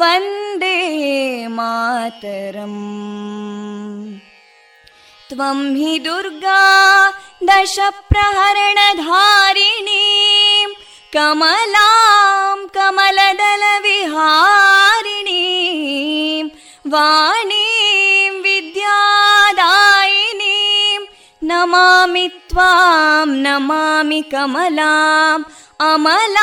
वन्दे मातरम् त्वं हि दुर्गा दशप्रहरणधारिणीं कमलां कमलदलविहारिणीं वाणीं विद्यादायिनीं नमामि त्वां नमामि कमलाम् अमलामतुलां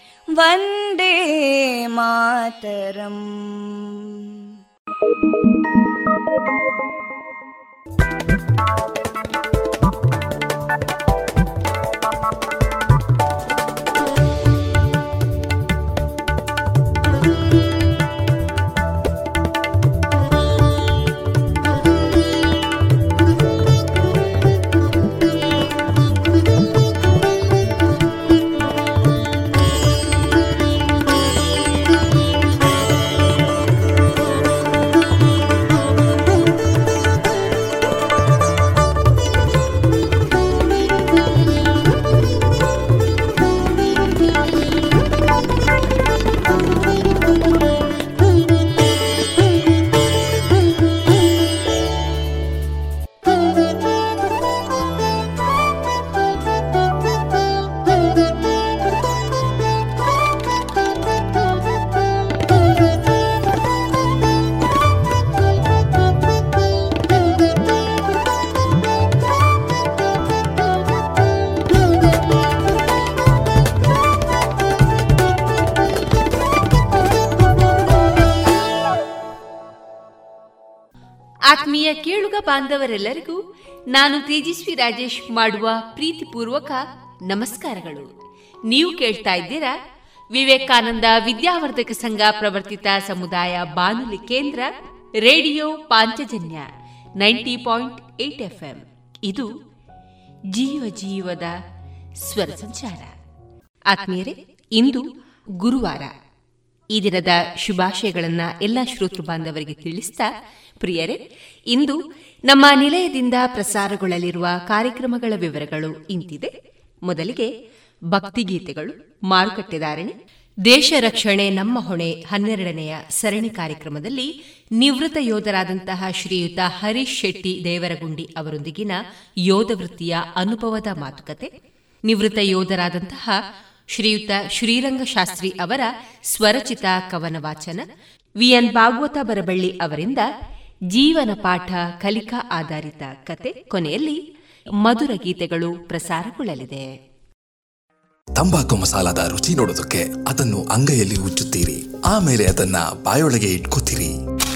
वन्दे मातरम् ಬಾಂಧವರೆಲ್ಲರಿಗೂ ನಾನು ತೇಜಸ್ವಿ ರಾಜೇಶ್ ಮಾಡುವ ಪ್ರೀತಿಪೂರ್ವಕ ನಮಸ್ಕಾರಗಳು. ನೀವು ಕೇಳ್ತಾ ಇದ್ದೀರಾ ವಿವೇಕಾನಂದ ವಿದ್ಯಾವರ್ಧಕ ಸಂಘ ಪ್ರವರ್ತಿತ ಸಮುದಾಯ ಬಾನುಲಿ ಕೇಂದ್ರ radio Panchajanya ninety point eight F M ಇದು ಜೀವ ಜೀವದ ಸ್ವರ ಸಂಚಾರ. ಆತ್ಮೀಯರೇ, ಇಂದು ಗುರುವಾರ. ಈ ದಿನದ ಶುಭಾಶಯಗಳನ್ನು ಎಲ್ಲ ಶ್ರೋತೃ ಬಾಂಧವರಿಗೆ ತಿಳಿಸ್ತಾ, ಪ್ರಿಯರೇ, ಇಂದು ನಮ್ಮ ನಿಲಯದಿಂದ ಪ್ರಸಾರಗೊಳ್ಳಲಿರುವ ಕಾರ್ಯಕ್ರಮಗಳ ವಿವರಗಳು ಇಂತಿದೆ. ಮೊದಲಿಗೆ ಭಕ್ತಿಗೀತೆಗಳು ಮಾರುಕಟ್ಟೆದಾರಣೆ ದೇಶ ರಕ್ಷಣೆ, ನಮ್ಮ ಹೊಣೆ ಹನ್ನೆರಡನೆಯ ಸರಣಿ ಕಾರ್ಯಕ್ರಮದಲ್ಲಿ ನಿವೃತ್ತ ಯೋಧರಾದಂತಹ ಶ್ರೀಯುತ ಹರೀಶ್ ಶೆಟ್ಟಿ ದೇವರಗುಂಡಿ ಅವರೊಂದಿಗಿನ ಯೋಧ ವೃತ್ತಿಯ ಅನುಭವದ ಮಾತುಕತೆ. ನಿವೃತ್ತ ಯೋಧರಾದಂತಹ ಶ್ರೀಯುತ ಶ್ರೀರಂಗ ಶಾಸ್ತ್ರಿ ಅವರ ಸ್ವರಚಿತ ಕವನ ವಾಚನ ವಿಎನ್ ಭಾಗವತ ಬರಬಳ್ಳಿ ಅವರಿಂದ ಜೀವನ ಪಾಠ ಕಲಿಕಾ ಆಧಾರಿತ ಕತೆ ಕೊನೆಯಲ್ಲಿ ಮಧುರ ಗೀತೆಗಳು ಪ್ರಸಾರಗೊಳ್ಳಲಿದೆ. ತಂಬಾಕು ಮಸಾಲದ ರುಚಿ ನೋಡೋದಕ್ಕೆ ಅದನ್ನು ಅಂಗೈಯಲ್ಲಿ ಉಚ್ಚುತ್ತೀರಿ ಆಮೇಲೆ ಅದನ್ನ ಬಾಯೊಳಗೆ ಇಟ್ಕೋತೀರಿ.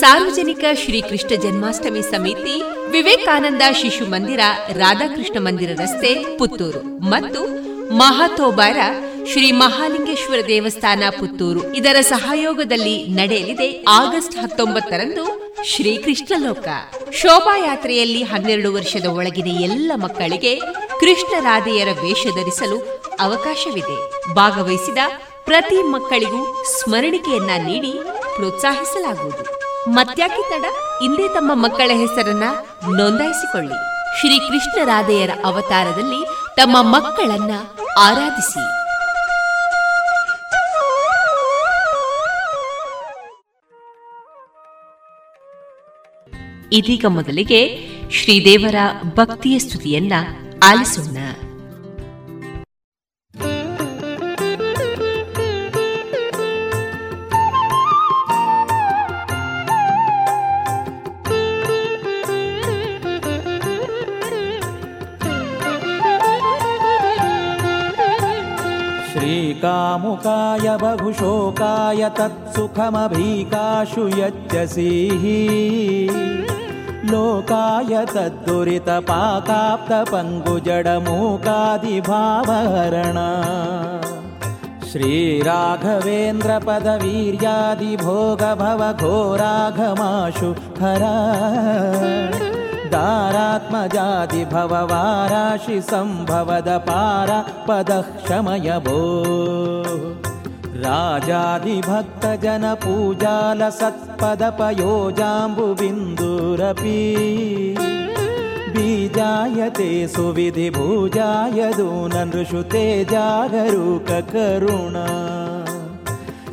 ಸಾರ್ವಜನಿಕ ಶ್ರೀಕೃಷ್ಣ ಜನ್ಮಾಷ್ಟಮಿ ಸಮಿತಿ, ವಿವೇಕಾನಂದ ಶಿಶು ಮಂದಿರ, ರಾಧಾಕೃಷ್ಣ ಮಂದಿರ ರಸ್ತೆ, ಪುತ್ತೂರು. ಮತ್ತು ಮಹಾತೋಬಾರ ಶ್ರೀ ಮಹಾಲಿಂಗೇಶ್ವರ ದೇವಸ್ಥಾನ, ಪುತ್ತೂರು. ಇದರ ಸಹಯೋಗದಲ್ಲಿ ನಡೆಯಲಿದೆ ಆಗಸ್ಟ್ ಹತ್ತೊಂಬತ್ತರಂದು ಶ್ರೀಕೃಷ್ಣ ಲೋಕ. ಶೋಭಾಯಾತ್ರೆಯಲ್ಲಿ ಹನ್ನೆರಡು ವರ್ಷದ ಒಳಗಿನ ಎಲ್ಲ ಮಕ್ಕಳಿಗೆ ಕೃಷ್ಣ ರಾಧೆಯರ ವೇಷ ಧರಿಸಲು ಅವಕಾಶವಿದೆ. ಭಾಗವಹಿಸಿದ ಪ್ರತಿ ಮಕ್ಕಳಿಗೂ ಸ್ಮರಣಿಕೆಯನ್ನ ನೀಡಿ ಪ್ರೋತ್ಸಾಹಿಸಲಾಗುವುದು. ಮತ್ಯಾಕೆ ತಡ? ಇಂದೇ ತಮ್ಮ ಮಕ್ಕಳ ಹೆಸರನ್ನ ನೋಂದಾಯಿಸಿಕೊಳ್ಳಿ. ಶ್ರೀ ಕೃಷ್ಣರಾಧೆಯರ ಅವತಾರದಲ್ಲಿ ತಮ್ಮ ಮಕ್ಕಳನ್ನ ಆರಾಧಿಸಿ. ಇದೀಗ ಮೊದಲಿಗೆ ಶ್ರೀದೇವರ ಭಕ್ತಿಯ ಸ್ತುತಿಯನ್ನ ಆಲಿಸೋಣ. कामुकाय बहुशोकाय तत्सुखमभीकाशु यच्चसीः लोकाय तद्दुरितपाकाप्तपङ्गुजडमूकादिभावहरण। श्रीराघवेन्द्रपदवीर्यादिभोगभवघोराघमाशु हरा दारात्मजाति भववाराशि सम्भवद पार पदः शमय भो राजादिभक्तजनपूजालसत्पदपयोजाम्बुबिन्दुरपि। बीजायते सुविधिभूजाय दूननृषुते जागरूककरुणा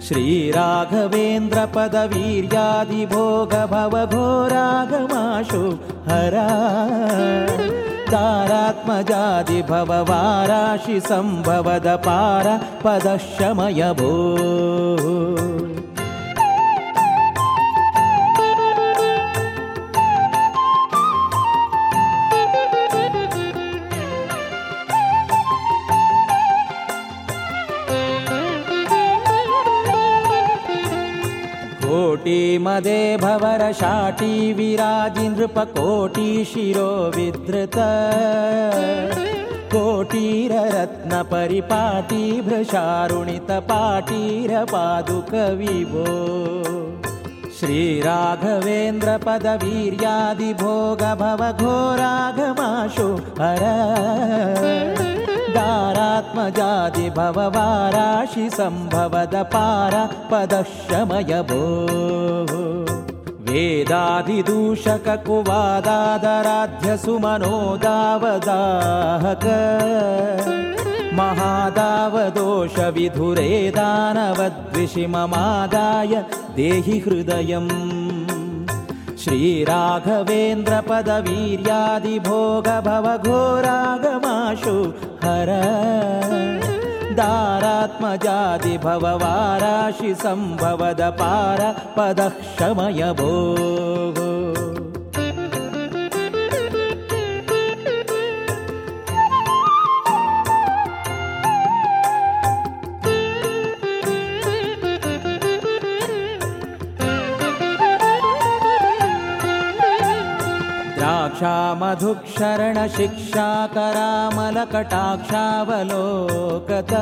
श्रीराघवेन्द्रपदवीर्यादिभोगभवघोरागमाशु तारात्मजाति भववा राशि सम्भवद पार पदशमयभू कोटिमदे भवरशाटी विराजि नृपकोटि शिरो विधृत कोटीररत्नपरिपाटी भृशारुणितपाटीरपादुकविभो श्रीराघवेन्द्रपदवीर्यादिभोगभवघोराघमाशु हर दारात्मजाति भववाराशि सम्भवद पार पदशमय भो। वेदादिदूषककुवादादराध्यसुमनोदावदाहक महादावदोषविधुरे दानवद्विषिममादाय देहि हृदयम् श्रीराघवेन्द्रपदवीर्यादिभोगभवघोरागमाशु हर। दारात्मजादिभववाराशि सम्भवद पार पदः शमय भोः द्राक्षामधुक्षरणशिक्षाकरामलकटाक्षावलोकत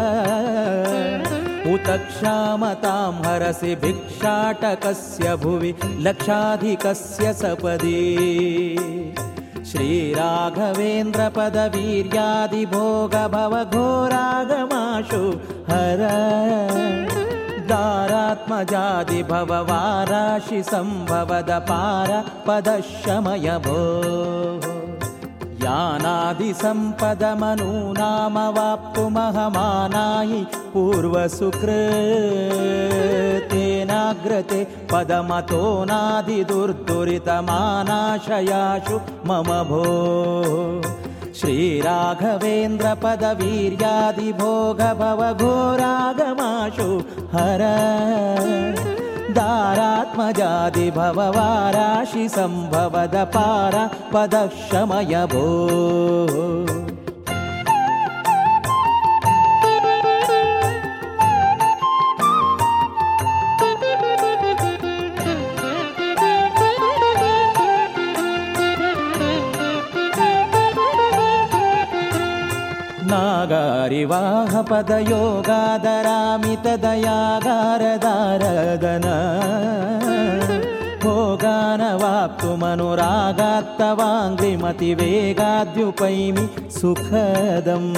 उत क्षामतां हरसि भिक्षाटकस्य भुवि लक्षाधिकस्य सपदि। श्रीराघवेन्द्रपदवीर्यादिभोगभवघोरागमाशु हर दारात्मजादि भववाराशि सम्भवद पार पदशमय भोः यानादिसम्पदमनूनामवाप्तुमहमानायि पूर्वसुकृतेनाग्रते पदमतोनादिदुर्दुरितमानाशयाशु मम भोः श्रीराघवेन्द्रपदवीर्यादिभोगभवघोरागमाशु हर। दारात्मजादि भववा राशि पदक्षमय भो नागारिवाहपदयोगादरामितदयागारदारदन भोगानवाप्तुमनुरागात्तवाङ्घ्रिमतिवेगाद्युपैमि सुखदम्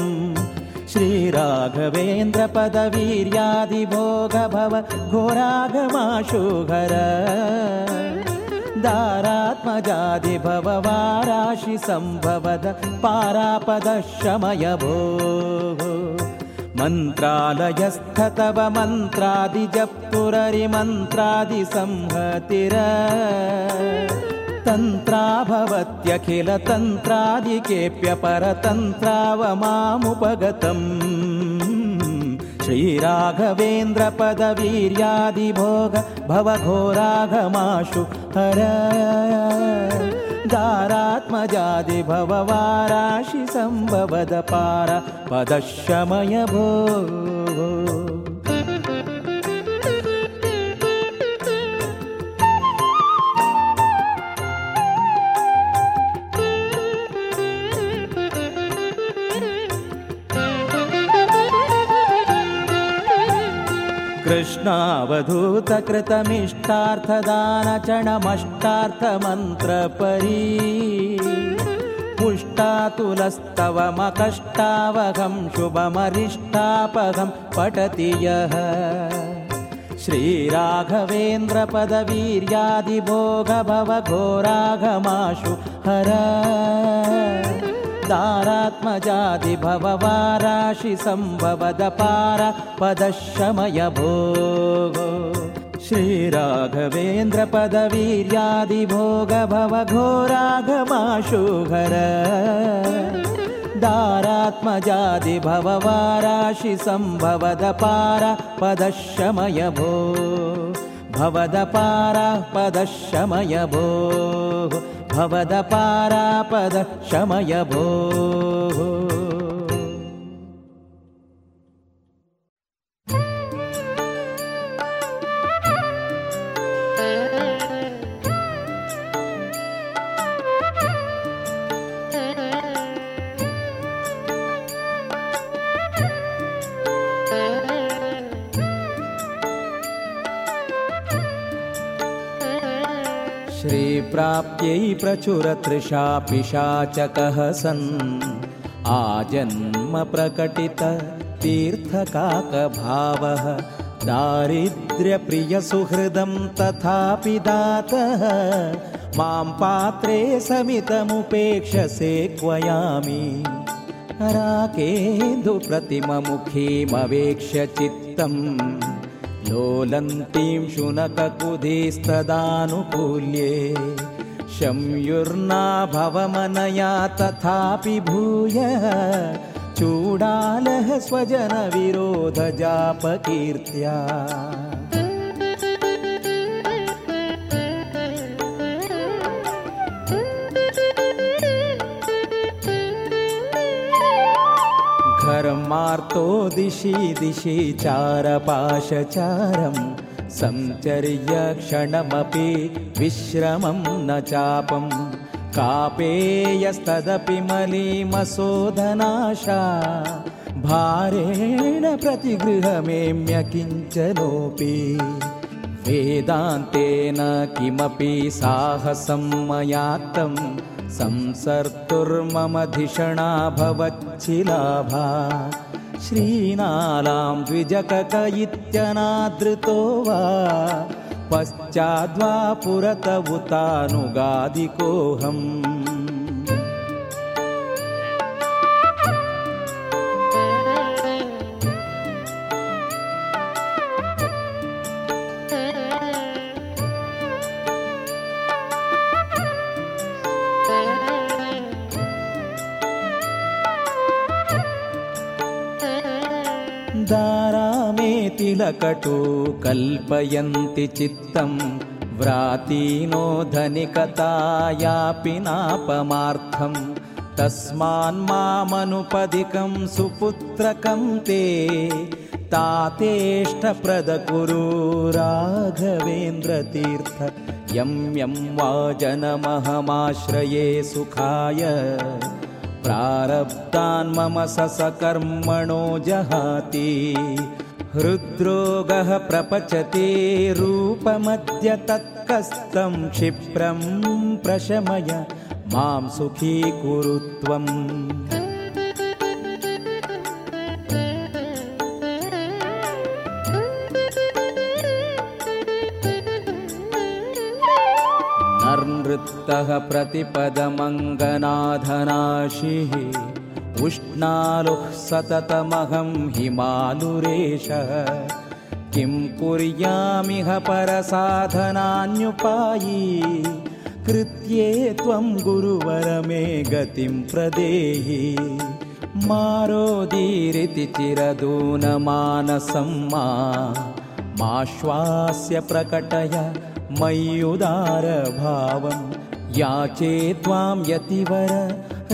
श्रीराघवेन्द्रपदवीर्यादिभोगभव घोरागमाशुघर ारात्मजादि भववा राशि सम्भवद पारापदशमय भोः मन्त्रालयस्थ तव मन्त्रादिजप्पुररिमन्त्रादिसंहतिर तन्त्रा भवत्यखिल तन्त्रादिकेऽप्य श्रीराघवेन्द्रपदवीर्यादिभोग भवघोराघमाशु हर दारात्मजादिभववाराशि सम्भवद पार पदशमय भो कृष्णावधूतकृतमिष्टार्थदानचणमष्टार्थमन्त्रपरी। पुष्टातुलस्तवमकष्टावघं शुभमरिष्टापघं पठति यः। श्रीराघवेन्द्रपदवीर्यादिभोगभवघोराघमाशु हर दारात्मजाति भववाराशि सम्भवदपार पदशमय भोगो श्रीराघवेन्द्रपदवीर्यादिभोग दारात्मजाति भववाराशि सम्भवदपार पदशमय भो भवद शमय भोः भवद शमय भोः श्रीप्राप्यै प्रचुरतृषा पिशाचकः सन्। आजन्म प्रकटित तीर्थकाकभावः। दारिद्र्यप्रियसुहृदं तथापि दातः। मां पात्रे समितमुपेक्षसे क्वयामि। राकेन्दुप्रतिममुखीमवेक्ष्य चित्तम् लोलन्तीं शुनककुधिस्तदानुकूल्ये शम्युर्ना भवमनया तथापि भूयः चूडालः स्वजनविरोधजापकीर्त्या घर्मार्तो दिशि दिशि चारपाशचारं सञ्चर्य क्षणमपि विश्रमं न चापं। कापेयस्तदपि मलीमसोदनाशा भारेण प्रतिगृहमेम्य किञ्चनोऽपि। वेदान्तेन किमपि साहसं मयाक्तं संसर्तुर्मम धिषणा भवच्छिलाभा श्रीनालां द्विजकक इत्यनादृतो वा पश्चाद्वा पुरत उतानुगादिकोऽहम् तिलकटु कल्पयन्ति चित्तं व्रातीनो धनिकतायापि नापमार्थं तस्मान्मामनुपदिकं सुपुत्रकं ते तातेष्टप्रदकुरु राघवेन्द्रतीर्थ यं यं वा जनमहमाश्रये सुखाय प्रारब्धान् मम ससकर्मणो जहाति हृद्रोगः प्रपचते रूपमद्य तत्कस्तं क्षिप्रं प्रशमय मां सुखीकुरु त्वम् नर्नृत्तः प्रतिपदमङ्गनाधनाशिः उष्णालुः सततमहं हिमालुरेशः। किं कुर्यामिह परसाधनान्युपायी? कृत्ये त्वं गुरुवर मे गतिं प्रदेहि। मारोदीरिति चिरदूनमानसं माश्वास्य प्रकटय मय्युदारभावं। याचे त्वां यतिवर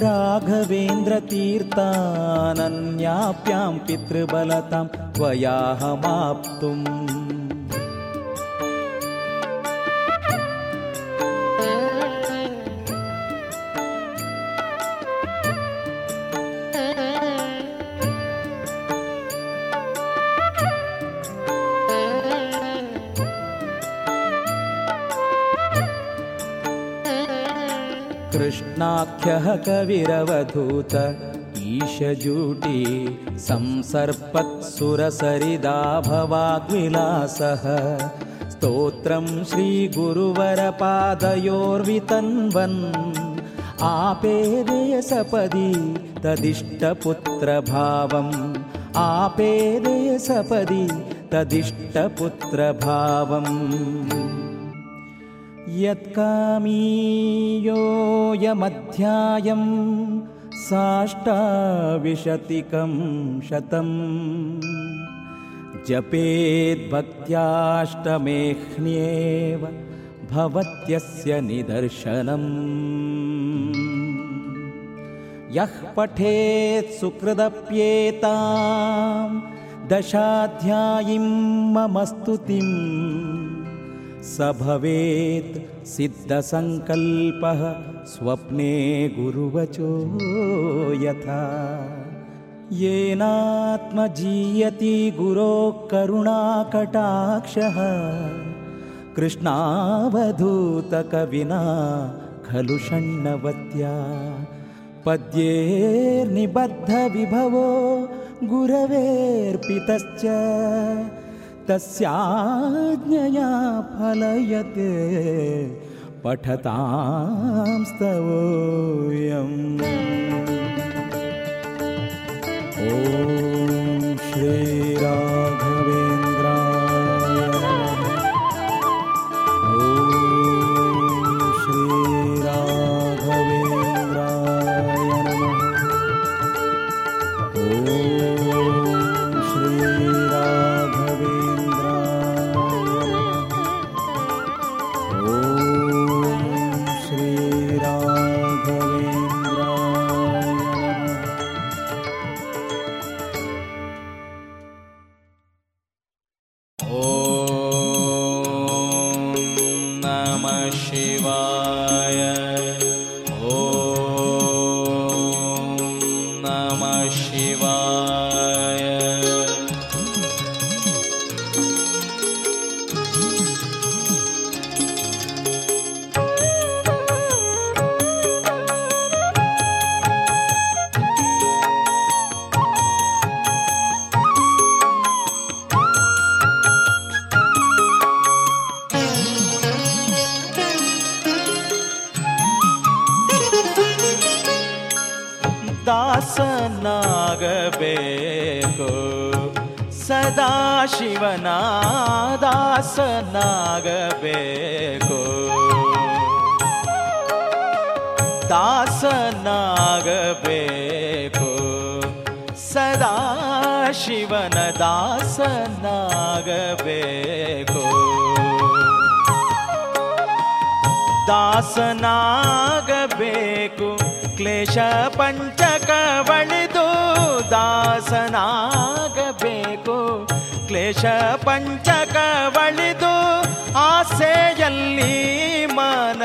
राघवेन्द्रतीर्थानन्याप्यां पितृबलतां त्वयाहमाप्तुम् कृष्णाख्यः कविरवधूत ईशजूटी संसर्पत्सुरसरिदा भवाग्विलासः स्तोत्रं श्रीगुरुवरपादयोर्वितन्वन् आपेदय सपदि तदिष्टपुत्रभावम्। आपेदय सपदि तदिष्टपुत्रभावम् यत्कामीयोऽयमध्यायं साष्टाविशतिकं शतम्। जपेद्भक्त्याष्टमेह्न्येव भवत्यस्य निदर्शनम्। यः पठेत् सुकृदप्येतां दशाध्यायीं मम स्तुतिम् स भवेत् सिद्धसङ्कल्पः स्वप्ने गुरुवचो यथा। येनात्मजीयति गुरोः करुणाकटाक्षः। कृष्णावधूतकविना खलु षण्णवत्या। पद्येर्निबद्धविभवो गुरवेर्पितश्च तस्याज्ञया फलयते पठतां स्तवोऽयम् ॐ श्रीराघवेन्द्राय ಶಿವನ ದಾಸನಾಗಬೇಕು. ದಾಸನಾಗಬೇಕು ಸದಾ ಶಿವನ ದಾಸನಾಗಬೇಕು. ದಾಸನಾಗಬೇಕು. ಕ್ಲೇಶ ಪಂಚಕವಳಿದು ದಾಸನಾಗಬೇಕು. ಕ್ಲೇಶ ಪಂಚಕವಳಿದು ಆಸೆಯಲ್ಲಿ ಮನ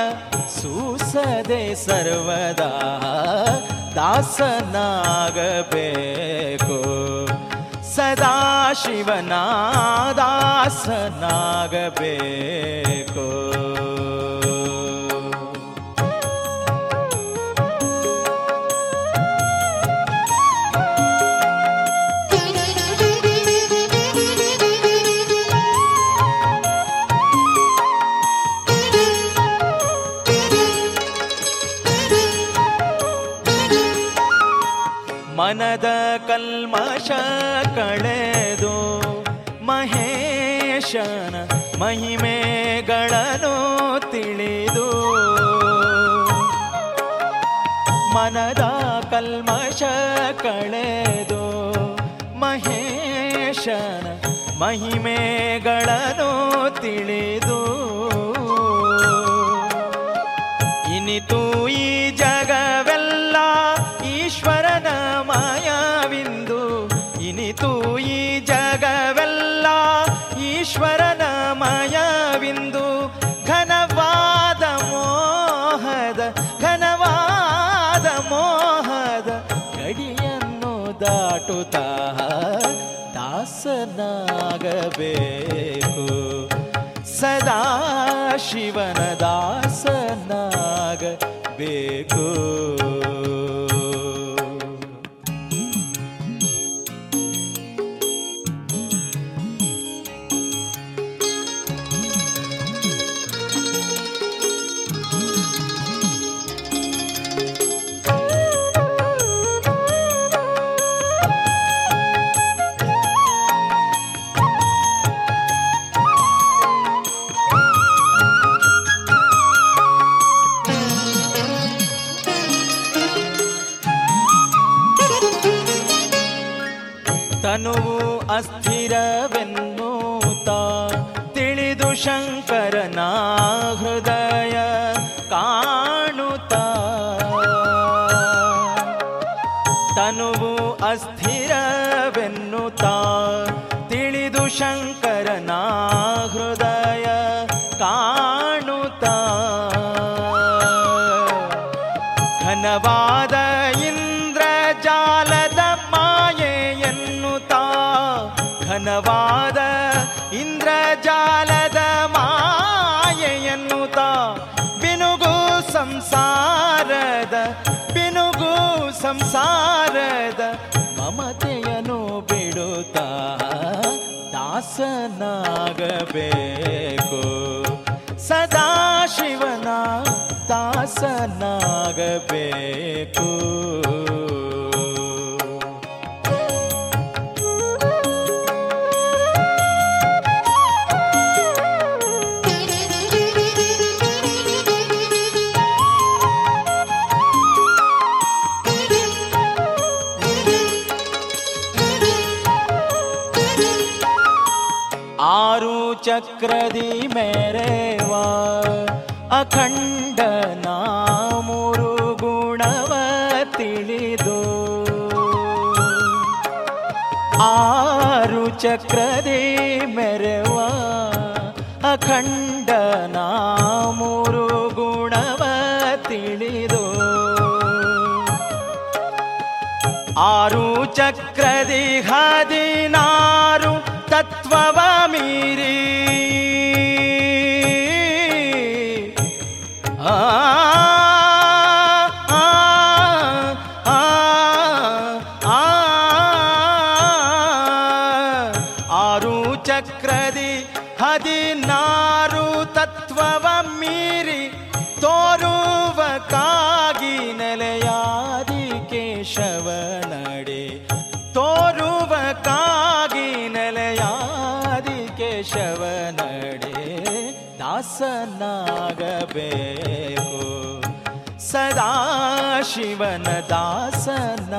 ಸೂಸದೆ ಸರ್ವದಾ ದಾಸನಾಗಬೇಕು. ಸದಾ ಶಿವನ ದಾಸನಾಗಬೇಕು. ಮನದ ಕಲ್ಮಶ ಕಳೆದು ಮಹೇಶನ ಮಹಿಮೆಗಳನ್ನು ತಿಳಿದು ಮನದ ಕಲ್ಮಶ ಕಳೆದು ಮಹೇಶನ ಮಹಿಮೆಗಳನ್ನು ತಿಳಿದು ಶಿವನ ದಾಸನಾಗಬೇಕು ತನುವು ಚಕ್ರದಿ ವಾ. ಅಖಂಡ ಮೂರು ಗುಣವ ತಿಳಿದು ಆರು ಚಕ್ರದೇ ದಾಸನಾಗಬೇಕು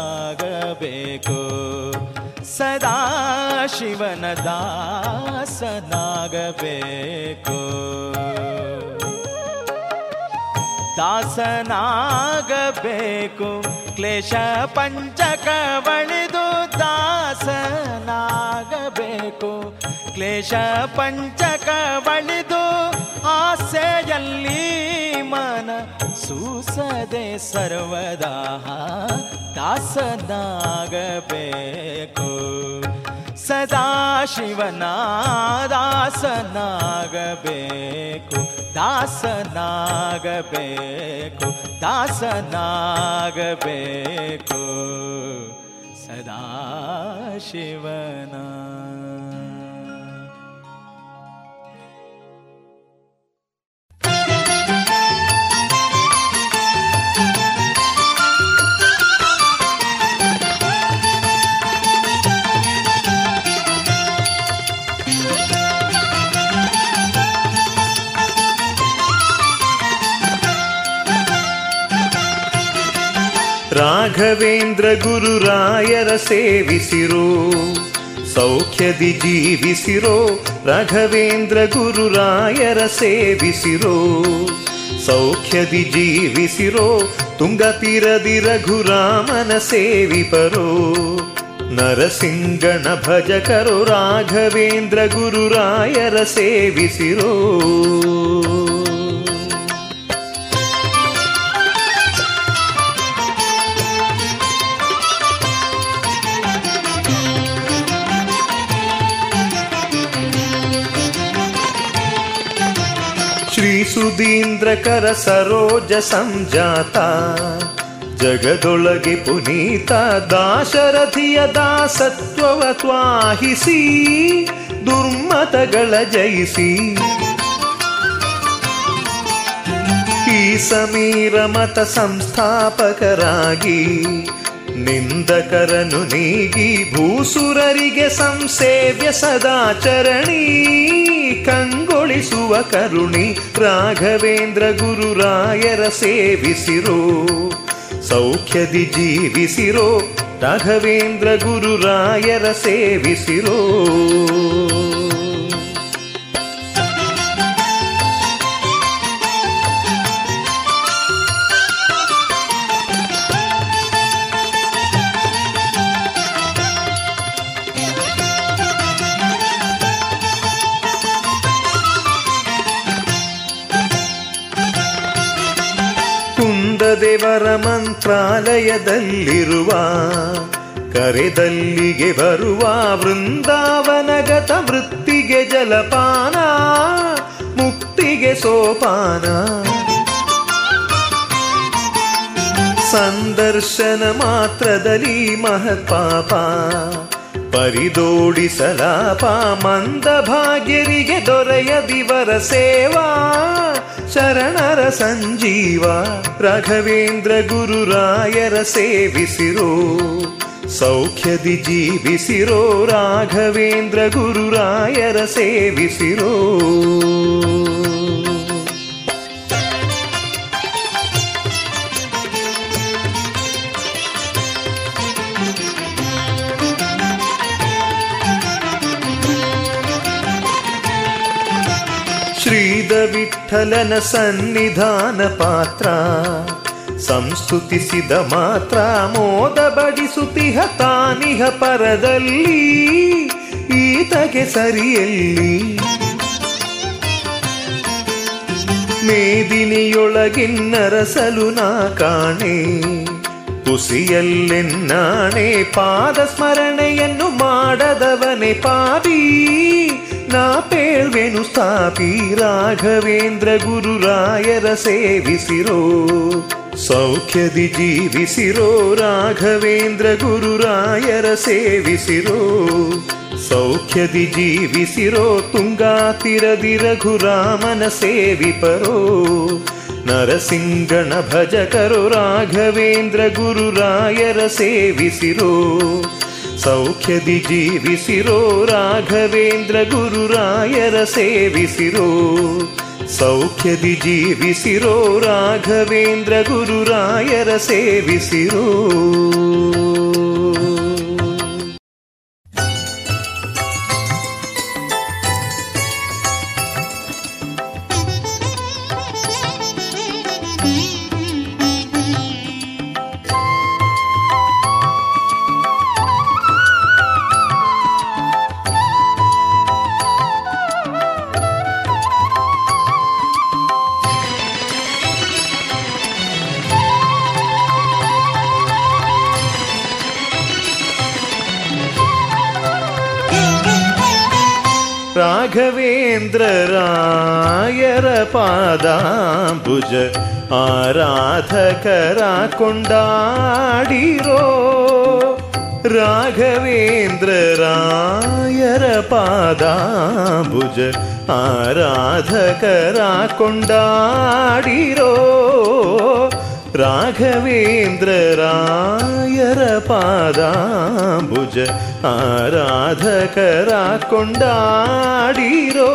ದಾಸನಾಗಬೇಕು ಸದಾ ಶಿವನ ದಾಸನಾಗಬೇಕು ದಾಸನಾಗಬೇಕು ಕ್ಲೇಶ ಪಂಚಕವಳಿದು ದಾಸನಾಗಬೇಕು. ಕ್ಲೇಶ ಪಂಚಕವಳಿದು ಆಸೆಯಲ್ಲಿ ಮನ ಸೂಸದೆ ಸರ್ವದಾ ದಾಸನಾಗಬೇಕು. ಸದಾ ಶಿವನ ದಾಸನಾಗಬೇಕು ದಾಸನಾಗಬೇಕು. ದಾಸನಾಗಬೇಕು. सदा शिवना। ರಾಘವೇಂದ್ರ ಗುರುರಾಯರ ಸೇವಿಸಿರೋ, ಸೌಖ್ಯದಿ ಜೀವಿಸಿರೋ, ರಾಘವೇಂದ್ರ ಗುರುರಾಯರ ಸೇವಿಸಿರೋ, ಸೌಖ್ಯದಿ ಜೀವಿಸಿರೋ, ತುಂಗತಿರದಿ ರಘುರಾಮನ ಸೇವಿಪರೋ ನರಸಿಂಗಣ ಭಜಕರು ರಾಘವೇಂದ್ರ ಗುರುರಾಯರ ಸೇವಿಸಿರೋ. ಶ್ರೀಸುಧೀಂದ್ರಕರ ಸರೋಜ ಸಂಜಾತ ಜಗದೊಳಗೆ ಪುನೀತ ದಾಶರಥಿಯ ದಾಸತ್ವವ ತ್ವಾಹಿಸಿ ದುರ್ಮತಗಳ ಜಯಿಸಿ. ಈ ಸಮೀರ ಮತ ಸಂಸ್ಥಾಪಕರಾಗಿ ನಿಂದಕರನು ನೀಗಿ ಭೂಸುರರಿಗೆ ಸಂಸೇವ್ಯ ಸದಾಚರಣಿ. ಕಂಗೊಳಿಸುವ ಕರುಣಿ ರಾಘವೇಂದ್ರ ಗುರುರಾಯರ ಸೇವಿಸಿರೋ. ಸೌಖ್ಯದಿ ಜೀವಿಸಿರೋ ರಾಘವೇಂದ್ರ ಗುರುರಾಯರ ಸೇವಿಸಿರೋ. ಕುಂದದೇವರ ಮಂತ್ರಾಲಯದಲ್ಲಿರುವ, ಕರೆದಲ್ಲಿಗೆ ಬರುವ ವೃಂದಾವನಗತ ವೃತ್ತಿಗೆ ಜಲಪಾನ, ಮುಕ್ತಿಗೆ ಸೋಪಾನ. ಸಂದರ್ಶನ ಮಾತ್ರದಲ್ಲಿ ಮಹತ್ಪಾಪ ಪರಿದೋಡಿಸಲಾಪ ಮಂದ ಭಾಗ್ಯರಿಗೆ ದೊರೆಯದಿವರ ಸೇವಾ. ಶರಣರ ಸಂಜೀವ ರಾಘವೇಂದ್ರ ಗುರುರಾಯರ ಸೇವಿಸಿರೋ ಸೌಖ್ಯದಿ ಜೀವಿಸಿರೋ ರಾಘವೇಂದ್ರ ಗುರುರಾಯರ ಸೇವಿಸಿರೋ. ವಿಠಲನ ಸನ್ನಿಧಾನ ಪಾತ್ರ. ಸಂಸ್ತುತಿಸಿದ ಮಾತ್ರ ಮೋದ ಬಡಿಸುತ್ತಿಹ ತಾನಿಹ ಪರದಲ್ಲಿ. ಈತಗೆ ಸರಿಯಲ್ಲಿ. ಮೇದಿನಿಯೊಳಗಿನ್ನರಸಲು ನಾ ಕಾಣೆ. ಕುಸಿಯಲ್ಲೆನ್ನಾಣೆ ಪಾದ ಸ್ಮರಣೆಯನ್ನು ಮಾಡದವನೆ ಪಾಪಿ ನಾ ಪೇಳ್ವೆನು ಸ್ಥಾಪಿ ರಾಘವೇಂದ್ರ ಗುರುರಾಯರ ಸೇವಿಸಿರೋ. ಸೌಖ್ಯದಿ ಜೀವಿಸಿರೋ ರಾಘವೇಂದ್ರ ಗುರುರಾಯರ ಸೇವಿಸಿರೋ. ಸೌಖ್ಯದಿ ಜೀವಿಸಿರೋ ತುಂಗಾತಿರದಿ ರಘುರಾಮನ ಸೇವಿಪರೋ. ನರಸಿಂಗಣ ಭಜಕರು ರಾಘವೇಂದ್ರ ಗುರುರಾಯರ ಸೇವಿಸಿರೋ. ಸೌಖ್ಯದಿ ಜೀವಿಸಿರೋ ರಾಘವೇಂದ್ರ ಗುರುರಾಯರ ಸೇವಿಸಿರೋ. ಸೌಖ್ಯದಿ ಜೀವಿಸಿರೋ ರಾಘವೇಂದ್ರ ಗುರುರಾಯರ ಸೇವಿಸಿರೋ. ಪಾದಾಂಬುಜ ಆರಾಧಕರ ಕೊಂಡಾಡಿರೋ ರಾಘವೇಂದ್ರ ರಾಯರ ಪಾದಾಂಬುಜ ಆರಾಧಕರ ಕೊಂಡಾಡಿರೋ ರಾಘವೇಂದ್ರ ರಾಯರ ಪಾದಾಂಬುಜ ಆರಾಧಕರ ಕೊಂಡಾಡಿರೋ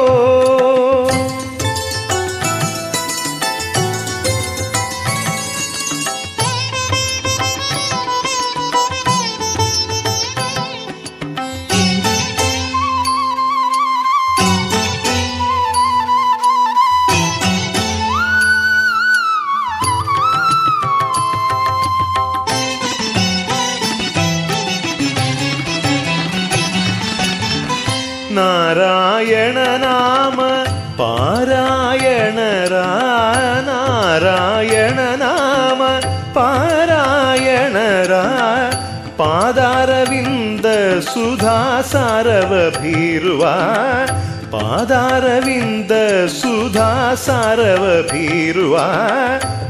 सारवभीर्वा पादारविन्द सुधा सारवभीर्वा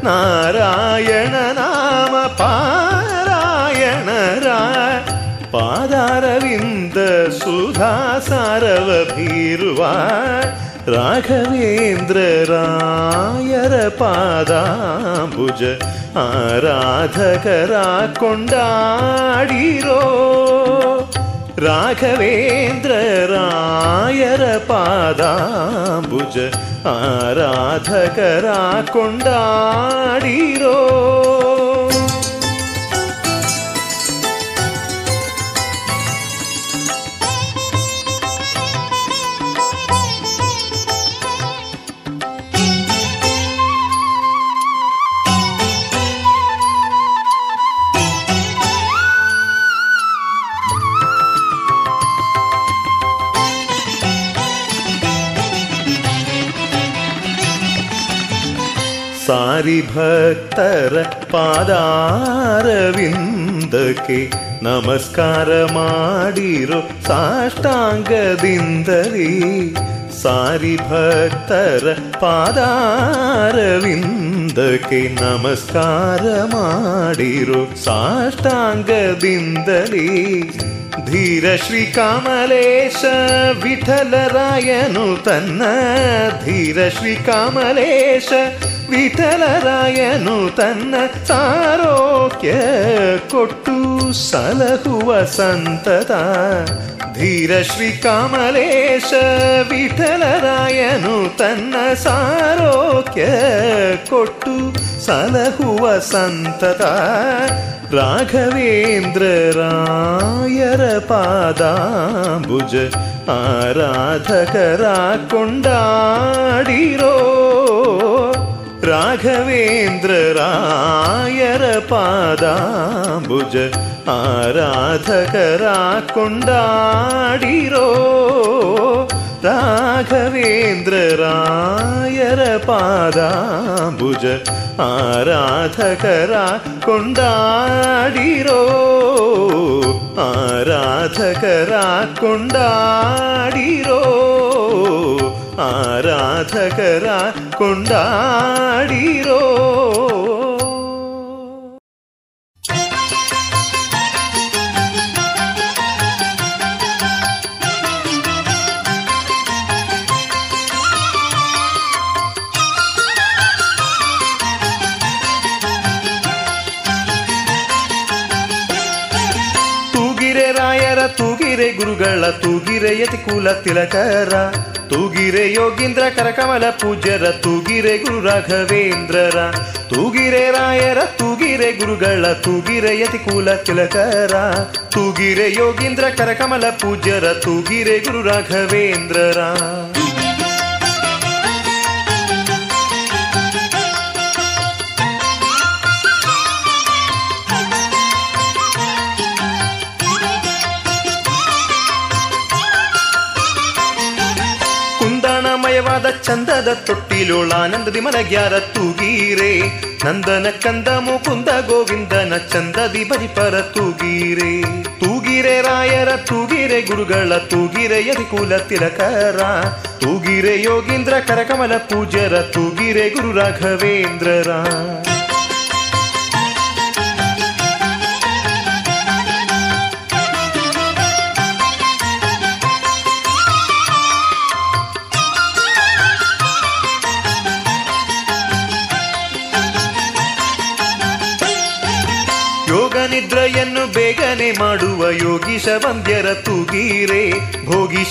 नारायण नाम पारायण राय पादारविन्द सुधा सारवभीर्वा राघवेन्द्र रायर पादाम्बुज आराधकरा कोण्डाडिरो राघवेन्द्ररायरपादाम्बुज आराधकरा कुण्डाडीरो ರಾಘವೇಂದ್ರ ರಾಯರ ಪಾದಾಂಬುಜ ಆರಾಧಕರ ಕೊಂಡಾಡಿರೋ ಸಾರಿ ಭಕ್ತರ ಪಾದಾರವಿಂದಕ್ಕೆ ನಮಸ್ಕಾರ ಮಾಡಿರೋ ಸಾಷ್ಟಾಂಗದಿಂದಲೇ ಸಾರಿ ಭಕ್ತರ ಪಾದಾರವಿಂದಕ್ಕೆ ನಮಸ್ಕಾರ ಮಾಡಿರೋ ಸಾಷ್ಟಾಂಗದಿಂದಲೇ ಧೀರ ಶ್ರೀ ಕಮಲೇಶ ವಿಠಲರಾಯನು ತನ್ನ ಧೀರ ಶ್ರೀ ಕಮಲೇಶ ವಿಠಲರಾಯನು ತನ್ನ ಸಾರೋಕ್ಯ ಕೊಟ್ಟು ಸಲಹುವ ಸಂತತ. ಧೀರ ಶ್ರೀ ಕಮಲೇಶ ವಿಠಲರಾಯನು ತನ್ನ ಸಾರೋಕ್ಯ ಕೊಟ್ಟು ಸಲಹುವ ಸಂತತ. ರಾಘವೇಂದ್ರ ರಾಯರ ಪಾದಾಂಬುಜ ಆರಾಧಕರ ಕೊಂಡಾಡಿರೋ ರಾಘವೇಂದ್ರ ರಾಯರ ಪಾದಾಂಬುಜ ಆರಾಧಕರ ಕೊಂಡಾಡಿರೋ ರಾಘವೇಂದ್ರ ರಾಯರ ಪಾದಾಂಬುಜ ಆರಾಧಕರ ಕೊಂಡಾಡಿರೋ ಆರಾಧಕರ ಕೊಂಡಾಡಿರೋ ಆರಾಧಕರ ಕೊಂಡಾಡಿರೋ ತೂಗಿರೆ ಗುರುಗಳ ತೂಗಿರೆ ಯತಿ ಕುಲ ತಿಲಕರ. ತೂಗಿರೆ ಯೋಗೀಂದ್ರ ಕರಕಮಲ ಪೂಜ್ಯರ, ತೂಗಿರೆ ಗುರು ರಾಘವೇಂದ್ರರ. ತೂಗಿರೆ ರಾಯರ, ತೂಗಿರೆ ಗುರುಗಳ, ತೂಗಿರೆ ಯತಿ ಕುಲ ತಿಲಕರ. ತೂಗಿರೆ ಯೋಗೀಂದ್ರ ಕರಕಮಲ ಪೂಜ್ಯರ, ತೂಗಿರೆ ಗುರು ರಾಘವೇಂದ್ರರ. ಕುಂದಣಮಯವಾದ ಚಂದದ ತೊಟ್ಟಿಲೋಳಾನಂದದಿ ಮಲಗ್ಯಾರ ತೂಗೀರೆ, ನಂದನ ಕಂದ ಮುಕುಂದ ಗೋವಿಂದನ ಚಂದದಿ ಬರಿಪರ ತೂಗೀರೆ. ತೂಗಿರೆ ರಾಯರ, ತೂಗಿರೆ ಗುರುಗಳ, ತೂಗಿರೆ ಯದಿಕುಲ ತಿಲಕರ, ತೂಗಿರೆ ಯೋಗೀಂದ್ರ, ಕರಕಮಲ ಪೂಜರ ತೂಗಿರೆ ಗುರು ರಾಘವೇಂದ್ರರ. ನಿದ್ರೆಯನ್ನು ಬೇಗನೆ ಮಾಡುವ ಯೋಗೀಶ ವಂದ್ಯರ ತೂಗೀರೆ.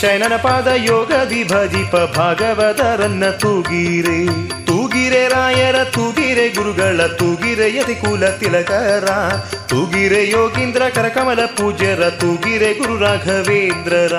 ಶಯನನ ಪಾದ ಯೋಗ ದಿಭಜಿಪ ಭಾಗವತರನ್ನ ತೂಗೀರೆ. ತೂಗಿರೆ ರಾಯರ ತೂಗಿರೆ ಗುರುಗಳ ತೂಗಿರೆ ಯತಿ ಕುಲ ತಿಲಕರ. ತೂಗಿರೆ ಯೋಗೀಂದ್ರ ಕರಕಮಲ ಪೂಜ್ಯರ ತೂಗಿರೆ ಗುರು ರಾಘವೇಂದ್ರರ.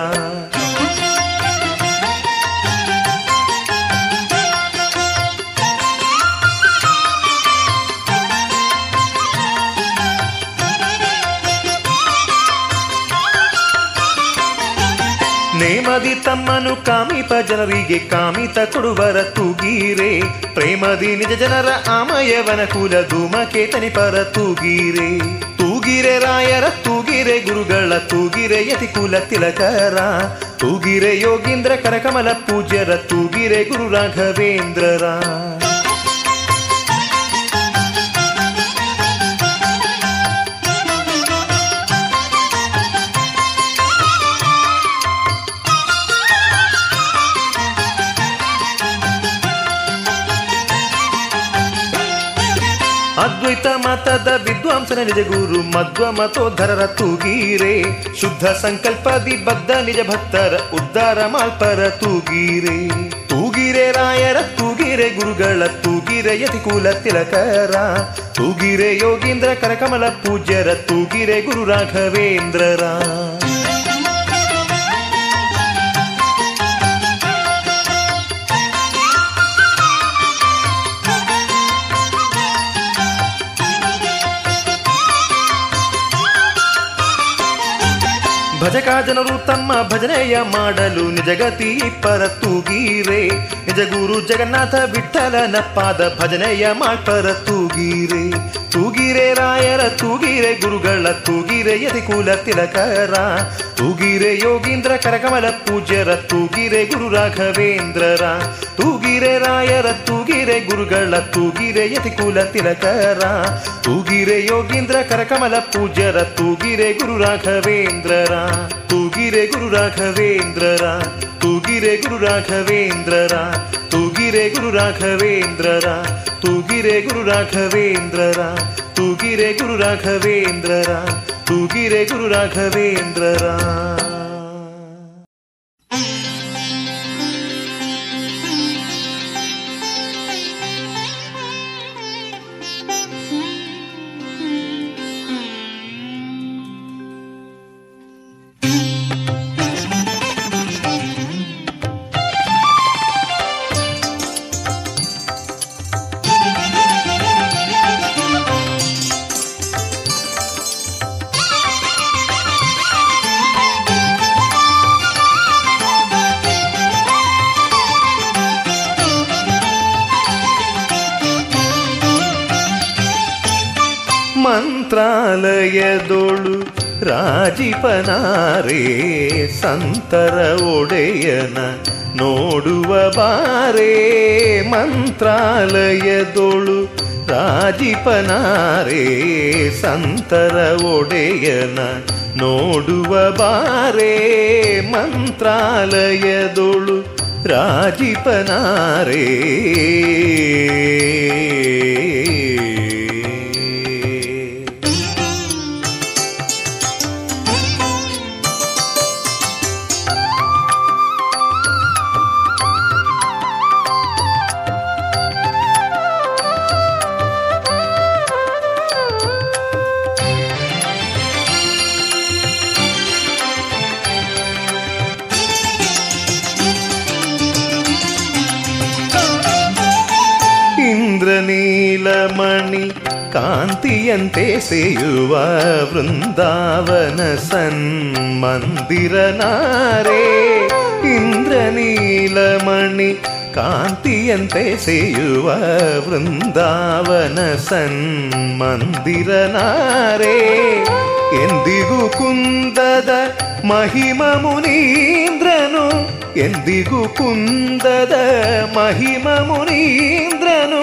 ನೇಮದಿ ತಮ್ಮನು ಕಾಮಿಪ ಜನರಿಗೆ ಕಾಮಿತ ಕೊಡುವರ ತೂಗೀರೆ. ಪ್ರೇಮದಿ ನಿಜ ಜನರ ಆಮಯವನ ಕುಲ ಧೂಮಕೇತನಿ ಪರ ತೂಗೀರೆ. ತೂಗಿರೆ ರಾಯರ, ತೂಗಿರೆ ಗುರುಗಳ, ತೂಗಿರೆ ಯತಿ ಕುಲ ತಿಲಕರ. ತೂಗಿರೆ ಯೋಗೀಂದ್ರ, ಕರಕಮಲ ಪೂಜ್ಯರ, ತೂಗಿರೆ ಗುರು ರಾಘವೇಂದ್ರರ ಅದ್ವೈತ ಮತದ ವಿದ್ವಾಂಸನ ನಿಜ ಗುರು ಮಧ್ವ ಮತೋಧರರ ತೂಗೀರೆ. ಶುದ್ಧ ಸಂಕಲ್ಪದಿ ಬದ್ಧ ನಿಜ ಭಕ್ತರ ಉದ್ಧಾರ ಮಾಲ್ಪರ ತೂಗೀರೆ. ತೂಗಿರೆ ರಾಯರ, ತೂಗಿರೆ ಗುರುಗಳ, ತೂಗಿರೆ ಯತಿ ಕುಲ ತಿಲಕರ. ತೂಗಿರೆ ಯೋಗೀಂದ್ರ ಕರಕಮಲ ಪೂಜ್ಯರ, ತೂಗಿರೆ ಗುರು ರಾಘವೇಂದ್ರರ. ಭಜಕ ಜನರು ತಮ್ಮ ಭಜನೆಯ ಮಾಡಲು ನಿಜಗತಿ ಪರ ತೂಗೀರೆ ನಿಜ ಗುರು ಜಗನ್ನಾಥ ವಿಠಲನ ಪಾದ ಭಜನೆಯ ಮಾಡ್ಪರ ತೂಗೀರೆ ತೂಗಿರೆ ರಾಯರ ತೂಗಿರೆ, ಗುರುಗಳ ತೂಗಿರೆ ಯತಿ ಕುಲ ತಿಲಕರ. ತೂಗಿರೆ ಯೋಗೀಂದ್ರ ಕರಕಮಲ ಪೂಜ್ಯರ ತೂಗಿರೆ, ಗುರು ರಾಘವೇಂದ್ರರ. ತೂಗಿರೆ ರಾಯರ ತೂಗಿರೆ, ಗುರುಗಳ ತೂಗಿರೆ ಯತಿ ಕುಲ ತಿಲಕರ. ತೂಗಿರೆ ಯೋಗೀಂದ್ರ ಕರಕಮಲ ಪೂಜ್ಯರ ತೂಗಿರೆ, ಗುರು ರಾಘವೇಂದ್ರರ. ತೂಗಿರೆ ಗುರು ರಾಘವೇಂದ್ರರ, ತೂಗಿರೆ ಗುರು ರಾಘವೇಂದ್ರರ, ತೂಗಿರೆ ಗುರು ರಾಘವೇಂದ್ರರ, ತೂಗಿರೆ ಗುರು ರಾಘವೇಂದ್ರರ, ತೂಗಿರೆ ಗುರು ರಾಘವೇಂದ್ರರ, ತೂಗಿರೆ ಗುರು ರಾಘವೇಂದ್ರರ. ರಾಜಿಪನಾರೇ ಸಂತರ ಒಡೆಯನ ನೋಡುವ ಬಾರೇ ಮಂತ್ರಾಲಯದೊಳು ರಾಜಿಪನಾರೇ ಸಂತರ ಒಡೆಯನ ನೋಡುವ ಬಾರೇ ಮಂತ್ರಾಲಯದೊಳು ರಾಜಿಪನಾರೇ. ಕಾಂತಿಯಂತೆ ಸೇಯುವ ವೃಂದಾವನ ಸನ್ಮಂದಿರನಾರೇ ಇಂದ್ರನೀಲಮಣಿ ಕಾಂತಿಯಂತೆ ಸೇಯುವ ವೃಂದಾವನ ಸನ್ಮಂದಿರನಾರೇ ಎಂದಿಗೂ ಕುಂದದ ಮಹಿಮ ಮುನೀಂದ್ರನು ಎಂದಿಗೂ ಕುಂದದ ಮಹಿಮ ಮುನೀಂದ್ರನು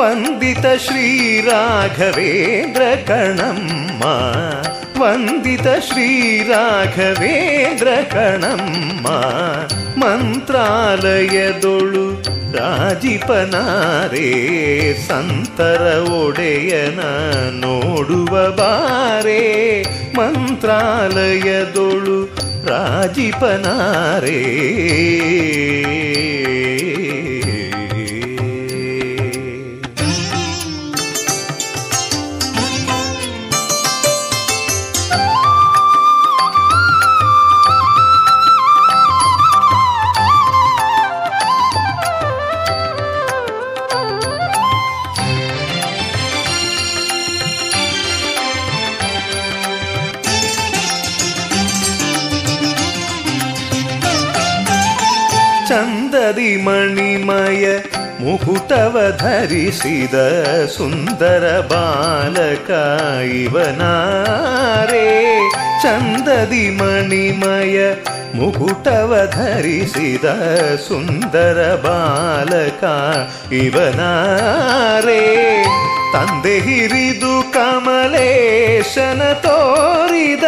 ವಂದಿತ ಶ್ರೀರಾಘವೇಂದ್ರ ಕಣಮ್ಮ. ವಂದಿತ ಶ್ರೀರಾಘವೇಂದ್ರ ಕಣಮ್ಮ. ಮಂತ್ರಾಲಯದೊಳು ರಾಜಿಪನಾರೇ. ಸಂತರ ಒಡೆಯನ ನೋಡುವ ಬಾರೇ. ಮಂತ್ರಾಲಯದೊಳು ರಾಜಿಪನಾರೇ. ಚಂದದಿ ಮಣಿಮಯ ಮುಕುಟವ ಧರಿಸಿದ ಸುಂದರ ಬಾಲಕ ಇವನಾರೇ. ಚಂದದಿ ಮಣಿಮಯ ಮುಕುಟವ ಧರಿಸಿದ ಸುಂದರ ಬಾಲಕ ಇವನಾರೇ. ತಂದೆ ಹಿರಿದು ಕಮಲೇಶನ ತೋರಿದ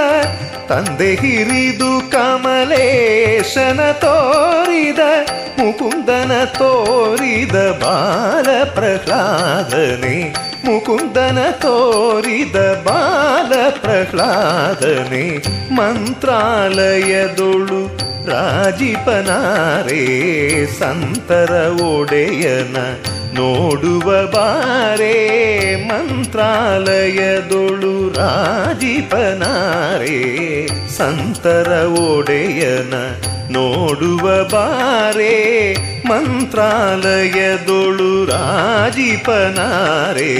ತಂದೆ ಹಿರಿದು ಕಮಲೇಶನ ತೋರಿದ ಮುಕುಂದನ ತೋರಿದ ಬಾಲ ಪ್ರಹ್ಲಾದನೆ ಮುಕುಂದನ ತೋರಿದ ಬಾಲ ಪ್ರಹ್ಲಾದನೆ ಮಂತ್ರಾಲಯದೊಳು ರಾಜಿಪನಾರೇ ಸಂತರ ಒಡೆಯನ ನೋಡುವ ಬಾರೇ ಮಂತ್ರಾಲಯದೊಳು ರಾಜಿಪನಾರೇ ಸಂತರ ಒಡೆಯನ ನೋಡುವ ಬಾರೇ ಮಂತ್ರಾಲಯದೊಳು ರಾಜಿಪನಾರೇ.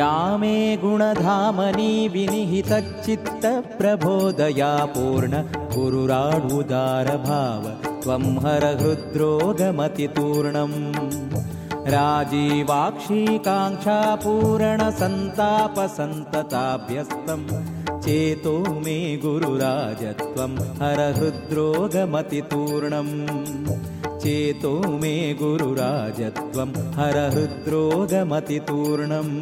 श्रीरामे गुणधामनि विनिहितचित्तप्रबोधया पूर्ण गुरुराडुदारभाव त्वं हरहृद्रोगमतितूर्णम् राजीवाक्षीकाङ्क्षापूरणसन्तापसन्तताभ्यस्तं चेतो मे गुरुराजत्वं हरहृद्रोगमतितूर्णम् चेतो मे गुरुराजत्वं हरहृद्रोगमतितूर्णम्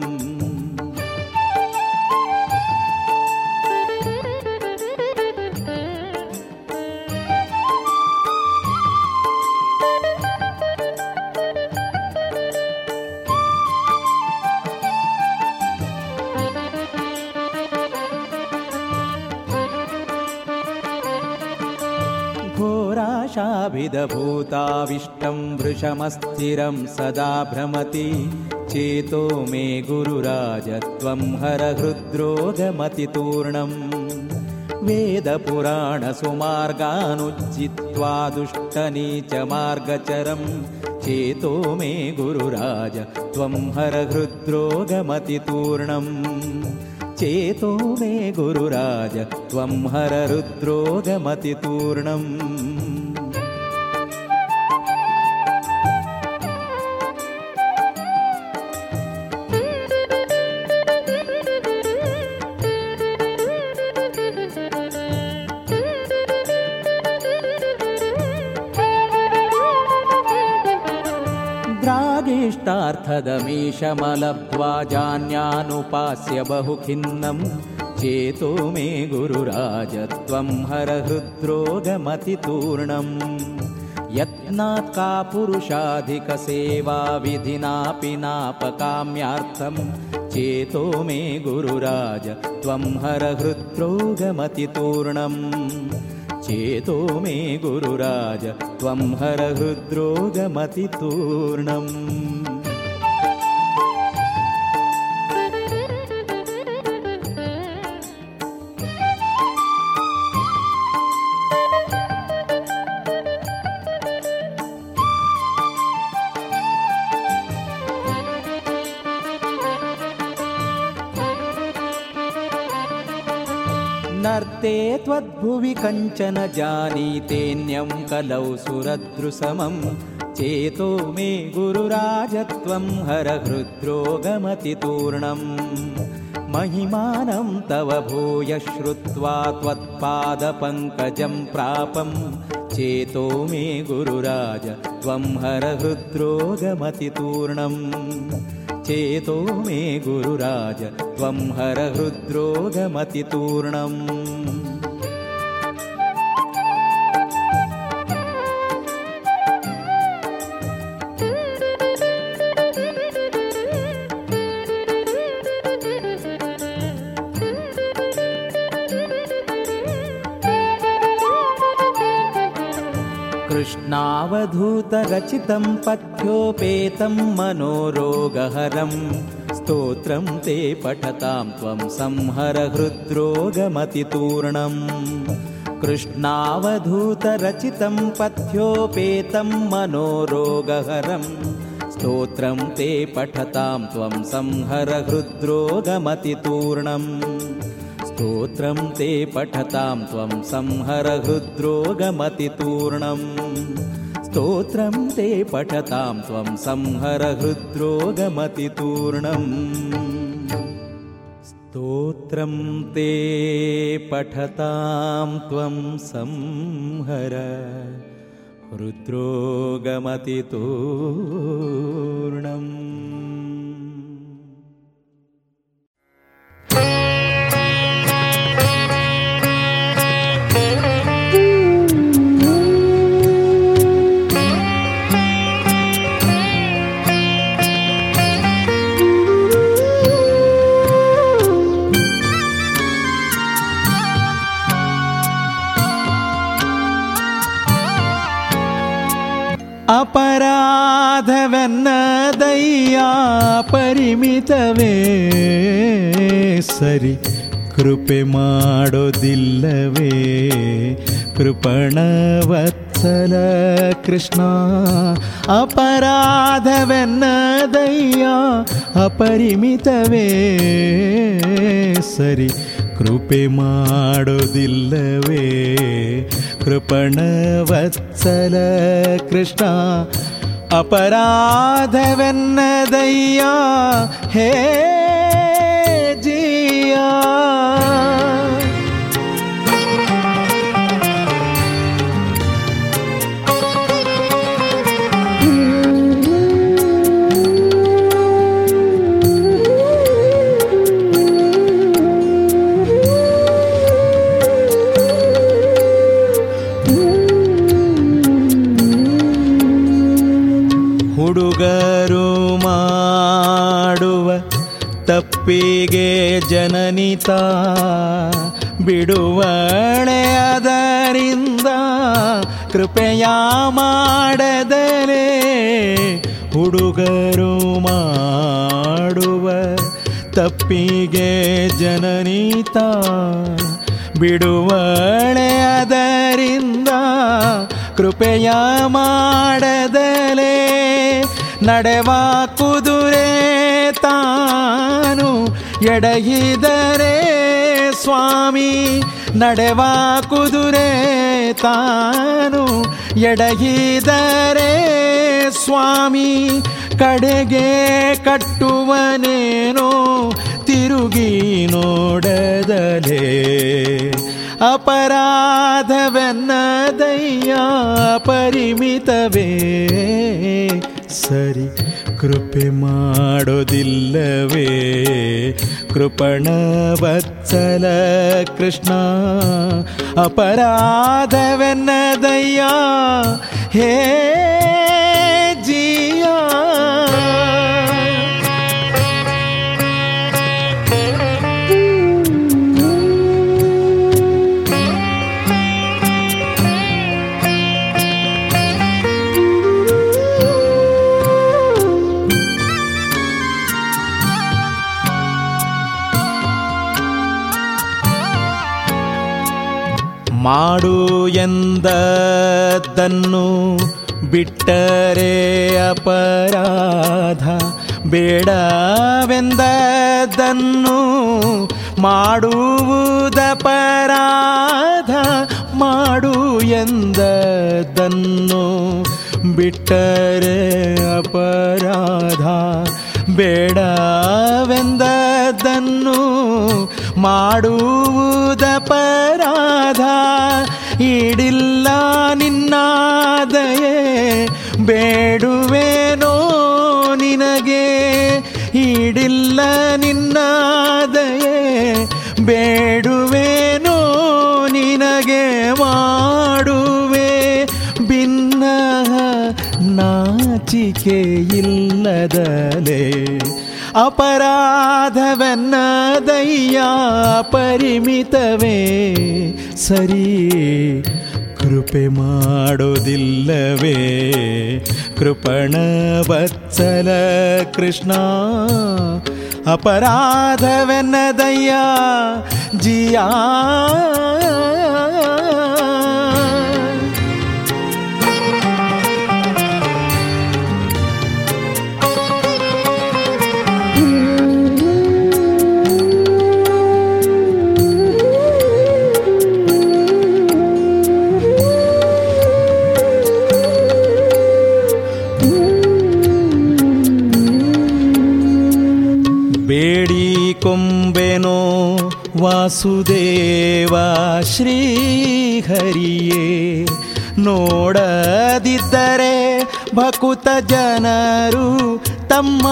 वृषमस्थिरं सदा भ्रमति। चेतो मे गुरुराजत्वं हरहृद्रोगमतितूर्णम् वेदपुराणसुमार्गानुज्जित्वा दुष्टनीचमार्गचरं चेतो मे गुरुराज त्वं हरहृद्रोगमतितूर्णम् चेतो मे गुरुराज त्वं हररुद्रोगमतितूर्णम् द्रागेष्टार्थदमीशमलब्ध्वा जान्यानुपास्य बहुखिन्नं चेतो मे गुरुराज त्वं यत्नात् का पुरुषाधिकसेवा विधिनापि नापकाम्यार्थं चेतो मे गुरुराज त्वं हरहृद्रोगमतितूर्णम् चेतो मे गुरुराज त्वं हरहृद्रोगमतितूर्णम् त्वद्भुवि कञ्चन जानीतेऽन्यं कलौ सुरदृशमं। चेतो मे गुरुराजत्वं हरहृद्रोगमतितूर्णम्। महिमानं तव भूय श्रुत्वा त्वत्पादपङ्कजं प्रापं चेतो मे गुरुराज त्वं हरहृद्रोगमतितूर्णम्। चेतो मे गुरुराज त्वं हरहृद्रोगमतितूर्णम् कृष्णावधूतरचितं पथ्योपेतं मनोरोगहरं। स्तोत्रं ते पठतां त्वं संहरहृद्रोगमतितूर्णम् कृष्णावधूतरचितं पथ्योपेतं मनोरोगहरं। स्तोत्रं ते पठतां त्वं संहरहृद्रोगमतितूर्णम् स्तोत्रं ते पठतां त्वं संहरहृद्रोगमतितूर्णम् स्तोत्रं ते पठतां त्वं संहरहृद्रोगमतितूर्णम् स्तोत्रं ते पठतां त्वं संहर हृद्रोगमतितूर्णम् ಅಪರಾಧವೆನ್ನದಯ್ಯ ಪರಿಮಿತವೇ? ಸರಿ ಕೃಪೆ ಮಾಡೋದಿಲ್ಲವೇ? ಕೃಪಣವತ್ಸಲ ಕೃಷ್ಣ ಅಪರಾಧವೆನ್ನದಯ್ಯ ಅಪರಿಮಿತವೇ? ಸರಿ ಕೃಪೆ ಮಾಡೋದಿಲ್ಲವೇ? कृपणवत्सलकृष्णा अपराधवन्नदय्या हे ತಪ್ಪಿಗೆ ಜನನಿತ ಬಿಡುವಣೆಯದರಿಂದ ಕೃಪೆಯ ಮಾಡದಲೇ ಹುಡುಗರು ಮಾಡುವ ತಪ್ಪಿಗೆ ಜನನಿತ ಬಿಡುವಣೆಯದರಿಂದ ಕೃಪೆಯ ಮಾಡದಲೇ ನಡೆವ ಕುದುರೆ ತಾನು ಎಡಗಿದರೆ ಸ್ವಾಮಿ, ನಡೆವ ಕುದುರೆ ತಾನು ಎಡಗಿದರೆ ಸ್ವಾಮಿ, ಕಡೆಗೆ ಕಟ್ಟುವನೇನೋ ತಿರುಗಿ ನೋಡದಲೇ. ಅಪರಾಧವೆನ್ನದಯ್ಯ ಪರಿಮಿತವೇ. ಸರಿ. ಕೃಪೆ ಮಾಡೋದಿಲ್ಲವೇ. ಕೃಪಣ ವತ್ಸಲ ಕೃಷ್ಣ ಅಪರಾಧವೆನ್ನದಯ್ಯ. ಹೇ ಮಾಡು ಎಂದದ್ದನ್ನು ಬಿಟ್ಟರೆ ಅಪರಾಧ ಬೇಡವೆಂದದ್ದನ್ನು ಮಾಡುವುದಪರಾಧ ಮಾಡು ಎಂದದ್ದನ್ನು ಬಿಟ್ಟರೆ ಅಪರಾಧ ಬೇಡವೆಂದದ್ದನ್ನು ಮಾಡುವುದಪರಾಧ ಈಡಿಲ್ಲ ನಿನ್ನಾದಯೇ ಬೇಡುವೇನೋ ನಿನಗೆ ಈಡಿಲ್ಲ ನಿನ್ನಾದಯೇ ಬೇಡುವೇನೋ ನಿನಗೆ ಮಾಡುವೆ ಭಿನ್ನ ನಾಚಿಕೆ ಇಲ್ಲದಲೇ. ಅಪರಾಧವೆನ್ನದಯ್ಯ ಪರಿಮಿತವೇ ಸರಿ. ಕೃಪೆ ಮಾಡೋದಿಲ್ಲವೇ. ಕೃಪಣ ವತ್ಸಲ ಕೃಷ್ಣ. ಅಪರಾಧವೆನ್ನದಯ್ಯ ಜಿಯಾ. ವಾಸುದೇವ ಶ್ರೀಹರಿಯೇ ನೋಡದಿದ್ದರೆ ಭಕುತ ಜನರು ತಮ್ಮ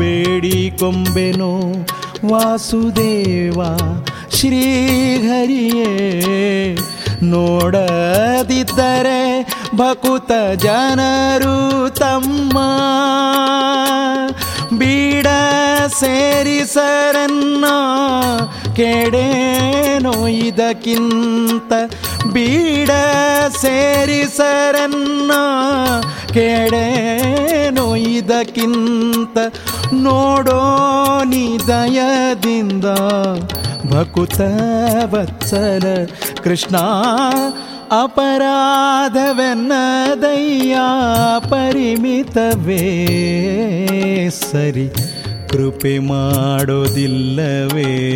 ಬೇಡಿ ಕೊಂಬೆನೋ ವಾಸುದೇವ ಶ್ರೀಹರಿಯೇ ನೋಡದಿದ್ದರೆ ಭಕುತ ಜನರು ತಮ್ಮ ಬೀಡ ಸೇರಿಸರನ್ನ ಕೆಡೇನೋ ಇದಕ್ಕಿಂತ ಬೀಡ ಸೇರಿಸರನ್ನ ಕೆಡೇನೋ ಇದಕ್ಕಿಂತ ನೋಡೋ ನಿದಯದಿಂದ ಭಕುತ ವತ್ಸಲ ಕೃಷ್ಣ ಅಪರಾಧವೆನ್ನದಯ್ಯ ಪರಿಮಿತವೇ ಸರಿ. ಕೃಪೆ ಮಾಡೋದಿಲ್ಲವೇ.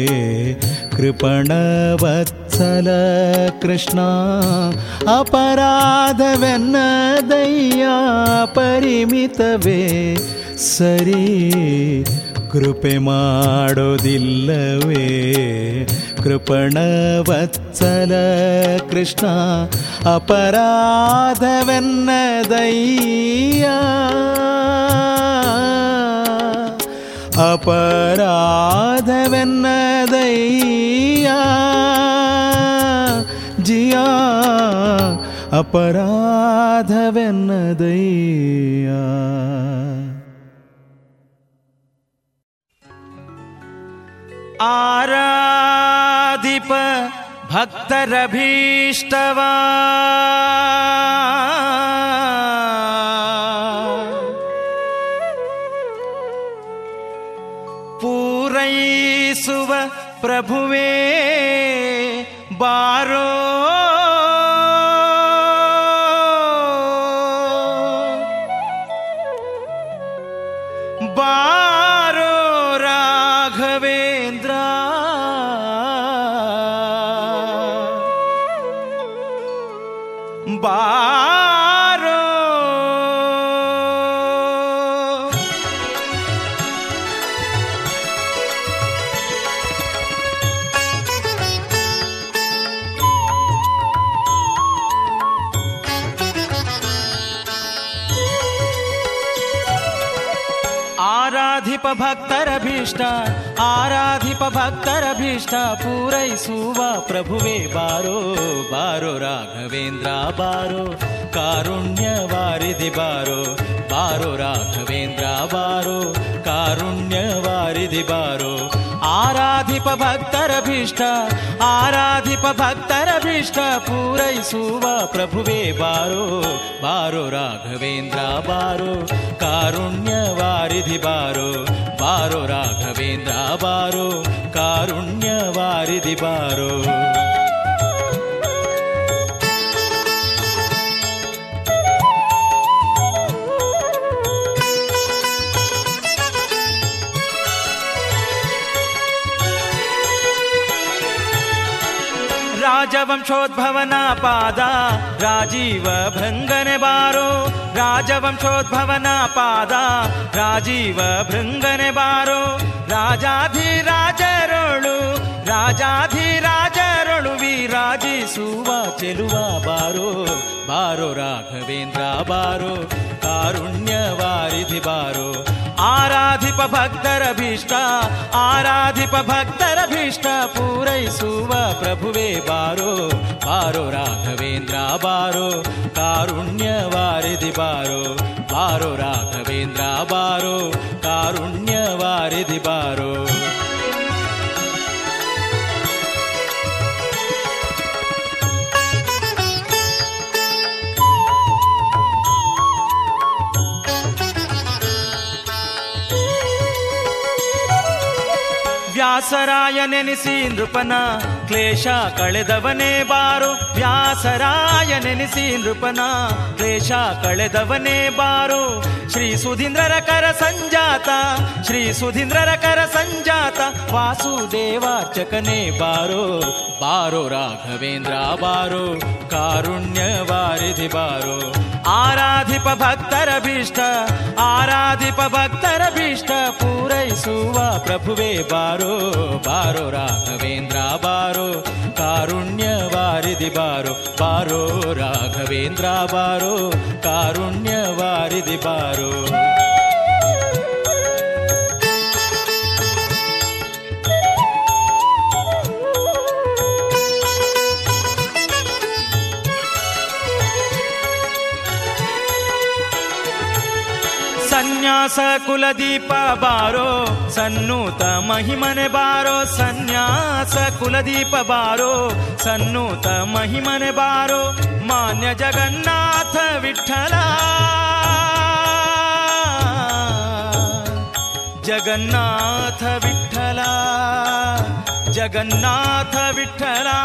ಕೃಪಣವತ್ಸಲ ವತ್ಸಲ ಕೃಷ್ಣ. ಅಪರಾಧವೆನ್ನದಯ್ಯ ಪರಿಮಿತವೇ ಸರಿ. ಕೃಪೆ ಮಾಡೋದಿಲ್ಲವೇ. ಕೃಪಣ ವತ್ಸಲ ಕೃಷ್ಣ ಅಪರಾಧವೆನ್ನದಯ್ಯ. ಅಪರಾಧವೆನ್ನದಯ್ಯ. ಜಿಯ आराधिप भक्तरभीष्टवा। पूरै सुव प्रभुवे बारो भक्तरभीष्ट आराधिप भक्तरभीष्ट पूरैसुवा प्रभुवे बारो बारो राघवेन्द्र बारो कारुण्यवारिधि बारो बारो राघवेन्द्र बारो कारुण्यवारिधि बारो ರಾಘವೇಂದ್ರ ಬಾರೋ ಕಾರುಣ್ಯ ವಾರಿಧಿ ಬಾರೋ ಆರಾಧಿಪ ಭಕ್ತರ ಭೀಷ್ಟ ಆರಾಧಿಪ ಭಕ್ತರ ಭೀಷ್ಟ ಪೂರೈಸುವ ಪ್ರಭುವೇ ಬಾರೋ ಬಾರೋ ರಾಘವೇಂದ್ರ ಬಾರೋ ಕಾರುಣ್ಯ ವಾರಿಧಿ ಬಾರೋ ಬಾರೋ ರಾಘವೇಂದ್ರ ಬಾರೋ ಕಾರುಣ್ಯ ವಾರಿಧಿ ಬಾರೋ राजवंशोद्भवनापादा शोद्भवन पादा राजीव भृङ्गने बारो। राजीव भृङ्गने बारो। राजाधिराज ಭೃಂಗನೆ ಬಾರೋ ರಾಜಾಧಿರಾಜರೊಳು ರಾಜಾಧಿರಾಜರೊಳು ವಿರಾಜಿಸುವ ಚೆಲುವ ಬಾರೋ ಬಾರೋ ರಾಘವೇಂದ್ರ ಬಾರೋ ಕಾರುಣ್ಯ ವಾರಿಧಿ ಬಾರೋ ಆರಾಧಿಪ ಭಕ್ತರ ಭೀಷ್ಟ ಆರಾಧಿಪ ಭಕ್ತರ ಭೀಷ್ಟ ಪೂರೈಸುವ ಪ್ರಭುವೇ ಬಾರೋ ಬಾರೋ ರಾಘವೇಂದ್ರ ಬಾರೋ ಕಾರುಣ್ಯ ವಾರಿಧಿ ಬಾರೋ ಬಾರೋ ರಾಘವೇಂದ್ರ ಬಾರೋ ಕಾರುಣ್ಯ ವಾರಿಧಿ ಬಾರೋ ವ್ಯಾಸರಾಯ ನೆನೆಸಿ ನೃಪನ ಕ್ಲೇಶ ಕಳೆದವನೇ ಬಾರು. ವ್ಯಾಸರಾಯ ನೆನೆಸಿ ನೃಪನ ಕ್ಲೇಶ ಕಳೆದವನೇ ಬಾರು. ಶ್ರೀ ಸುಧೀಂದ್ರರ ಕರ ಸಂಜಾತ, ಶ್ರೀ ಸುಧೀಂದ್ರರ ಕರ ಸಂಜಾತ ವಾಸುದೇವಾರ್ಚಕನೇ ಬಾರೋ. ಬಾರೋ ರಾಘವೇಂದ್ರ ಬಾರೋ ಕಾರುಣ್ಯ ವಾರಿಧಿ ಬಾರೋ. ಆರಾಧಿಪ ಭಕ್ತರ ಭೀಷ್ಟ ಆರಾಧಿಪ ಭಕ್ತರ ಭೀಷ್ಟ ಪೂರೈಸುವ ಪ್ರಭುವೇ ಬಾರೋ ಬಾರೋ ರಾಘವೇಂದ್ರ ಬಾರೋ ಕಾರುಣ್ಯ ವಾರಿಧಿ ಬಾರೋ ಬಾರೋ ರಾಘವೇಂದ್ರ ಬಾರೋ ಕಾರುಣ್ಯ ವಾರಿಧಿ ಬಾರೋ कुलदीप बारो सन् तहिमन बारो संन्यास कुलीप बारो सन् तहि मन बारो मन्य जगन्नाथ विट्ठला जगन्नाथ विट्ठला जगन्नाथ विट्ठला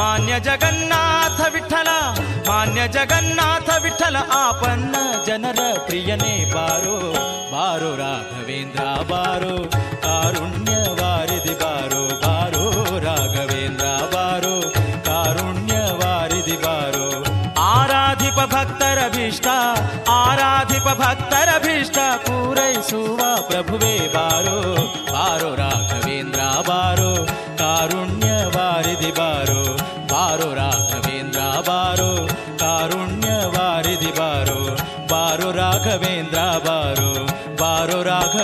मन्य जगन्नाथ जगन्नाथ विठल आपन्न जनन प्रियने बारो ಬಾರೋ राघवेन्द्रा बारो कारुण्य वारिदिबारो बारो ಬಾರೋ बारो कारुण्य वारि दिबारो आराधिप भक्तर अभिष्टा आराधिप ಆರಾಧಿಪ अभिष्टा पूर सुवा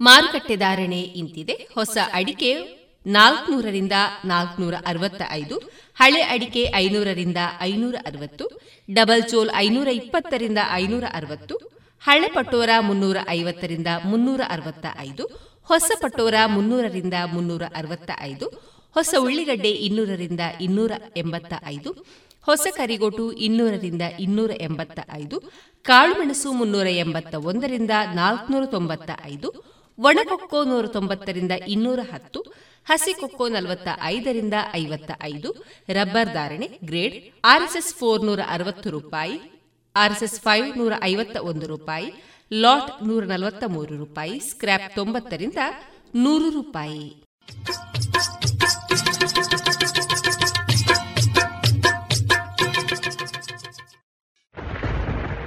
ಮಾರುಕಟ್ಟೆ ಧಾರಣೆ ಇಂತಿದೆ. ಹೊಸ ಅಡಿಕೆ ನಾಲ್ಕನೂರರಿಂದ ನಾಲ್ಕನೂರ ಅರವತ್ತ ಐದು ಹಳೆ ಅಡಿಕೆ ಐನೂರರಿಂದ ಐನೂರ ಅರವತ್ತು ಡಬಲ್ ಚೋಲ್ ಐನೂರ ಇಪ್ಪತ್ತರಿಂದ ಐನೂರ ಅರವತ್ತು ಹಳೆ ಪಟೋರ ಮುನ್ನೂರ ಐವತ್ತರಿಂದ ಮುನ್ನೂರ ಅರವತ್ತ ಐದು ಹೊಸ ಪಟೋರ ಮುನ್ನೂರರಿಂದ ಮುನ್ನೂರ ಅರವತ್ತ ಐದು ಹೊಸ ಉಳ್ಳಿಗಡ್ಡೆ ಇನ್ನೂರರಿಂದ ಇನ್ನೂರ ಎಂಬತ್ತ ಐದು, ಹೊಸ ಕರಿಗೋಟು ಇನ್ನೂರರಿಂದ ಇನ್ನೂರ ಎಂಬತ್ತ ಐದು ಕಾಳುಮೆಣಸು ಮುನ್ನೂರ ಎಂಬತ್ತ ಒಂದರಿಂದ ನಾಲ್ಕುನೂರ ತೊಂಬತ್ತ ಐದು ಒಣಕೊಕ್ಕೋ ನೂರ ತೊಂಬತ್ತರಿಂದ ಇನ್ನೂರ ಹತ್ತು ಹಸಿಕೊಕ್ಕೋ ನಲವತ್ತ ಐದರಿಂದ ಐವತ್ತ ಐದು, ರಬ್ಬರ್ ಧಾರಣೆ ಗ್ರೇಡ್ ಆರ್ಎಸ್ಎಸ್ ಫೋರ್ ನೂರ ಅರವತ್ತು ರೂಪಾಯಿ, ಆರ್ಎಸ್ಎಸ್ ಫೈವ್ ನೂರ ಐವತ್ತ ಒಂದು ರೂಪಾಯಿ, ಲಾಟ್ ನೂರ ನಲವತ್ತ ಮೂರು ರೂಪಾಯಿ ಸ್ಕ್ರಾಪ್ ತೊಂಬತ್ತರಿಂದ ನೂರು ರೂಪಾಯಿ.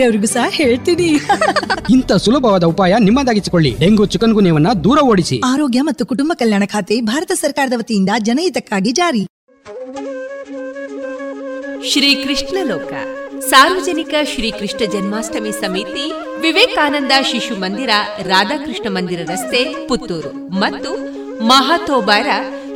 ಬೇರೆಯವರಿಗೂ ಸಹ ಹೇಳ್ತೀನಿ. ಇಂಥ ಸುಲಭವಾದ ಉಪಾಯ ನಿಮ್ಮದಾಗಿಸಿಕೊಳ್ಳಿ. ಡೆಂಗು ಚಿಕನ್ ಗುನ್ಯವನ್ನ ದೂರ ಓಡಿಸಿ. ಆರೋಗ್ಯ ಮತ್ತು ಕುಟುಂಬ ಕಲ್ಯಾಣ ಖಾತೆ ಭಾರತ ಸರ್ಕಾರದ ವತಿಯಿಂದ ಜನಹಿತಕ್ಕಾಗಿ ಜಾರಿ. ಶ್ರೀ ಕೃಷ್ಣ ಲೋಕ. ಸಾರ್ವಜನಿಕ ಶ್ರೀ ಕೃಷ್ಣ ಜನ್ಮಾಷ್ಟಮಿ ಸಮಿತಿ ವಿವೇಕಾನಂದ ಶಿಶು ಮಂದಿರ ರಾಧಾಕೃಷ್ಣ ಮಂದಿರ ರಸ್ತೆ ಪುತ್ತೂರು. ಮತ್ತು ಮಹಾತೋಬಾರ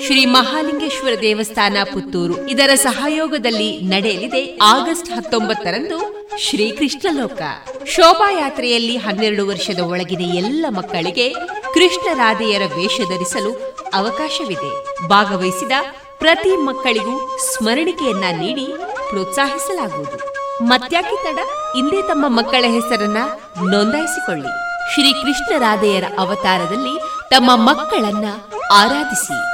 ಶ್ರೀ ಮಹಾಲಿಂಗೇಶ್ವರ ದೇವಸ್ಥಾನ ಪುತ್ತೂರು. ಇದರ ಸಹಯೋಗದಲ್ಲಿ ನಡೆಯಲಿದೆ ಆಗಸ್ಟ್ ಹತ್ತೊಂಬತ್ತರಂದು ಶ್ರೀ ಕೃಷ್ಣಲೋಕ ಶೋಭಾಯಾತ್ರೆಯಲ್ಲಿ ಹನ್ನೆರಡು ವರ್ಷದ ಒಳಗಿನ ಎಲ್ಲ ಮಕ್ಕಳಿಗೆ ಕೃಷ್ಣ ರಾಧೆಯರ ವೇಷ ಧರಿಸಲು ಅವಕಾಶವಿದೆ. ಭಾಗವಹಿಸಿದ ಪ್ರತಿ ಮಕ್ಕಳಿಗೂ ಸ್ಮರಣಿಕೆಯನ್ನ ನೀಡಿ ಪ್ರೋತ್ಸಾಹಿಸಲಾಗುವುದು. ಮತ್ಯಾಕೆ ತಡ? ಇಂದೇ ತಮ್ಮ ಮಕ್ಕಳ ಹೆಸರನ್ನ ನೋಂದಾಯಿಸಿಕೊಳ್ಳಿ. ಶ್ರೀ ಕೃಷ್ಣ ರಾಧೆಯರ ಅವತಾರದಲ್ಲಿ ತಮ್ಮ ಮಕ್ಕಳನ್ನ ಆರಾಧಿಸಿ.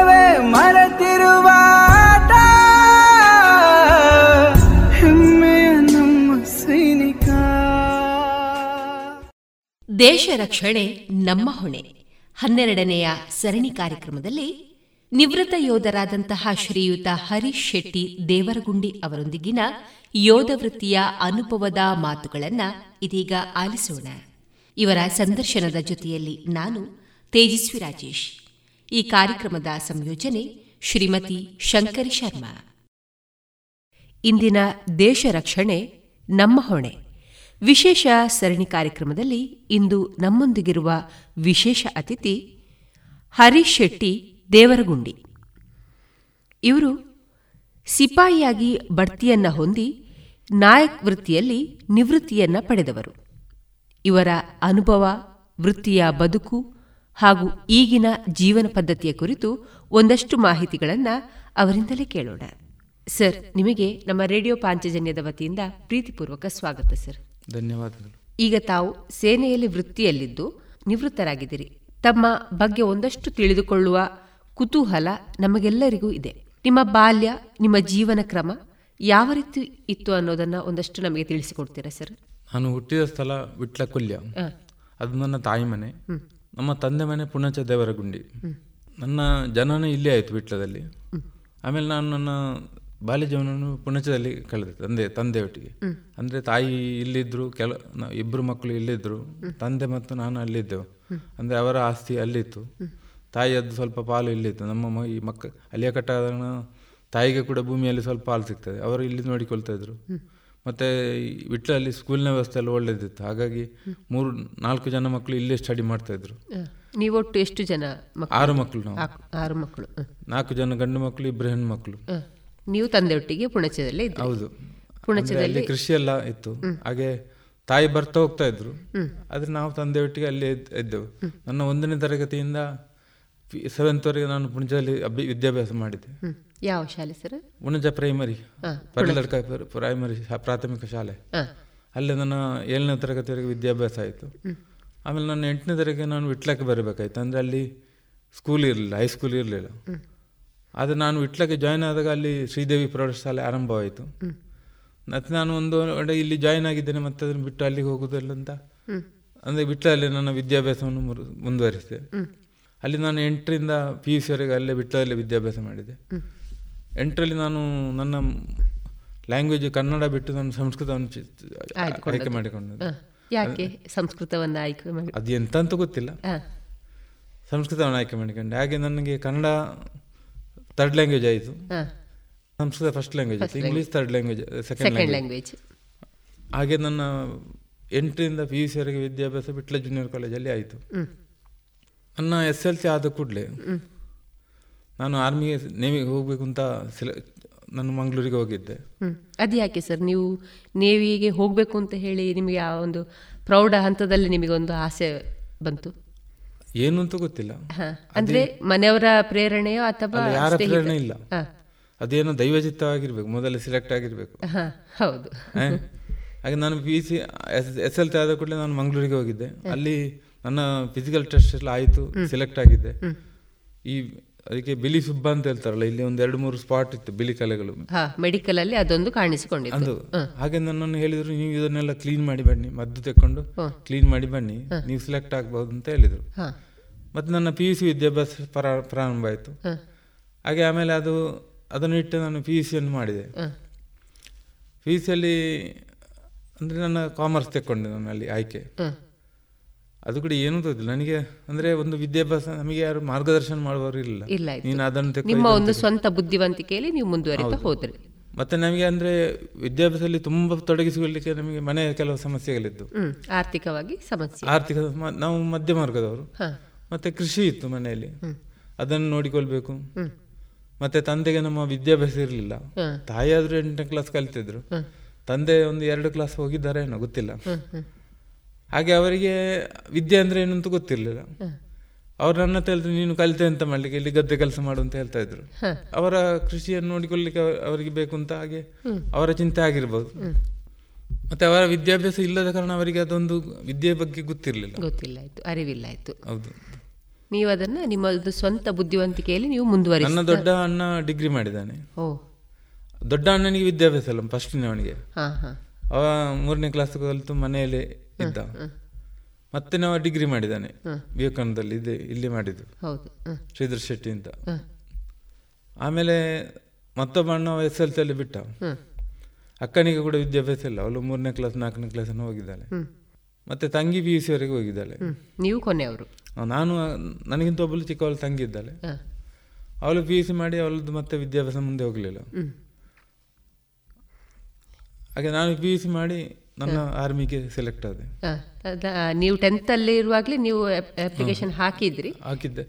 ದೇಶ ರಕ್ಷಣೆ ನಮ್ಮ ಹೊಣೆ. ಹನ್ನೆರಡನೆಯ ಸರಣಿ ಕಾರ್ಯಕ್ರಮದಲ್ಲಿ ನಿವೃತ್ತ ಯೋಧರಾದಂತಹ ಶ್ರೀಯುತ ಹರೀಶ್ ಶೆಟ್ಟಿ ದೇವರಗುಂಡಿ ಅವರೊಂದಿಗಿನ ಯೋಧ ವೃತ್ತಿಯ ಅನುಭವದ ಮಾತುಗಳನ್ನು ಇದೀಗ ಆಲಿಸೋಣ. ಇವರ ಸಂದರ್ಶನದ ಜೊತೆಯಲ್ಲಿ ನಾನು ತೇಜಸ್ವಿ ರಾಜೇಶ್. ಈ ಕಾರ್ಯಕ್ರಮದ ಸಂಯೋಜನೆ ಶ್ರೀಮತಿ ಶಂಕರಿ ಶರ್ಮಾ. ಇಂದಿನ ದೇಶ ರಕ್ಷಣೆ ನಮ್ಮ ಹೊಣೆ. ವಿಶೇಷ ಸರಣಿ ಕಾರ್ಯಕ್ರಮದಲ್ಲಿ ಇಂದು ನಮ್ಮೊಂದಿಗಿರುವ ವಿಶೇಷ ಅತಿಥಿ ಹರೀಶ್ ಶೆಟ್ಟಿ ದೇವರಗುಂಡಿ. ಇವರು ಸಿಪಾಯಿಯಾಗಿ ಬಡ್ತಿಯನ್ನ ಹೊಂದಿ ನಾಯಕ್ ವೃತ್ತಿಯಲ್ಲಿ ನಿವೃತ್ತಿಯನ್ನ ಪಡೆದವರು. ಇವರ ಅನುಭವ, ವೃತ್ತಿಯ ಬದುಕು ಹಾಗೂ ಈಗಿನ ಜೀವನ ಪದ್ಧತಿಯ ಕುರಿತು ಒಂದಷ್ಟು ಮಾಹಿತಿಗಳನ್ನು ಅವರಿಂದಲೇ ಕೇಳೋಣ. ಸರ್, ನಿಮಗೆ ನಮ್ಮ ರೇಡಿಯೋ ಪಾಂಚಜನ್ಯದ ವತಿಯಿಂದ ಪ್ರೀತಿಪೂರ್ವಕ ಸ್ವಾಗತ, ಸರ್. ಧನ್ಯವಾದಗಳು. ಈಗ ತಾವು ಸೇನೆಯಲ್ಲಿ ವೃತ್ತಿಯಲ್ಲಿದ್ದು ನಿವೃತ್ತರಾಗಿದ್ದೀರಿ. ತಮ್ಮ ಬಗ್ಗೆ ಒಂದಷ್ಟು ತಿಳಿದುಕೊಳ್ಳುವ ಕುತೂಹಲ ನಮಗೆಲ್ಲರಿಗೂ ಇದೆ. ನಿಮ್ಮ ಬಾಲ್ಯ ನಿಮ್ಮ ಜೀವನ ಕ್ರಮ ಯಾವ ರೀತಿ ಇತ್ತು ಅನ್ನೋದನ್ನ ಒಂದಷ್ಟು ನಮಗೆ ತಿಳಿಸಿಕೊಡ್ತೀರಾ ಸರ್? ನಾನು ಹುಟ್ಟಿದ ಸ್ಥಳ ವಿಟ್ಲ ಕುಲ್ಯ ಅದು ನನ್ನ ತಾಯಿ ಮನೆ. ನಮ್ಮ ತಂದೆ ಮನೆ ಪುಣಚ ದೇವರಗುಂಡಿ. ನನ್ನ ಜನನ ಇಲ್ಲೇ ಆಯಿತು ವಿಟ್ಲದಲ್ಲಿ. ಆಮೇಲೆ ನಾನು ನನ್ನ ಬಾಲ್ಯ ಜೀವನವನ್ನು ಪುಣಚದಲ್ಲಿ ಕಳೆದ ತಂದೆ ತಂದೆ ಒಟ್ಟಿಗೆ ಅಂದರೆ ತಾಯಿ ಇಲ್ಲಿದ್ರು ಕೆಲ ಇಬ್ಬರು ಮಕ್ಕಳು ಇಲ್ಲಿದ್ರು ತಂದೆ ಮತ್ತು ನಾನು ಅಲ್ಲಿದ್ದೆವು. ಅಂದ್ರೆ ಅವರ ಆಸ್ತಿ ಅಲ್ಲಿತ್ತು. ತಾಯಿಯದ್ದು ಸ್ವಲ್ಪ ಪಾಲು ಇಲ್ಲಿತ್ತು. ನಮ್ಮ ಈ ಮಕ್ಕ ಅಲ್ಲಿಯ ಕಟ್ಟಾದ ತಾಯಿಗೆ ಕೂಡ ಭೂಮಿಯಲ್ಲಿ ಸ್ವಲ್ಪ ಪಾಲು ಸಿಗ್ತದೆ. ಅವರು ಇಲ್ಲಿ ನೋಡಿಕೊಳ್ತಾ ಇದ್ರು. ಮತ್ತು ವಿಟ್ಲಲ್ಲಿ ಸ್ಕೂಲ್ನ ವ್ಯವಸ್ಥೆ ಎಲ್ಲ ಒಳ್ಳೇದಿತ್ತು. ಹಾಗಾಗಿ ಮೂರು ನಾಲ್ಕು ಜನ ಮಕ್ಕಳು ಇಲ್ಲೇ ಸ್ಟಡಿ ಮಾಡ್ತಾ ಇದ್ರು. ನೀವೊಟ್ಟು ಎಷ್ಟು ಜನ ಆರು ಮಕ್ಕಳು ನಾವು. ಆರು ಮಕ್ಕಳು. ನಾಲ್ಕು ಜನ ಗಂಡು ಮಕ್ಕಳು ಇಬ್ಬರು ಹೆಣ್ಣು ಮಕ್ಕಳು ನೀವು ತಂದೆಯೊಟ್ಟಿಗೆ ಪುಣಚದಲ್ಲೇ ಹೌದು. ಪುಣಚದಲ್ಲಿ ಕೃಷಿ ಎಲ್ಲ ಇತ್ತು. ಹಾಗೆ ತಾಯಿ ಬರ್ತಾ ಹೋಗ್ತಾ ಇದ್ರು. ಆದ್ರೆ ನಾವು ತಂದೆಯೊಟ್ಟಿಗೆ ಅಲ್ಲಿ ಇದ್ದೆವು. ನನ್ನ ಒಂದನೇ ತರಗತಿಯಿಂದ ಸೆವೆಂತ್ ವರೆಗೆ ನಾನು ಪುಣಜದಲ್ಲಿ ವಿದ್ಯಾಭ್ಯಾಸ ಮಾಡಿದ್ದೆ. ಯಾವ ಶಾಲೆ ಸರ್? ಪುಣಜ ಪ್ರೈಮರಿ ಪರಿಲಡ್ಕ ಪ್ರೈಮರಿ ಪ್ರಾಥಮಿಕ ಶಾಲೆ. ಅಲ್ಲೇ ನನ್ನ ಏಳನೇ ತರಗತಿವರೆಗೆ ವಿದ್ಯಾಭ್ಯಾಸ ಆಯಿತು. ಆಮೇಲೆ ನಾನು ಎಂಟನೇ ತರಗತಿ ನಾನು ವಿಟ್ಲಕ್ಕೆ ಬರಬೇಕಾಯ್ತು. ಅಂದರೆ ಅಲ್ಲಿ ಸ್ಕೂಲ್ ಇರಲಿಲ್ಲ ಹೈಸ್ಕೂಲ್ ಇರಲಿಲ್ಲ. ಆದರೆ ನಾನು ವಿಟ್ಲಕ್ಕೆ ಜಾಯ್ನ್ ಆದಾಗ ಅಲ್ಲಿ ಶ್ರೀದೇವಿ ಪ್ರೌಢಶಾಲೆ ಆರಂಭವಾಯಿತು. ಮತ್ತು ನಾನು ಒಂದು ಇಲ್ಲಿ ಜಾಯ್ನ್ ಆಗಿದ್ದೇನೆ ಮತ್ತೆ ಅದನ್ನು ಬಿಟ್ಟು ಅಲ್ಲಿಗೆ ಹೋಗುವುದಿಲ್ಲ ಅಂತ. ಅಂದರೆ ಬಿಟ್ಟಲ್ಲಿ ನನ್ನ ವಿದ್ಯಾಭ್ಯಾಸವನ್ನು ಮುಂದುವರಿಸಿದೆ. ಅಲ್ಲಿ ನಾನು ಎಂಟರಿಂದ ಪಿ ಯು ಸಿವರೆಗೆ ಅಲ್ಲೇ ಬಿಟ್ಟಲ್ಲಿ ವಿದ್ಯಾಭ್ಯಾಸ ಮಾಡಿದೆ. ಎಂಟರಲ್ಲಿ ನಾನು ನನ್ನ ಲ್ಯಾಂಗ್ವೇಜ್ ಕನ್ನಡ ಬಿಟ್ಟು ನಾನು ಸಂಸ್ಕೃತವನ್ನು ಆಯ್ಕೆ ಮಾಡಿಕೊಂಡೆ ಯಾಕೆ ಸಂಸ್ಕೃತವನ್ನು ಆಯ್ಕೆ ಮಾಡಿ? ಅದು ಎಂತ ಅಂತ ಗೊತ್ತಿಲ್ಲ ಸಂಸ್ಕೃತವನ್ನು ಆಯ್ಕೆ ಮಾಡಿಕೊಂಡೆ. ಹಾಗೆ ನನಗೆ ಕನ್ನಡ ಥರ್ಡ್ ಲ್ಯಾಂಗ್ವೇಜ್ ಆಯಿತು. ಸಂಸ್ಕೃತ ಫಸ್ಟ್ ಲ್ಯಾಂಗ್ವೇಜ್ ಆಯಿತು. English third language second language ಹಾಗೆ ನನ್ನ ಎಂಟರಿಂದ ಪಿ ಯು ಸಿವರೆಗೆ ವಿದ್ಯಾಭ್ಯಾಸ ಬಿಟ್ಲ ಜೂನಿಯರ್ ಕಾಲೇಜಲ್ಲಿ ಆಯಿತು. ನನ್ನ ಎಸ್ ಎಲ್ ಸಿ ಆದ ಕೂಡಲೇ ನಾನು ಆರ್ಮಿಗೆ ನೇವಿಗೆ ಹೋಗಬೇಕು ಅಂತ ಸೆಲೆ ನಾನು ಮಂಗಳೂರಿಗೆ ಹೋಗಿದ್ದೆ. ಅದು ಯಾಕೆ ಸರ್? ನೀವು ನೇವಿಗೆ ಹೋಗಬೇಕು ಅಂತ ಹೇಳಿ ನಿಮಗೆ ಆ ಒಂದು ಪ್ರೌಢ ಹಂತದಲ್ಲಿ ನಿಮಗೆ ಒಂದು ಆಸೆ ಬಂತು? ಏನು ಅಂತ ಗೊತ್ತಿಲ್ಲ. ಅಂದ್ರೆ ಮನೆಯವರ ಪ್ರೇರಣೆಯೋ ಅಥವಾ ಯಾರ ಪ್ರೇರಣೆ ಇಲ್ಲ. ಅದೇನೋ ದೈವಚಿತ್ತವಾಗಿರ್ಬೇಕು ಮೊದಲೇ ಸಿಲೆಕ್ಟ್ ಆಗಿರ್ಬೇಕು. ಹೌದು. ಹಾಗೆ ನಾನು P C S L C ಆದ ಕೂಡಲೇ ನಾನು ಮಂಗಳೂರಿಗೆ ಹೋಗಿದ್ದೆ. ಅಲ್ಲಿ ನನ್ನ ಫಿಸಿಕಲ್ ಟೆಸ್ಟ್ ಎಲ್ಲ ಆಯಿತು ಸೆಲೆಕ್ಟ್ ಆಗಿದ್ದೆ. ಈ ಅದಕ್ಕೆ ಬಿಳಿ ಸುಬ್ಬ ಅಂತ ಹೇಳ್ತಾರಲ್ಲ ಇಲ್ಲಿ ಒಂದು ಎರಡು ಮೂರು ಸ್ಪಾಟ್ ಇತ್ತು ಬಿಳಿ ಕಲೆಗಳು. ಮೆಡಿಕಲ್ ಅಲ್ಲಿ ಅದೊಂದು ಕಾಣಿಸಿಕೊಂಡಿತ್ತು ಹಾಗೆ ನನ್ನನ್ನು ಹೇಳಿದ್ರು ನೀವು ಇದನ್ನೆಲ್ಲ ಕ್ಲೀನ್ ಮಾಡಿ ಬನ್ನಿ ಮದ್ದು ತೆಕ್ಕೊಂಡು ಕ್ಲೀನ್ ಮಾಡಿ ಬನ್ನಿ ನೀವು ಸೆಲೆಕ್ಟ್ ಆಗ್ಬಹುದು ಅಂತ ಹೇಳಿದ್ರು. ಮತ್ತೆ ನನ್ನ ಪಿ ಯು ಸಿ ವಿದ್ಯಾಭ್ಯಾಸ ಪ್ರಾರಂಭ ಆಯ್ತು. ಹಾಗೆ ಆಮೇಲೆ ಅದು ಅದನ್ನು ಇಟ್ಟು ನಾನು ಪಿ ಯು ಸಿಯನ್ನು ಮಾಡಿದೆ. ಪಿ ಯು ಸಿಯಲ್ಲಿ ಅಂದರೆ ನನ್ನ ಕಾಮರ್ಸ್ ತೆಕ್ಕೊಂಡೆ ನನ್ನಲ್ಲಿ ಅಲ್ಲಿ ಆಯ್ಕೆ. ಅದು ಕೂಡ ಏನು ಗೊತ್ತಿಲ್ಲ ನನಗೆ ಅಂದ್ರೆ ಒಂದು ವಿದ್ಯಾಭ್ಯಾಸ ನಮಗೆ ಯಾರು ಮಾರ್ಗದರ್ಶನ ಮಾಡುವವರು ಇಲ್ಲ ಇಲ್ಲ. ನೀನು ಅದನ್ನು ನಿಮ್ಮ ಒಂದು ಸ್ವಂತ ಬುದ್ಧಿವಂತಿಕೆಯಲ್ಲಿ ನೀವು ಮುಂದುವರಿತಾ ಹೋದ್ರಿ. ಮತ್ತೆ ನಮಗೆ ಅಂದ್ರೆ ವಿದ್ಯಾಭ್ಯಾಸದಲ್ಲಿ ತುಂಬಾ ತೊಡಗಿಸಿಕೊಳ್ಳಿಕ್ಕೆ ನಮಗೆ ಮನೆಯ ಕೆಲವು ಸಮಸ್ಯೆಗಳಿದ್ದು ಆರ್ಥಿಕವಾಗಿ ಸಮಸ್ಯೆ. ಆರ್ಥಿಕ ನಾವು ಮಧ್ಯ ಮಾರ್ಗದವರು ಮತ್ತೆ ಕೃಷಿ ಇತ್ತು ಮನೆಯಲ್ಲಿ. ಅದನ್ನು ನೋಡಿಕೊಳ್ಬೇಕು. ಮತ್ತೆ ತಂದೆಗೆ ನಮ್ಮ ವಿದ್ಯಾಭ್ಯಾಸ ಇರಲಿಲ್ಲ. ತಾಯಿಯಾದ್ರೂ ಎಂಟನೇ ಕ್ಲಾಸ್ ಕಲಿತಿದ್ರು. ತಂದೆ ಒಂದು ಎರಡು ಕ್ಲಾಸ್ ಹೋಗಿದ್ದಾರೆ ಏನೋ ಗೊತ್ತಿಲ್ಲ ಹಾಗೆ ಅವರಿಗೆ ವಿದ್ಯೆ ಅಂದ್ರೆ ಏನು ಅಂತ ಗೊತ್ತಿರಲಿಲ್ಲ. ಅವ್ರು ನನ್ನ ಹತ್ರ ಹೇಳಿದ್ರು ನೀನು ಕಲಿತೆ ಅಂತ ಮಾಡ್ಲಿಕ್ಕೆ ಇಲ್ಲಿ ಗದ್ದೆ ಕೆಲಸ ಮಾಡು ಅಂತ ಹೇಳ್ತಾ ಇದ್ರು. ಅವರ ಕೃಷಿಯನ್ನು ನೋಡಿಕೊಳ್ಳಿಕ್ಕೆ ಅವರಿಗೆ ಬೇಕು ಅಂತ ಹಾಗೆ ಅವರ ಚಿಂತೆ ಆಗಿರ್ಬೋದು. ಮತ್ತೆ ಅವರ ವಿದ್ಯಾಭ್ಯಾಸ ಇಲ್ಲದ ಕಾರಣ ಅವರಿಗೆ ಅದೊಂದು ವಿದ್ಯೆ ಬಗ್ಗೆ ಗೊತ್ತಿರಲಿಲ್ಲ. ಗೊತ್ತಿಲ್ಲ ಆಯ್ತು. ಅರಿವಿಲ್ಲ ಆಯ್ತು ಹೌದು. ನೀವು ಅದನ್ನ ನಿಮ್ಮ ಸ್ವಂತ ಬುದ್ಧಿವಂತಿಕೆಯಲ್ಲಿ ನೀವು ಮುಂದುವರಿ ನನ್ನ ದೊಡ್ಡ ಅಣ್ಣ ಡಿಗ್ರಿ ಮಾಡಿದ್ದಾನೆ. ಓ. ದೊಡ್ಡ ಅಣ್ಣನಿಗೆ ವಿದ್ಯಾಭ್ಯಾಸ ಅಲ್ಲ ಫಸ್ಟ್ ಅವನಿಗೆ. ಅವ ಮೂರನೇ ಕ್ಲಾಸ್ ಕಲಿತು ಮನೆಯಲ್ಲೇ ಇದ್ದ. ಮತ್ತೆ ನಾವು ಡಿಗ್ರಿ ಮಾಡಿದ್ದಾನೆ ವಿವೇಕಾನಂದಲ್ಲಿ ಇದೆ ಇಲ್ಲಿ ಮಾಡಿದ್ದು. ಶ್ರೀಧರ್ ಶೆಟ್ಟಿ ಅಂತ. ಆಮೇಲೆ ಮತ್ತೊಬ್ಬ ಅಣ್ಣ ಎಸ್ ಎಲ್ ಸಿ ಅಲ್ಲಿ ಬಿಟ್ಟ. ಅಕ್ಕನಿಗೆ ಕೂಡ ವಿದ್ಯಾಭ್ಯಾಸ ಇಲ್ಲ. ಅವಳು ಮೂರನೇ ಕ್ಲಾಸ್ ನಾಲ್ಕನೇ ಕ್ಲಾಸ್ ಹೋಗಿದ್ದಾಳೆ. ಮತ್ತೆ ತಂಗಿ ಪಿ ಯು ಸಿ ವರೆಗೆ ಹೋಗಿದ್ದಾಳೆ. ನೀವು ಕೊನೆಯವರು. ನಾನು ನನಗಿಂತ ಒಬ್ಬಳು ಚಿಕ್ಕವಳು ತಂಗಿ ಇದ್ದಾಳೆ. ಅವಳು ಪಿ ಯು ಸಿ ಮಾಡಿ ಅವಳದ್ದು ಮತ್ತೆ ವಿದ್ಯಾಭ್ಯಾಸ ಮುಂದೆ ಹೋಗಲಿಲ್ಲ. ಹಾಗೆ ನಾನು ಪಿ ಯು ಸಿ ಮಾಡಿ ನನ್ನ ಆರ್ಮಿಗೆ ಸೆಲೆಕ್ಟ್ ಆದೆ. ನೀವು ಟೆಂತ್ ಅಲ್ಲಿ ಇರುವಾಗಲೇ ನೀವು ಅಪ್ಲಿಕೇಶನ್ ಹಾಕಿದ್ರಿ. ಹಾಕಿದ್ದೆ.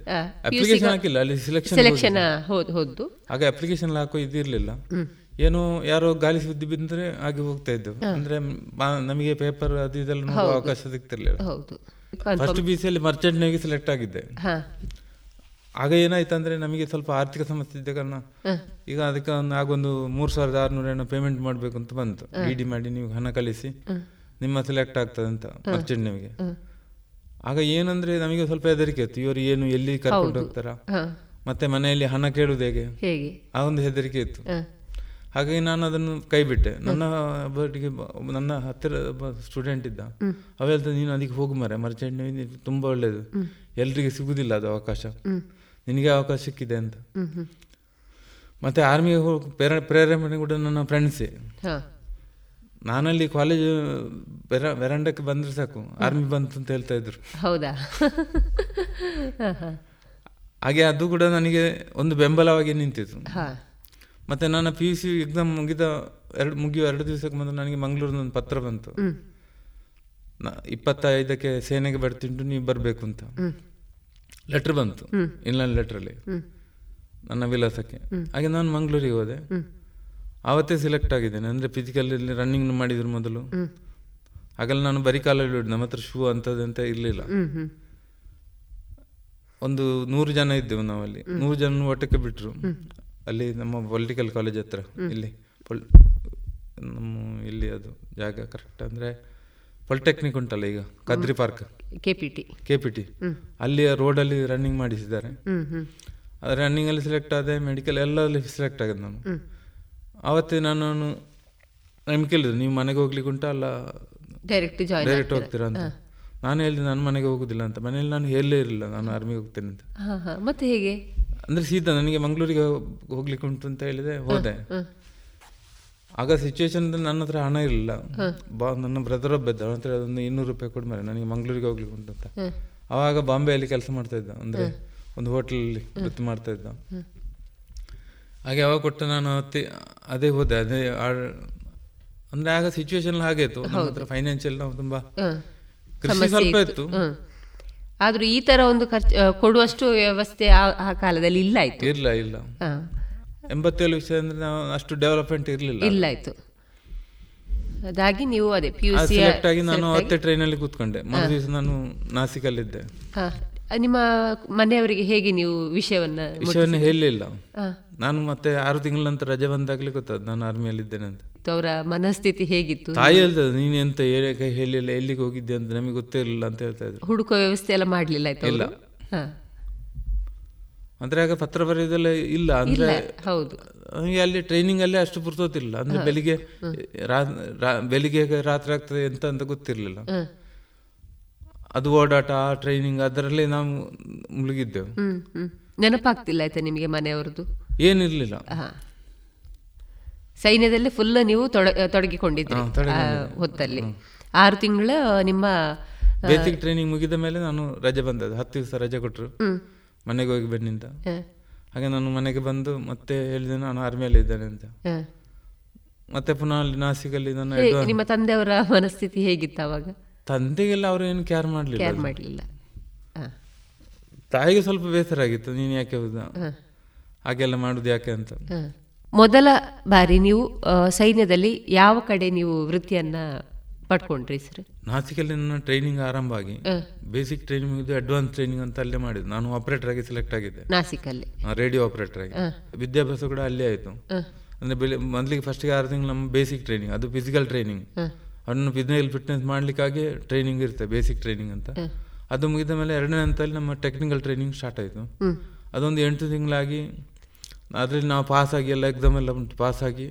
ಅಪ್ಲಿಕೇಶನ್ ಹಾಕಿಲ್ಲ ಅಲ್ಲಿ ಸೆಲೆಕ್ಷನ್ ಸೆಲೆಕ್ಷನ್ ಹೋದ್ ಹೋದ್ದು. ಆಗ ಅಪ್ಲಿಕೇಶನ್ ಹಾಕೋ ಇದಿರಲಿಲ್ಲ ಏನು ಯಾರೋ ಗಾಳಿ ಸುದ್ದಿ ಬಿದ್ದರೆ ಹಾಗೆ ಹೋಗ್ತಾ ಇದ್ದೆವು. ಅಂದ್ರೆ ನಮಗೆ ಪೇಪರ್ ಅದು ಇದೆಲ್ಲ ನೋಡುವ ಅವಕಾಶ ಸಿಗ್ತಿರ್ಲಿಲ್ಲ. ಹೌದು. ಫಸ್ಟ್ ಬಿ ಬಿ ಸಿಯಲ್ಲಿ ಮರ್ಚೆಂಟ್ ನೇವಿಗೆ ಸೆಲೆಕ್ಟ್ ಆಗಿದ್ದೆ. ಆಗ ಏನಾಯ್ತಂದ್ರೆ ನಮಗೆ ಸ್ವಲ್ಪ ಆರ್ಥಿಕ ಸಮಸ್ಯೆ ಇದ್ದ ಕಾರಣ ಈಗ ಅದಕ್ಕೆ ಆಗೊಂದು ಮೂರು ಸಾವಿರದ ಆರುನೂರ ಏನೋ ಪೇಮೆಂಟ್ ಮಾಡಬೇಕು ಅಂತ ಬಂತು. ಹ. ಡಿ ಮಾಡಿ ನೀವು ಹಣ ಕಳಿಸಿ. ನಿಮ್ಮ ಸೆಲೆಕ್ಟ್ ಆಗ್ತದೆ ಅಂತ ಅರ್ಜೆಂಟ್ ನಿಮಗೆ. ಆಗ ಏನಂದ್ರೆ ನಮಗೆ ಸ್ವಲ್ಪ ಹೆದರಿಕೆ ಇತ್ತು. ಇವರು ಏನು ಎಲ್ಲಿ ಕರ್ಕೊಂಡು. ಹೋಗ್ತಾರ? ಮತ್ತೆ ಮನೆಯಲ್ಲಿ ಹಣ ಕೇಳುದು ಹೇಗೆ? ಆ ಒಂದು ಹೆದರಿಕೆ ಇತ್ತು. ಹಾಗಾಗಿ ನಾನು ಅದನ್ನು ಕೈ ಬಿಟ್ಟೆ ನನ್ನ ಒಬ್ಬರಿಗೆ ನನ್ನ ಹತ್ತಿರ ಒಬ್ಬ ಸ್ಟೂಡೆಂಟ್ ಇದ್ದ. ಅವೆಲ್ಲ ಅವ ನೀನು ಅದಕ್ಕೆ ಹೋಗು ಮರೆ ಮರ್ಚೆಂಟ್ ತುಂಬಾ ಒಳ್ಳೇದು. ಎಲ್ರಿಗೆ ಸಿಗುದಿಲ್ಲ ಅದು ಅವಕಾಶ. ನಿನಗೆ ಅವಕಾಶ ಸಿಕ್ಕಿದೆ ಅಂತ. ಮತ್ತೆ ಆರ್ಮಿಗೆ ಹೋಗಿ ಪ್ರೇರ ಪ್ರೇರೇಪಣೆ ಕೂಡ ನನ್ನ ಫ್ರೆಂಡ್ಸೇ ಹಾ. ನಾನಲ್ಲಿ ಕಾಲೇಜ್ ವೆರಂಡಕ್ಕೆ ಬಂದ್ರೆ ಸಾಕು ಆರ್ಮಿ ಬಂತು ಅಂತ ಹೇಳ್ತಾ ಇದ್ರು ಹೌದಾ. ಹಾಗೆ ಅದು ಕೂಡ ನನಗೆ ಒಂದು ಬೆಂಬಲವಾಗಿ ನಿಂತಿತ್ತು. ಮತ್ತೆ ನನ್ನ ಪಿ ಯು ಸಿ ಎಕ್ಸಾಮ್ ಮುಗಿದ ಎರಡು ಮುಗಿಯುವ ಎರಡು ದಿವಸಕ್ಕೆ ಮೊದಲು ನನಗೆ ಮಂಗಳೂರಿನ ಒಂದು ಪತ್ರ ಬಂತು ಇಪ್ಪತ್ತೈದಕ್ಕೆ ಸೇನೆಗೆ ಬರ್ತಿಂಟು ನೀವು ಬರಬೇಕು ಅಂತ. ಲೆಟ್ರ್ ಬಂತು. ಇನ್ಲ್ಯಾಂಡ್ ಲೆಟ್ರಲ್ಲಿ. ನನ್ನ ವಿಳಾಸಕ್ಕೆ. ಹಾಗೆ ನಾನು ಮಂಗಳೂರಿಗೆ ಹೋದೆ. ಆವತ್ತೇ ಸೆಲೆಕ್ಟ್ ಆಗಿದ್ದೇನೆ. ಅಂದರೆ ಫಿಸಿಕಲಲ್ಲಿ ರನ್ನಿಂಗ್ ಮಾಡಿದ್ರು ಮೊದಲು. ಹಾಗೆಲ್ಲ ನಾನು ಬರೀ ಕಾಲಲ್ಲಿ ಹೊಡಿದೆ ನಮ್ಮ ಹತ್ರ ಶೂ ಅಂಥದ್ದಂತ ಅಂತ ಇರಲಿಲ್ಲ. ಒಂದು ನೂರು ಜನ ಇದ್ದೆವು ನಾವಲ್ಲಿ. ಅಲ್ಲಿ ನೂರು ಜನ ಒಟ್ಟಕ್ಕೆ ಬಿಟ್ಟರು ಅಲ್ಲಿ ನಮ್ಮ ಪೊಲಿಟಿಕಲ್ ಕಾಲೇಜ್ ಹತ್ರ. ಇಲ್ಲಿ ಪೊಲ್ ನಮ್ಮ ಇಲ್ಲಿ ಅದು ಜಾಗ ಕರೆಕ್ಟ್ ಅಂದರೆ ಪಾಲಿಟೆಕ್ನಿಕ್ ಉಂಟಲ್ಲ ಈಗ Kadri park K P T ಹ್ಮ್. ಅಲ್ಲಿ ರೋಡಲ್ಲಿ ರನ್ನಿಂಗ್ ಮಾಡಿಸಿದ್ದಾರೆ ರನ್ನಿಂಗಲ್ಲಿ ಸೆಲೆಕ್ಟ್ ಆದೆ ಮೆಡಿಕಲ್ ಎಲ್ಲಲ್ಲಿ ಸೆಲೆಕ್ಟ್ ಆಗಿದೆ ನಾನು. ಅವತ್ತೆ ಆವತ್ತೇ ನಾನು ನಮ್ಗೆ ಕೇಳಿದ್ರು ನೀವು ಮನೆಗೆ ಹೋಗ್ಲಿಕ್ಕೆ ಉಂಟಾ ಅಲ್ಲ? Direct direct? ಹೋಗ್ತೀರಾ ಅಂತ. ನಾನು ಹೇಳಿದೆ ನಾನು ಮನೆಗೆ ಹೋಗುದಿಲ್ಲ ಅಂತ. ಮನೆಯಲ್ಲಿ ನಾನು ಹೇಳಲೇ ಇರಲಿಲ್ಲ. ನಾನು ಆರ್ಮಿಗೆ ಹೋಗ್ತೇನೆ ಅಂತ. ಮತ್ತೆ ಹೇಗೆ? ಅಂದ್ರೆ ಸೀದಾ ನನಗೆ ಮಂಗಳೂರಿಗೆ ಹೋಗ್ಲಿಕ್ಕೆ ಉಂಟು ಅಂತ ಹೇಳಿದೆ. ಹೋದೆ. ಆಗ ಸಿಚುವೇಶನ್ ನನ್ನ ಹತ್ರ ಹಣ ಇರಲಿಲ್ಲ. ಬಾ ನನ್ನ ಬ್ರದರ್ ಒಬ್ಬ ಇದ್ದ. ಅದೊಂದು ಹತ್ರ ಒಂದು ಇನ್ನೂರು ರೂಪಾಯಿ ಕೊಡ್ಮೇಲೆ ಮಾರೆ ನನಗೆ ಮಂಗಳೂರಿಗೆ ಹೋಗ್ಲಿಕ್ಕೆ ಉಂಟಂತ. ಅವಾಗ ಬಾಂಬೆಯಲ್ಲಿ ಕೆಲಸ ಮಾಡ್ತಾ ಇದ್ದ. ಅಂದ್ರೆ. ಒಂದು ಹೋಟೆಲಲ್ಲಿ ವೃತ್ತಿ ಮಾಡ್ತಾ ಇದ್ದ. ಹಾಗೆ ಅವಾಗ ಕೊಟ್ಟು ನಾನು ಅತ್ತೆ ಅದೇ ಹೋದೆ ಅದೇ ಅಂದ್ರೆ ಆಗ ಸಿಚುವೇಶನ್ ಹಾಗೆ ಇತ್ತು. ನಮ್ಮ ಹತ್ರ ಫೈನಾನ್ಷಿಯಲ್ ನಾವು ತುಂಬಾ ಕೃಷಿ ಸ್ವಲ್ಪ ಇತ್ತು. ಆದ್ರೂ ಈ ತರ ಒಂದು ಖರ್ಚು ಕೊಡುವಷ್ಟು ವ್ಯವಸ್ಥೆ ಆ- ಕಾಲದಲ್ಲಿ ಇಲ್ಲ ಇಲ್ಲ ಇಲ್ಲ. ಎಂಬತ್ತೇಳು ವಿಷಯ ಅಂದ್ರೆ ನಾವು ಅಷ್ಟು ಡೆವಲಪ್ಮೆಂಟ್ ಇರಲಿಲ್ಲ. ಇಲ್ಲ ಆಯ್ತು ಅದಾಗಿ ನೀವು ಅದೇ ಪಿ ಯು ಸಿ ಸೆಲೆಕ್ಟ್ ಆಗಿ ನಾನು ಅವತ್ತೇ ಟ್ರೈನಲ್ಲಿ ಕೂತ್ಕೊಂಡೆ. ಮರು ದಿವಸ ನಾನು ನಾಸಿಕಲ್ಲಿದ್ದೆ. ನಿಮ್ಮ ಮನೆಯವರಿಗೆ ಹೇಗೆ ನೀವು ವಿಷಯವನ್ನ ವಿಷಯವನ್ನು? ಹೇಳಲಿಲ್ಲ ನಾನು ಮತ್ತೆ ಆರು ತಿಂಗಳ ನಂತರ ರಜೆ ಬಂದಾಗಲೇ ಗೊತ್ತಾದ್ ನಾನು ಆರ್ಮಿಯಲ್ಲಿ ಇದ್ದೇನೆ ಅಂತ. ಅವರ ಮನಸ್ಥಿತಿ ಹೇಗಿತ್ತು? ತಾಯಿ ಹೇಳ್ತದೆ ನೀನು ಎಂತ ಹೇಳಿಲ್ಲ ಎಲ್ಲಿಗೆ ಹೋಗಿದ್ದೆ ಅಂತ ನಮಗೆ ಗೊತ್ತೇ ಇರಲಿಲ್ಲ ಅಂತ ಹೇಳ್ತಾ ಇದ್ರು. ಹುಡುಕುವ ವ್ಯವಸ್ಥೆ ಎಲ್ಲ ಮಾಡಲಿಲ್ಲ ಆಯ್ತು ಇಲ್ಲ. ಅಂದ್ರೆ ಆಗ ಪತ್ರ ಬರೆಯೋದೆಲ್ಲ ಇಲ್ಲ ಅಂದ್ರೆ ಹೌದು. ನಮಗೆ ಅಲ್ಲಿ ಟ್ರೈನಿಂಗ್ ಅಲ್ಲೇ ಅಷ್ಟು ಪುರ್ತೋತಿಲ್ಲ ಅಂದ್ರೆ. ಬೆಳಿಗ್ಗೆ ಬೆಳಿಗ್ಗೆ ರಾತ್ರಿ ಆಗ್ತದೆ ಎಂತ ಅಂತ ಗೊತ್ತಿರಲಿಲ್ಲ. ಅದು ಓಡಾಟ ಆ ಟ್ರೈನಿಂಗ್ ಅದರಲ್ಲಿ ನಾವು ಮುಳುಗಿದ್ದೆವು. ನೆನಪಾಗ್ತಿಲ್ಲ ಆಯ್ತಾ ನಿಮಗೆ ಮನೆಯವ್ರದ್ದು? ಏನಿರ್ಲಿಲ್ಲ. ಸೈನ್ಯದಲ್ಲಿ ಫುಲ್ ನೀವು ತೊಡ- ತೊಡಗಿಕೊಂಡಿದ್ರಿ ಹೊತ್ತಲ್ಲಿ. ಆರು ತಿಂಗಳ ನಿಮ್ಮ ಬೇಸಿಕ್ ಟ್ರೈನಿಂಗ್ ಮುಗಿದ ಮೇಲೆ ನಾನು ರಜೆ ಬಂದದ್ದು. ಹತ್ತು ದಿವಸ ರಜೆ ಕೊಟ್ಟರು. ಮನೆಗೆ ಹೋಗಿ ಬನ್ನಿ ಅಂತ. ಹಾಗೆ ನಾನು ಮನೆಗೆ ಬಂದು ಮತ್ತೆ ಹೇಳಿದೆ ನಾನು ಆರ್ಮಿಯಲ್ಲಿ ಇದ್ದೇನೆ ಅಂತ. ಮತ್ತೆ ಪುನಃ ಅಲ್ಲಿ ನಾಸಿಕಲ್ಲಿ ನನ್ನ ನಿಮ್ಮ ತಂದೆಯವರ ಮನಸ್ಥಿತಿ ಹೇಗಿತ್ತು ಅವಾಗ? ತಂದೆಗೆಲ್ಲ ಅವರು ಏನು ಕೇರ್ ಮಾಡಲಿಲ್ಲ ಕೇರ್ ಮಾಡಲಿಲ್ಲ. ತಾಯಿಗೆ ಸ್ವಲ್ಪ ಬೇಸರ ಆಗಿತ್ತು ನೀನು ಯಾಕೆ ಹೋದ? ಹಾಗೆಲ್ಲ ಮಾಡುದು ಯಾಕೆ ಅಂತ. ಮೊದಲ ಬಾರಿ ನೀವು ಸೈನ್ಯದಲ್ಲಿ ಯಾವ ಕಡೆ ನೀವು ವೃತ್ತಿಯನ್ನ ಪಡ್ಕೊಂಡ್ರಿ ಸರ್. ನಾಸಿಕಲ್ಲಿ ನನ್ನ ಟ್ರೈನಿಂಗ್ ಆರಂಭ ಆಗಿ ಬೇಸಿಕ್ ಟ್ರೈನಿಂಗ್ ಇದು ಅಡ್ವಾನ್ಸ್ ಟ್ರೈನಿಂಗ್ ಅಂತ ಅಲ್ಲೇ ಮಾಡಿದ್ದು. ನಾನು ಆಪರೇಟರ್ ಆಗಿ ಸೆಲೆಕ್ಟ್ ಆಗಿದ್ದೆ. ನಾಸಿಕಲ್ಲಿ. ರೇಡಿಯೋ ಆಪರೇಟರ್ ಆಗಿ. ವಿದ್ಯಾಭ್ಯಾಸ ಕೂಡ ಅಲ್ಲೇ ಆಯಿತು. ಅಂದ್ರೆ ಬೆಳಿ ಮೊದಲಿಗೆ ಫಸ್ಟಿಗೆ ಆರು ತಿಂಗಳು ನಮ್ಮ ಬೇಸಿಕ್ ಟ್ರೈನಿಂಗ್ ಅದು ಫಿಸಿಕಲ್ ಟ್ರೈನಿಂಗ್ ಅದನ್ನು ಫಿಸಿಕಲ್ ಫಿಟ್ನೆಸ್ ಮಾಡ್ಲಿಕ್ಕಾಗಿ ಟ್ರೈನಿಂಗ್ ಇರುತ್ತೆ ಬೇಸಿಕ್ ಟ್ರೈನಿಂಗ್ ಅಂತ. ಅದು ಮುಗಿದ ಮೇಲೆ ಎರಡನೇ ಹಂತದಲ್ಲಿ ನಮ್ಮ ಟೆಕ್ನಿಕಲ್ ಟ್ರೈನಿಂಗ್ ಸ್ಟಾರ್ಟ್ ಆಯಿತು. ಅದೊಂದು ಎಂಟು ತಿಂಗಳಾಗಿ ಅದರಲ್ಲಿ ನಾವು ಪಾಸ್ ಆಗಿ ಎಲ್ಲ ಎಕ್ಸಾಮ್ ಎಲ್ಲ ಪಾಸ್ ಆಗಿ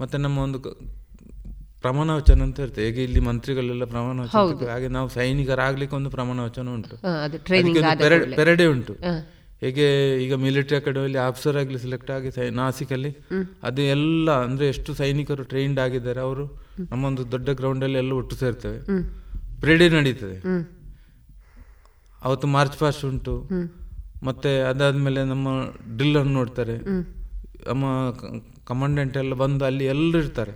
ಮತ್ತೆ ನಮ್ಮ ಒಂದು ಪ್ರಮಾಣ ವಚನ ಅಂತ ಇರ್ತದೆ ಹೇಗೆ ಇಲ್ಲಿ ಮಂತ್ರಿಗಳೆಲ್ಲ ಪ್ರಮಾಣ ವಚನ ಹಾಗೆ ನಾವು ಸೈನಿಕರಾಗ್ಲಿಕ್ಕೆ ಒಂದು ಪ್ರಮಾಣ ವಚನ ಉಂಟು ಪೆರಡೆ ಉಂಟು. ಹೇಗೆ ಈಗ ಮಿಲಿಟರಿ ಅಕಾಡೆಮಿಯಲ್ಲಿ ಆಫೀಸರ್ ಆಗಲಿ ಸೆಲೆಕ್ಟ್ ಆಗಿ ನಾಸಿಕ್ ನಾಸಿಕಲ್ಲಿ. ಅದು ಎಲ್ಲ ಅಂದ್ರೆ ಎಷ್ಟು ಸೈನಿಕರು ಟ್ರೈನ್ಡ್ ಆಗಿದ್ದಾರೆ ಅವರು ನಮ್ಮೊಂದು ದೊಡ್ಡ ಗ್ರೌಂಡ್ ಅಲ್ಲಿ ಎಲ್ಲ ಒಟ್ಟು ಸೇರ್ತೇವೆ. ಪ್ರೇಡೆ ನಡೀತದೆ. ಅವತ್ತು ಮಾರ್ಚ್ ಪಾಸ್ಟ್ ಉಂಟು. ಮತ್ತೆ ಅದಾದ್ಮೇಲೆ ನಮ್ಮ ಡ್ರಿಲ್ ಅನ್ನು ನೋಡ್ತಾರೆ. ನಮ್ಮ ಕಮಾಂಡೆಂಟ್ ಎಲ್ಲ ಬಂದು ಅಲ್ಲಿ ಎಲ್ಲರೂ ಇರ್ತಾರೆ.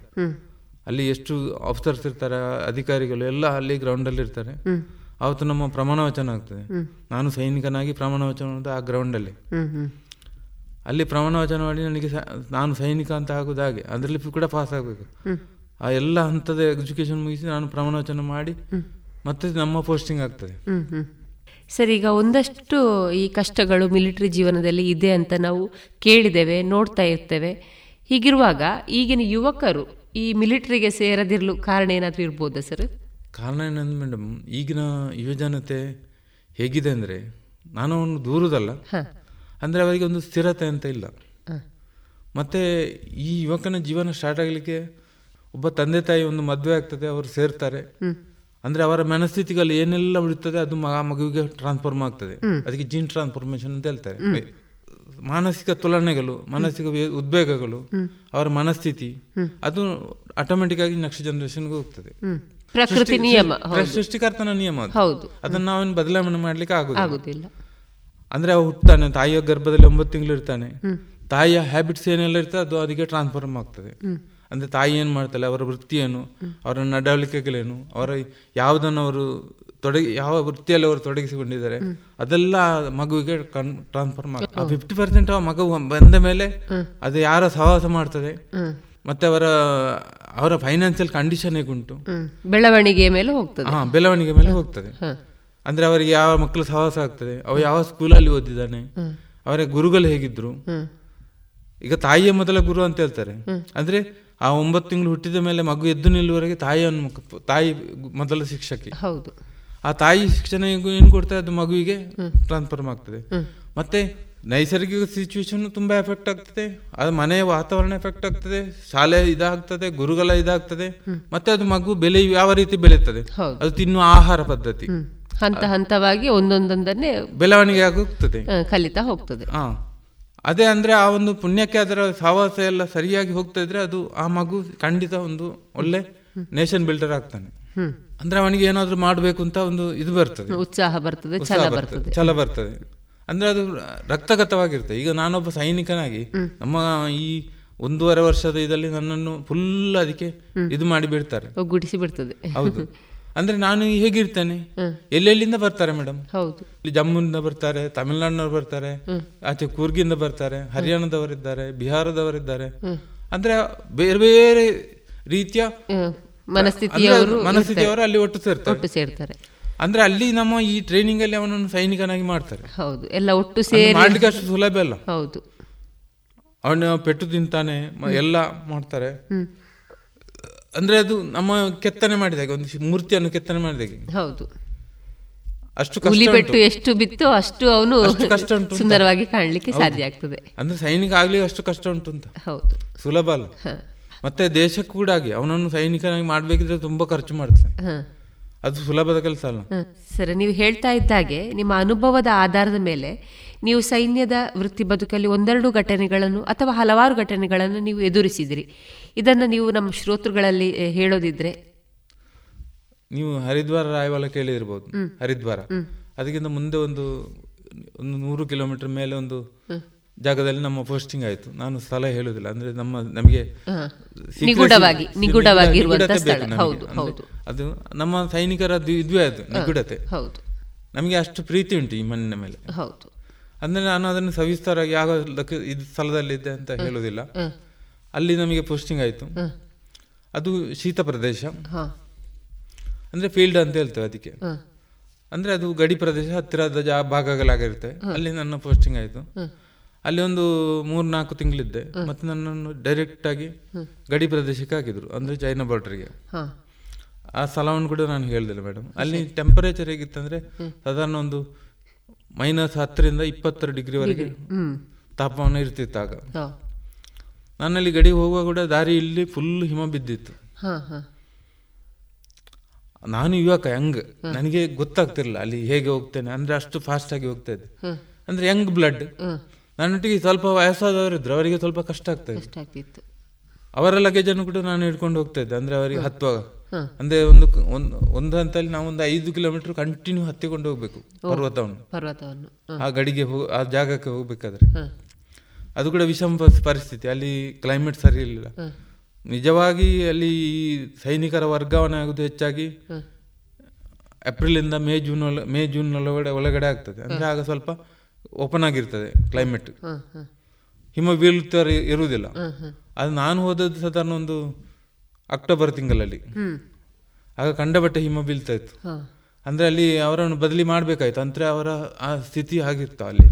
ಅಲ್ಲಿ ಎಷ್ಟು ಆಫೀಸರ್ಸ್ ಇರ್ತಾರೆ ಅಧಿಕಾರಿಗಳು ಎಲ್ಲ ಅಲ್ಲಿ ಗ್ರೌಂಡಲ್ಲಿ ಇರ್ತಾರೆ. ಅವತ್ತು ನಮ್ಮ ಪ್ರಮಾಣ ವಚನ ಆಗ್ತದೆ. ನಾನು ಸೈನಿಕನಾಗಿ ಪ್ರಮಾಣ ವಚನ ಆ ಗ್ರೌಂಡಲ್ಲಿ ಅಲ್ಲಿ. ಪ್ರಮಾಣ ವಚನ ಮಾಡಿ ನನಗೆ ನಾನು ಸೈನಿಕ ಅಂತ ಆಗೋದು ಹಾಗೆ. ಅದರಲ್ಲಿ ಕೂಡ ಪಾಸ್ ಆಗಬೇಕು. ಆ ಎಲ್ಲ ಹಂತದ ಎಜುಕೇಶನ್ ಮುಗಿಸಿ ನಾನು ಪ್ರಮಾಣ ವಚನ ಮಾಡಿ ಮತ್ತೆ ನಮ್ಮ ಪೋಸ್ಟಿಂಗ್ ಆಗ್ತದೆ. ಸರ್ ಈಗ ಒಂದಷ್ಟು ಈ ಕಷ್ಟಗಳು ಮಿಲಿಟರಿ ಜೀವನದಲ್ಲಿ ಇದೆ ಅಂತ ನಾವು ಕೇಳಿದ್ದೇವೆ ನೋಡ್ತಾ ಇರ್ತೇವೆ. ಹೀಗಿರುವಾಗ ಈಗಿನ ಯುವಕರು ಈ ಮಿಲಿಟರಿಗೆ ಸೇರದಿರಲು ಕಾರಣ ಏನಾದರೂ ಇರ್ಬೋದಾ ಸರ್ ಕಾರಣ ಏನಂದ್ರೆ ಮೇಡಮ್ ಈಗಿನ ಯುವಜನತೆ ಹೇಗಿದೆ ಅಂದರೆ ನಾನು ಅವನು ದೂರದಲ್ಲ. ಅಂದರೆ ಅವರಿಗೆ ಒಂದು ಸ್ಥಿರತೆ ಅಂತ ಇಲ್ಲ. ಮತ್ತು ಈ ಯುವಕನ ಜೀವನ ಸ್ಟಾರ್ಟ್ ಆಗಲಿಕ್ಕೆ ಒಬ್ಬ ತಂದೆ ತಾಯಿ ಒಂದು ಮದುವೆ ಆಗ್ತದೆ ಅವರು ಸೇರ್ತಾರೆ. ಅಂದರೆ ಅವರ ಮನಸ್ಥಿತಿಗಳಲ್ಲಿ ಏನೆಲ್ಲ ಉಳಿತದೆ ಅದು ಮಗ ಆ ಮಗುವಿಗೆ ಟ್ರಾನ್ಸ್ಫಾರ್ಮ್ ಆಗ್ತದೆ. ಅದಕ್ಕೆ ಜೀನ್ ಟ್ರಾನ್ಸ್ಫಾರ್ಮೇಶನ್ ಅಂತ ಹೇಳ್ತಾರೆ. ಮಾನಸಿಕ ತುಲನೆಗಳು ಮಾನಸಿಕ ಉದ್ವೇಗಗಳು ಅವರ ಮನಸ್ಥಿತಿ ಅದು ಆಟೋಮೆಟಿಕ್ ಆಗಿ ನೆಕ್ಸ್ಟ್ ಜನರೇಷನ್ಗೆ ಹೋಗ್ತದೆ. ಪ್ರಕೃತಿ ನಿಯಮ, ಸೃಷ್ಟಿಕರ್ತನ ನಿಯಮ. ಹೌದು. ಅದನ್ನ ನಾವೇನು ಬದಲಾವಣೆ ಮಾಡ್ಲಿಕ್ಕೆ ಆಗುದಿಲ್ಲ. ಅಂದ್ರೆ ಅವ ಹುಟ್ತಾನೆ ತಾಯಿಯ ಗರ್ಭದಲ್ಲಿ ಒಂಬತ್ತು ತಿಂಗಳು ಇರ್ತಾನೆ. ತಾಯಿಯ ಹ್ಯಾಬಿಟ್ಸ್ ಏನೆಲ್ಲ ಇರ್ತದೆ ಅದು ಅದಕ್ಕೆ ಟ್ರಾನ್ಸ್ಫಾರ್ಮ್ ಆಗ್ತದೆ. ಅಂದ್ರೆ ತಾಯಿ ಏನ್ ಮಾಡ್ತಾಳೆ ಅವರ ವೃತ್ತಿ ಏನು ಅವರ ನಡವಳಿಕೆಗಳೇನು ಅವರ ಯಾವುದನ್ನು ಅವರು ತೊಡಗಿ ಯಾವ ವೃತ್ತಿಯಲ್ಲಿ ಅವರು ತೊಡಗಿಸಿಕೊಂಡಿದ್ದಾರೆ ಅದೆಲ್ಲ ಮಗುವಿಗೆ ಟ್ರಾನ್ಸ್‌ಫರ್ ಆ ಫಿಫ್ಟಿ ಪರ್ಸೆಂಟ್ ಮಗು ಬಂದ ಮೇಲೆ ಅದು ಯಾರ ಸಹವಾಸ ಮಾಡ್ತದೆ ಮತ್ತೆ ಅವರ ಅವರ ಫೈನಾನ್ಸಿಯಲ್ ಕಂಡೀಷನ್ ಹೇಗುಂಟು ಬೆಳವಣಿಗೆ ಮೇಲೆ ಹೋಗ್ತದೆ. ಹಾ ಬೆಳವಣಿಗೆ ಮೇಲೆ ಹೋಗ್ತದೆ. ಅಂದ್ರೆ ಅವರಿಗೆ ಯಾವ ಮಕ್ಕಳು ಸಹವಾಸ ಆಗ್ತದೆ ಅವ ಯಾವ ಸ್ಕೂಲಲ್ಲಿ ಓದಿದ್ದಾನೆ ಅವರ ಗುರುಗಳು ಹೇಗಿದ್ರು? ಈಗ ತಾಯಿಯ ಮೊದಲ ಗುರು ಅಂತ ಹೇಳ್ತಾರೆ. ಅಂದ್ರೆ ಆ ಒಂಬತ್ತು ತಿಂಗಳು ಹುಟ್ಟಿದ ಮೇಲೆ ಮಗು ಎದ್ದು ನಿಲ್ಲುವವರೆಗೆ ತಾಯಿಯನ್ನು ತಾಯಿ ಮೊದಲ ಶಿಕ್ಷಕಿ. ಹೌದು. ಆ ತಾಯಿ ಶಿಕ್ಷಣ ಏನು- ಕೊಡ್ತದೆ ಕೊಡ್ತಾರೆ ಅದು ಮಗುವಿಗೆ? ಟ್ರಾನ್ಸ್ಫರ್ಮ್ ಆಗ್ತದೆ ಮತ್ತೆ ನೈಸರ್ಗಿಕ ಸಿಚುವೇಶನ್ ತುಂಬಾ ಎಫೆಕ್ಟ್ ಆಗ್ತದೆ. ಅದು ಮನೆಯ ವಾತಾವರಣ ಎಫೆಕ್ಟ್ ಆಗ್ತದೆ. ಶಾಲೆ ಇದಾಗ್ತದೆ ಗುರುಗಳ ಇದಾಗ್ತದೆ. ಮತ್ತೆ ಅದು ಮಗು ಬೆಲೆ ಯಾವ ರೀತಿ ಬೆಳೆಯುತ್ತದೆ ಅದು ತಿನ್ನುವ ಆಹಾರ ಪದ್ಧತಿ. ಹಂತ ಹಂತವಾಗಿ ಒಂದೊಂದೊಂದನ್ನೇ ಬೆಳವಣಿಗೆ ಆಗುತ್ತದೆ. ಕಲಿತಾ ಹೋಗ್ತದೆ. ಹಾ. ಅದೇ ಅಂದ್ರೆ ಆ ಒಂದು ಪುಣ್ಯಕ್ಕೆ ಅದರ ಸಹವಾಸ ಎಲ್ಲ ಸರಿಯಾಗಿ ಹೋಗ್ತಾ ಇದ್ರೆ ಅದು ಆ ಮಗು ಖಂಡಿತ ಒಂದು ಒಳ್ಳೆ ನೇಷನ್ ಬಿಲ್ಡರ್ ಆಗ್ತಾನೆ. ಅಂದ್ರೆ ಅವನಿಗೆ ಏನಾದ್ರೂ ಮಾಡಬೇಕು ಅಂತ ಒಂದು ಇದು ಬರ್ತದೆ. ಉತ್ಸಾಹ ಬರ್ತದೆ ಛಲ ಬರ್ತದೆ ಛಲ ಬರ್ತದೆ. ಅಂದ್ರೆ ಅದು ರಕ್ತಗತವಾಗಿರ್ತದೆ ಈಗ ನಾನೊಬ್ಬ ಸೈನಿಕನಾಗಿ ನಮ್ಮ ಈ ಒಂದೂವರೆ ವರ್ಷದ ಇದರಲ್ಲಿ ನನ್ನನ್ನು ಫುಲ್ ಅದಕ್ಕೆ ಇದು ಮಾಡಿ ಬಿಡ್ತಾರೆ. ಒಗ್ಗೂಡಿಸಿ ಬಿಡ್ತದೆ. ಹೌದು. ಅಂದ್ರೆ ನಾನು ಹೇಗಿರ್ತೇನೆ? ಎಲ್ಲೆಲ್ಲಿಂದ ಬರ್ತಾರೆ ಮೇಡಮ್? ಹೌದು. ಇಲ್ಲಿ ಜಮ್ಮುನಿಂದ ಬರ್ತಾರೆ ತಮಿಳ್ನಾಡಿನವ್ರು ಬರ್ತಾರೆ ಆಚೆ ಕೂರ್ಗಿಂದ ಬರ್ತಾರೆ ಹರಿಯಾಣದವರಿದ್ದಾರೆ ಬಿಹಾರದವರಿದ್ದಾರೆ. ಅಂದ್ರೆ ಬೇರೆ ಬೇರೆ ರೀತಿಯ ಮನಸ್ಥಿತಿಯವರು ಅಂದ್ರೆ ಮನಸ್ಥಿತಿಯವರು ಅಲ್ಲಿ ಒಟ್ಟು ಸೇರ್ತಾರೆ. ಒಟ್ಟು ಸೇರ್ತಾರೆ. ಅಂದ್ರೆ ಅಲ್ಲಿ ನಮ್ಮ ಈ ಟ್ರೈನಿಂಗ್ ಅಲ್ಲಿ ಅವನನ್ನು ಸೈನಿಕನಾಗಿ ಮಾಡ್ತಾರೆ. ಹೌದು ಎಲ್ಲ ಒಟ್ಟು ಸೇರಿ ಮಾಡ್ಲಿಕ್ಕೆ ಅಷ್ಟು ಸುಲಭ ಅಲ್ಲ. ಹೌದು. ಅವನ ಪೆಟ್ಟು ತಿಂತಾನೆ ಎಲ್ಲ ಮಾಡ್ತಾರೆ. ಅಂದ್ರೆ ಅದು ನಮ್ಮ ಕೆತ್ತನೆ ಮಾಡಿದಾಗೆ ಒಂದು ಮೂರ್ತಿಯನ್ನು ಕೆತ್ತನೆ ಮಾಡಿದಾಗೆ ಹೌದು. ಅಷ್ಟು ಪೆಟ್ಟು ಎಷ್ಟು ಬಿತ್ತು ಅಷ್ಟು ಅವನು ಕಷ್ಟ ಉಂಟು ಸುಂದರವಾಗಿ ಕಾಣಲಿಕ್ಕೆ ಸಾಧ್ಯ ಆಗ್ತದೆ. ಅಂದ್ರೆ ಸೈನಿಕ ಆಗ್ಲಿ ಅಷ್ಟು ಕಷ್ಟ ಉಂಟು ಅಂತ. ಹೌದು. ಸುಲಭ ಅಲ್ಲ. ಮತ್ತೆ ದೇಶಕ್ಕೂ ಕೂಡ ಆಗಿ ಅವನನ್ನು ಸೈನಿಕನಾಗಿ ಮಾಡಬೇಕಿದ್ರೆ ತುಂಬಾ ಖರ್ಚು ಮಾಡ್ತಾನೆ. ಅದು ಸುಲಭದ ಕೆಲಸ ಅಲ್ಲ. ಸರ್ ನೀವು ಹೇಳ್ತಾ ಇದ್ದಾಗೆ ನಿಮ್ಮ ಅನುಭವದ ಆಧಾರದ ಮೇಲೆ ನೀವು ಸೈನ್ಯದ ವೃತ್ತಿ ಬದುಕಲ್ಲಿ ಒಂದೆರಡು ಘಟನೆಗಳನ್ನು ಅಥವಾ ಹಲವಾರು ಘಟನೆಗಳನ್ನು ನೀವು ಎದುರಿಸಿದಿರಿ. ಇದನ್ನು ನೀವು ನಮ್ಮ ಶ್ರೋತೃಗಳಲ್ಲಿ ಹೇಳೋದಿದ್ರೆ? ನೀವು ಹರಿದ್ವಾರ ರಾಯವಾಲ ಕೇಳಿರ್ಬೋದು ಹರಿದ್ವಾರ. ಅದಕ್ಕಿಂತ ಮುಂದೆ ಒಂದು ಒಂದು ನೂರು ಕಿಲೋಮೀಟರ್ ಮೇಲೆ ಒಂದು ಜಾಗದಲ್ಲಿ ನಮ್ಮ ಪೋಸ್ಟಿಂಗ್ ಆಯ್ತು. ನಾನು ಸ್ಥಳ ಹೇಳುದಿಲ್ಲ. ಅಂದ್ರೆ ನಮ್ಮ ನಮಗೆ ನಿಗೂಢವಾಗಿ ನಿಗೂಢವಾಗಿ-. ಅದು ನಮ್ಮ ಸೈನಿಕರ ಇದ್ವೇ ಅದು ನಿಗೂಢತೆ. ಹೌದು. ನಮಗೆ ಅಷ್ಟು ಪ್ರೀತಿ ಉಂಟು ಈ ಮಣ್ಣಿನ ಮೇಲೆ. ಹೌದು. ಅಂದ್ರೆ ನಾನು ಅದನ್ನು ಸವಿಸ್ತಾರವಾಗಿ ಯಾವ ಸ್ಥಳದಲ್ಲಿದೆ ಇದು ಸ್ಥಳದಲ್ಲಿದ್ದೆ ಅಂತ ಹೇಳುದಿಲ್ಲ. ಅಲ್ಲಿ ನಮಗೆ ಪೋಸ್ಟಿಂಗ್ ಆಯ್ತು. ಅದು ಶೀತ ಪ್ರದೇಶ. ಅಂದ್ರೆ ಫೀಲ್ಡ್ ಅಂತ ಹೇಳ್ತೇವೆ ಅದಕ್ಕೆ. ಅಂದ್ರೆ ಅದು ಗಡಿ ಪ್ರದೇಶ ಹತ್ತಿರದ ಜಾ ಭಾಗಗಳಾಗಿರುತ್ತೆ. ಅಲ್ಲಿ ನನ್ನ ಪೋಸ್ಟಿಂಗ್ ಆಯ್ತು. ಅಲ್ಲಿ ಒಂದು ಮೂರ್ ನಾಲ್ಕು ತಿಂಗಳಿದ್ದೆ ಮತ್ತೆ ನನ್ನನ್ನು ಡೈರೆಕ್ಟ್ ಆಗಿ ಗಡಿ ಪ್ರದೇಶಕ್ಕೆ ಹಾಕಿದ್ರು ಅಂದ್ರೆ ಚೈನಾ ಬಾರ್ಡರ್ಗೆ. ಆ ಸ್ಥಳವನ್ನು ಕೂಡ ನಾನು ಹೇಳ್ದಿಲ್ಲ ಮೇಡಮ್ ಅಲ್ಲಿ ಟೆಂಪರೇಚರ್ ಹೇಗಿತ್ತಂದ್ರೆ ಸಾಧಾರಣ ಒಂದು ಮೈನಸ್ ಹತ್ತರಿಂದ ಇಪ್ಪತ್ತರ ಡಿಗ್ರಿವರೆಗೆ. ತಾಪಮಾನ ಇರ್ತಿತ್ತು ಆಗ. ನನ್ನಲ್ಲಿ ನಾನಲ್ಲಿ ಗಡಿ ಹೋಗುವಾಗ ಕೂಡ ದಾರಿ ಇಲ್ಲಿ ಫುಲ್ ಹಿಮ ಬಿದ್ದಿತ್ತು. ನಾನು ಯುವಕ ಯಂಗ್. ನನಗೆ ಗೊತ್ತಾಗ್ತಿರ್ಲಿಲ್ಲ ಅಲ್ಲಿ ಹೇಗೆ ಹೋಗ್ತೇನೆ ಅಂದ್ರೆ ಅಷ್ಟು ಫಾಸ್ಟ್ ಆಗಿ ಹೋಗ್ತಾ ಇದ್ದೆ. ಅಂದ್ರೆ ಯಂಗ್ ಬ್ಲಡ್ ನನ್ನೊಟ್ಟಿಗೆ ಸ್ವಲ್ಪ ವಯಸ್ಸಾದವರು ಇದ್ರು ಅವರಿಗೆ ಸ್ವಲ್ಪ ಕಷ್ಟ ಆಗ್ತದೆ ಕಷ್ಟ ಆಗ್ತಿತ್ತು ಅವರ ಲಗೇಜ್ ಅನ್ನು ಕೂಡ ನಾನು ಹಿಡ್ಕೊಂಡು ಹೋಗ್ತಾ ಇದ್ದೆ. ಅಂದ್ರೆ ಅವರಿಗೆ ಹತ್ತುವಾಗ ಅಂದ್ರೆ ಒಂದು ಒಂದು ಹಂತಲ್ಲಿ ನಾವು ಒಂದು ಐದು ಕಿಲೋಮೀಟರ್ ಕಂಟಿನ್ಯೂ ಹತ್ತಿಕೊಂಡು ಹೋಗ್ಬೇಕು ಪರ್ವತವನ್ನು. ಪರ್ವತವನ್ನು. ಆ ಗಡಿಗೆ ಹೋಗ್ ಆ ಜಾಗಕ್ಕೆ ಹೋಗ್ಬೇಕಾದ್ರೆ. ಅದು ಕೂಡ ವಿಷಮ ಪರಿಸ್ಥಿತಿ. ಅಲ್ಲಿ ಕ್ಲೈಮೇಟ್ ಸರಿ ಇರಲಿಲ್ಲ. ನಿಜವಾಗಿ ಅಲ್ಲಿ ಈ ಸೈನಿಕರ ವರ್ಗಾವಣೆ ಆಗುದು ಹೆಚ್ಚಾಗಿ ಏಪ್ರಿಲಿಂದ ಮೇ ಜೂನ್ ಮೇ ಜೂನ್ ಒಳಗಡೆ ಒಳಗಡೆ ಆಗ್ತದೆ. ಅಂದ್ರೆ ಆಗ ಸ್ವಲ್ಪ ಓಪನ್ ಆಗಿರ್ತದೆ ಕ್ಲೈಮೇಟ್. ಹಿಮ ಬೀಳುತ್ತಾ ಇರುವುದಿಲ್ಲ. ಅದು ನಾನು ಹೋದದ್ದು ಸಾಧಾರಣ ಒಂದು ಅಕ್ಟೋಬರ್ ತಿಂಗಳಲ್ಲಿ. ಆಗ ಕಂಡಬಟ್ಟೆ ಹಿಮ ಬೀಳ್ತಾ ಇತ್ತು. ಅಂದ್ರೆ ಅಲ್ಲಿ ಅವರನ್ನು ಬದಲಿ ಮಾಡಬೇಕಾಯ್ತು. ಅಂದ್ರೆ ಅವರ ಆ ಸ್ಥಿತಿ ಆಗಿತ್ತು ಅಲ್ಲಿ.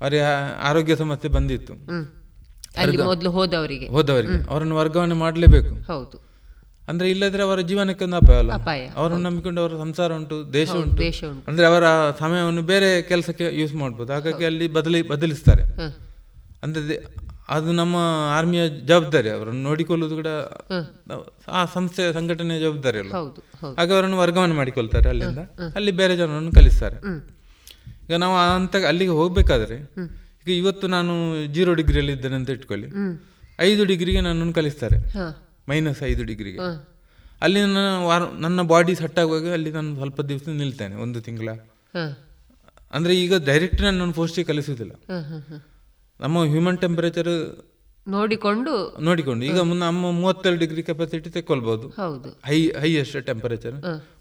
ಅವರಿಗೆ ಆರೋಗ್ಯ ಸಮಸ್ಯೆ ಬಂದಿತ್ತು. ಹೋದವರಿಗೆ. ಹೋದವರಿಗೆ. ಅವರನ್ನು ವರ್ಗಾವಣೆ ಮಾಡಲೇಬೇಕು. ಹೌದು. ಅಂದ್ರೆ ಇಲ್ಲದ್ರೆ ಅವರ ಜೀವನಕ್ಕೆ ಒಂದು ಅಪಾಯ ಅಲ್ಲ? ಅವರನ್ನು ನಂಬಿಕೊಂಡು ಅವರ ಸಂಸಾರ ಉಂಟು ದೇಶ ಉಂಟು. ಅಂದ್ರೆ ಅವರ ಸಮಯವನ್ನು ಬೇರೆ ಕೆಲಸಕ್ಕೆ ಯೂಸ್ ಮಾಡ್ಬೋದು. ಹಾಗಾಗಿ ಅಲ್ಲಿ ಬದಲಿ ಬದಲಿಸ್ತಾರೆ. ಅಂದ್ರೆ ಅದು ನಮ್ಮ ಆರ್ಮಿಯ ಜವಾಬ್ದಾರಿ. ಅವರನ್ನು ನೋಡಿಕೊಳ್ಳುವುದು ಕೂಡ ಆ ಸಂಸ್ಥೆ ಸಂಘಟನೆಯ ಜವಾಬ್ದಾರಿ ಅಲ್ಲ. ಹಾಗೆ ಅವರನ್ನು ವರ್ಗಾವಣೆ ಮಾಡಿಕೊಳ್ತಾರೆ ಅಲ್ಲಿಂದ. ಅಲ್ಲಿ ಬೇರೆ ಜನರನ್ನು ಕಲಿಸ್ತಾರೆ. ಈಗ ನಾವು ಅಂತ ಅಲ್ಲಿಗೆ ಹೋಗ್ಬೇಕಾದ್ರೆ ಈಗ ಇವತ್ತು ನಾನು ಜೀರೋ ಡಿಗ್ರಿಯಲ್ಲಿ ಇದ್ದೇನೆ ಅಂತ ಇಟ್ಕೊಳ್ಳಿ. ಐದು ಡಿಗ್ರಿಗೆ ನನ್ನನ್ನು ಕಲಿಸ್ತಾರೆ. ಮೈನಸ್ ಐದು ಡಿಗ್ರಿಗೆ. ಅಲ್ಲಿ ನನ್ನ ವಾರ ನನ್ನ ಬಾಡಿ ಸೆಟ್ ಆಗುವಾಗ ಅಲ್ಲಿ ನಾನು ಸ್ವಲ್ಪ ದಿವಸ ನಿಲ್ತೇನೆ ಒಂದು ತಿಂಗಳ. ಅಂದರೆ ಈಗ ಡೈರೆಕ್ಟ್ ನಾನು ಪೋಸ್ಟಿಗೆ ಹ. ನಮ್ಮ ಹ್ಯೂಮನ್ ಟೆಂಪರೇಚರ್ ನೋಡಿಕೊಂಡು ನೋಡಿಕೊಂಡು ಈಗ ಮುನ್ನ ನಮ್ಮ ಮೂವತ್ತೆರಡು ಡಿಗ್ರಿ ಕೆಪಾಸಿಟಿ ತೆಕ್ಕೊಳ್ಬಹುದು ಹೌದು. High highest temperature.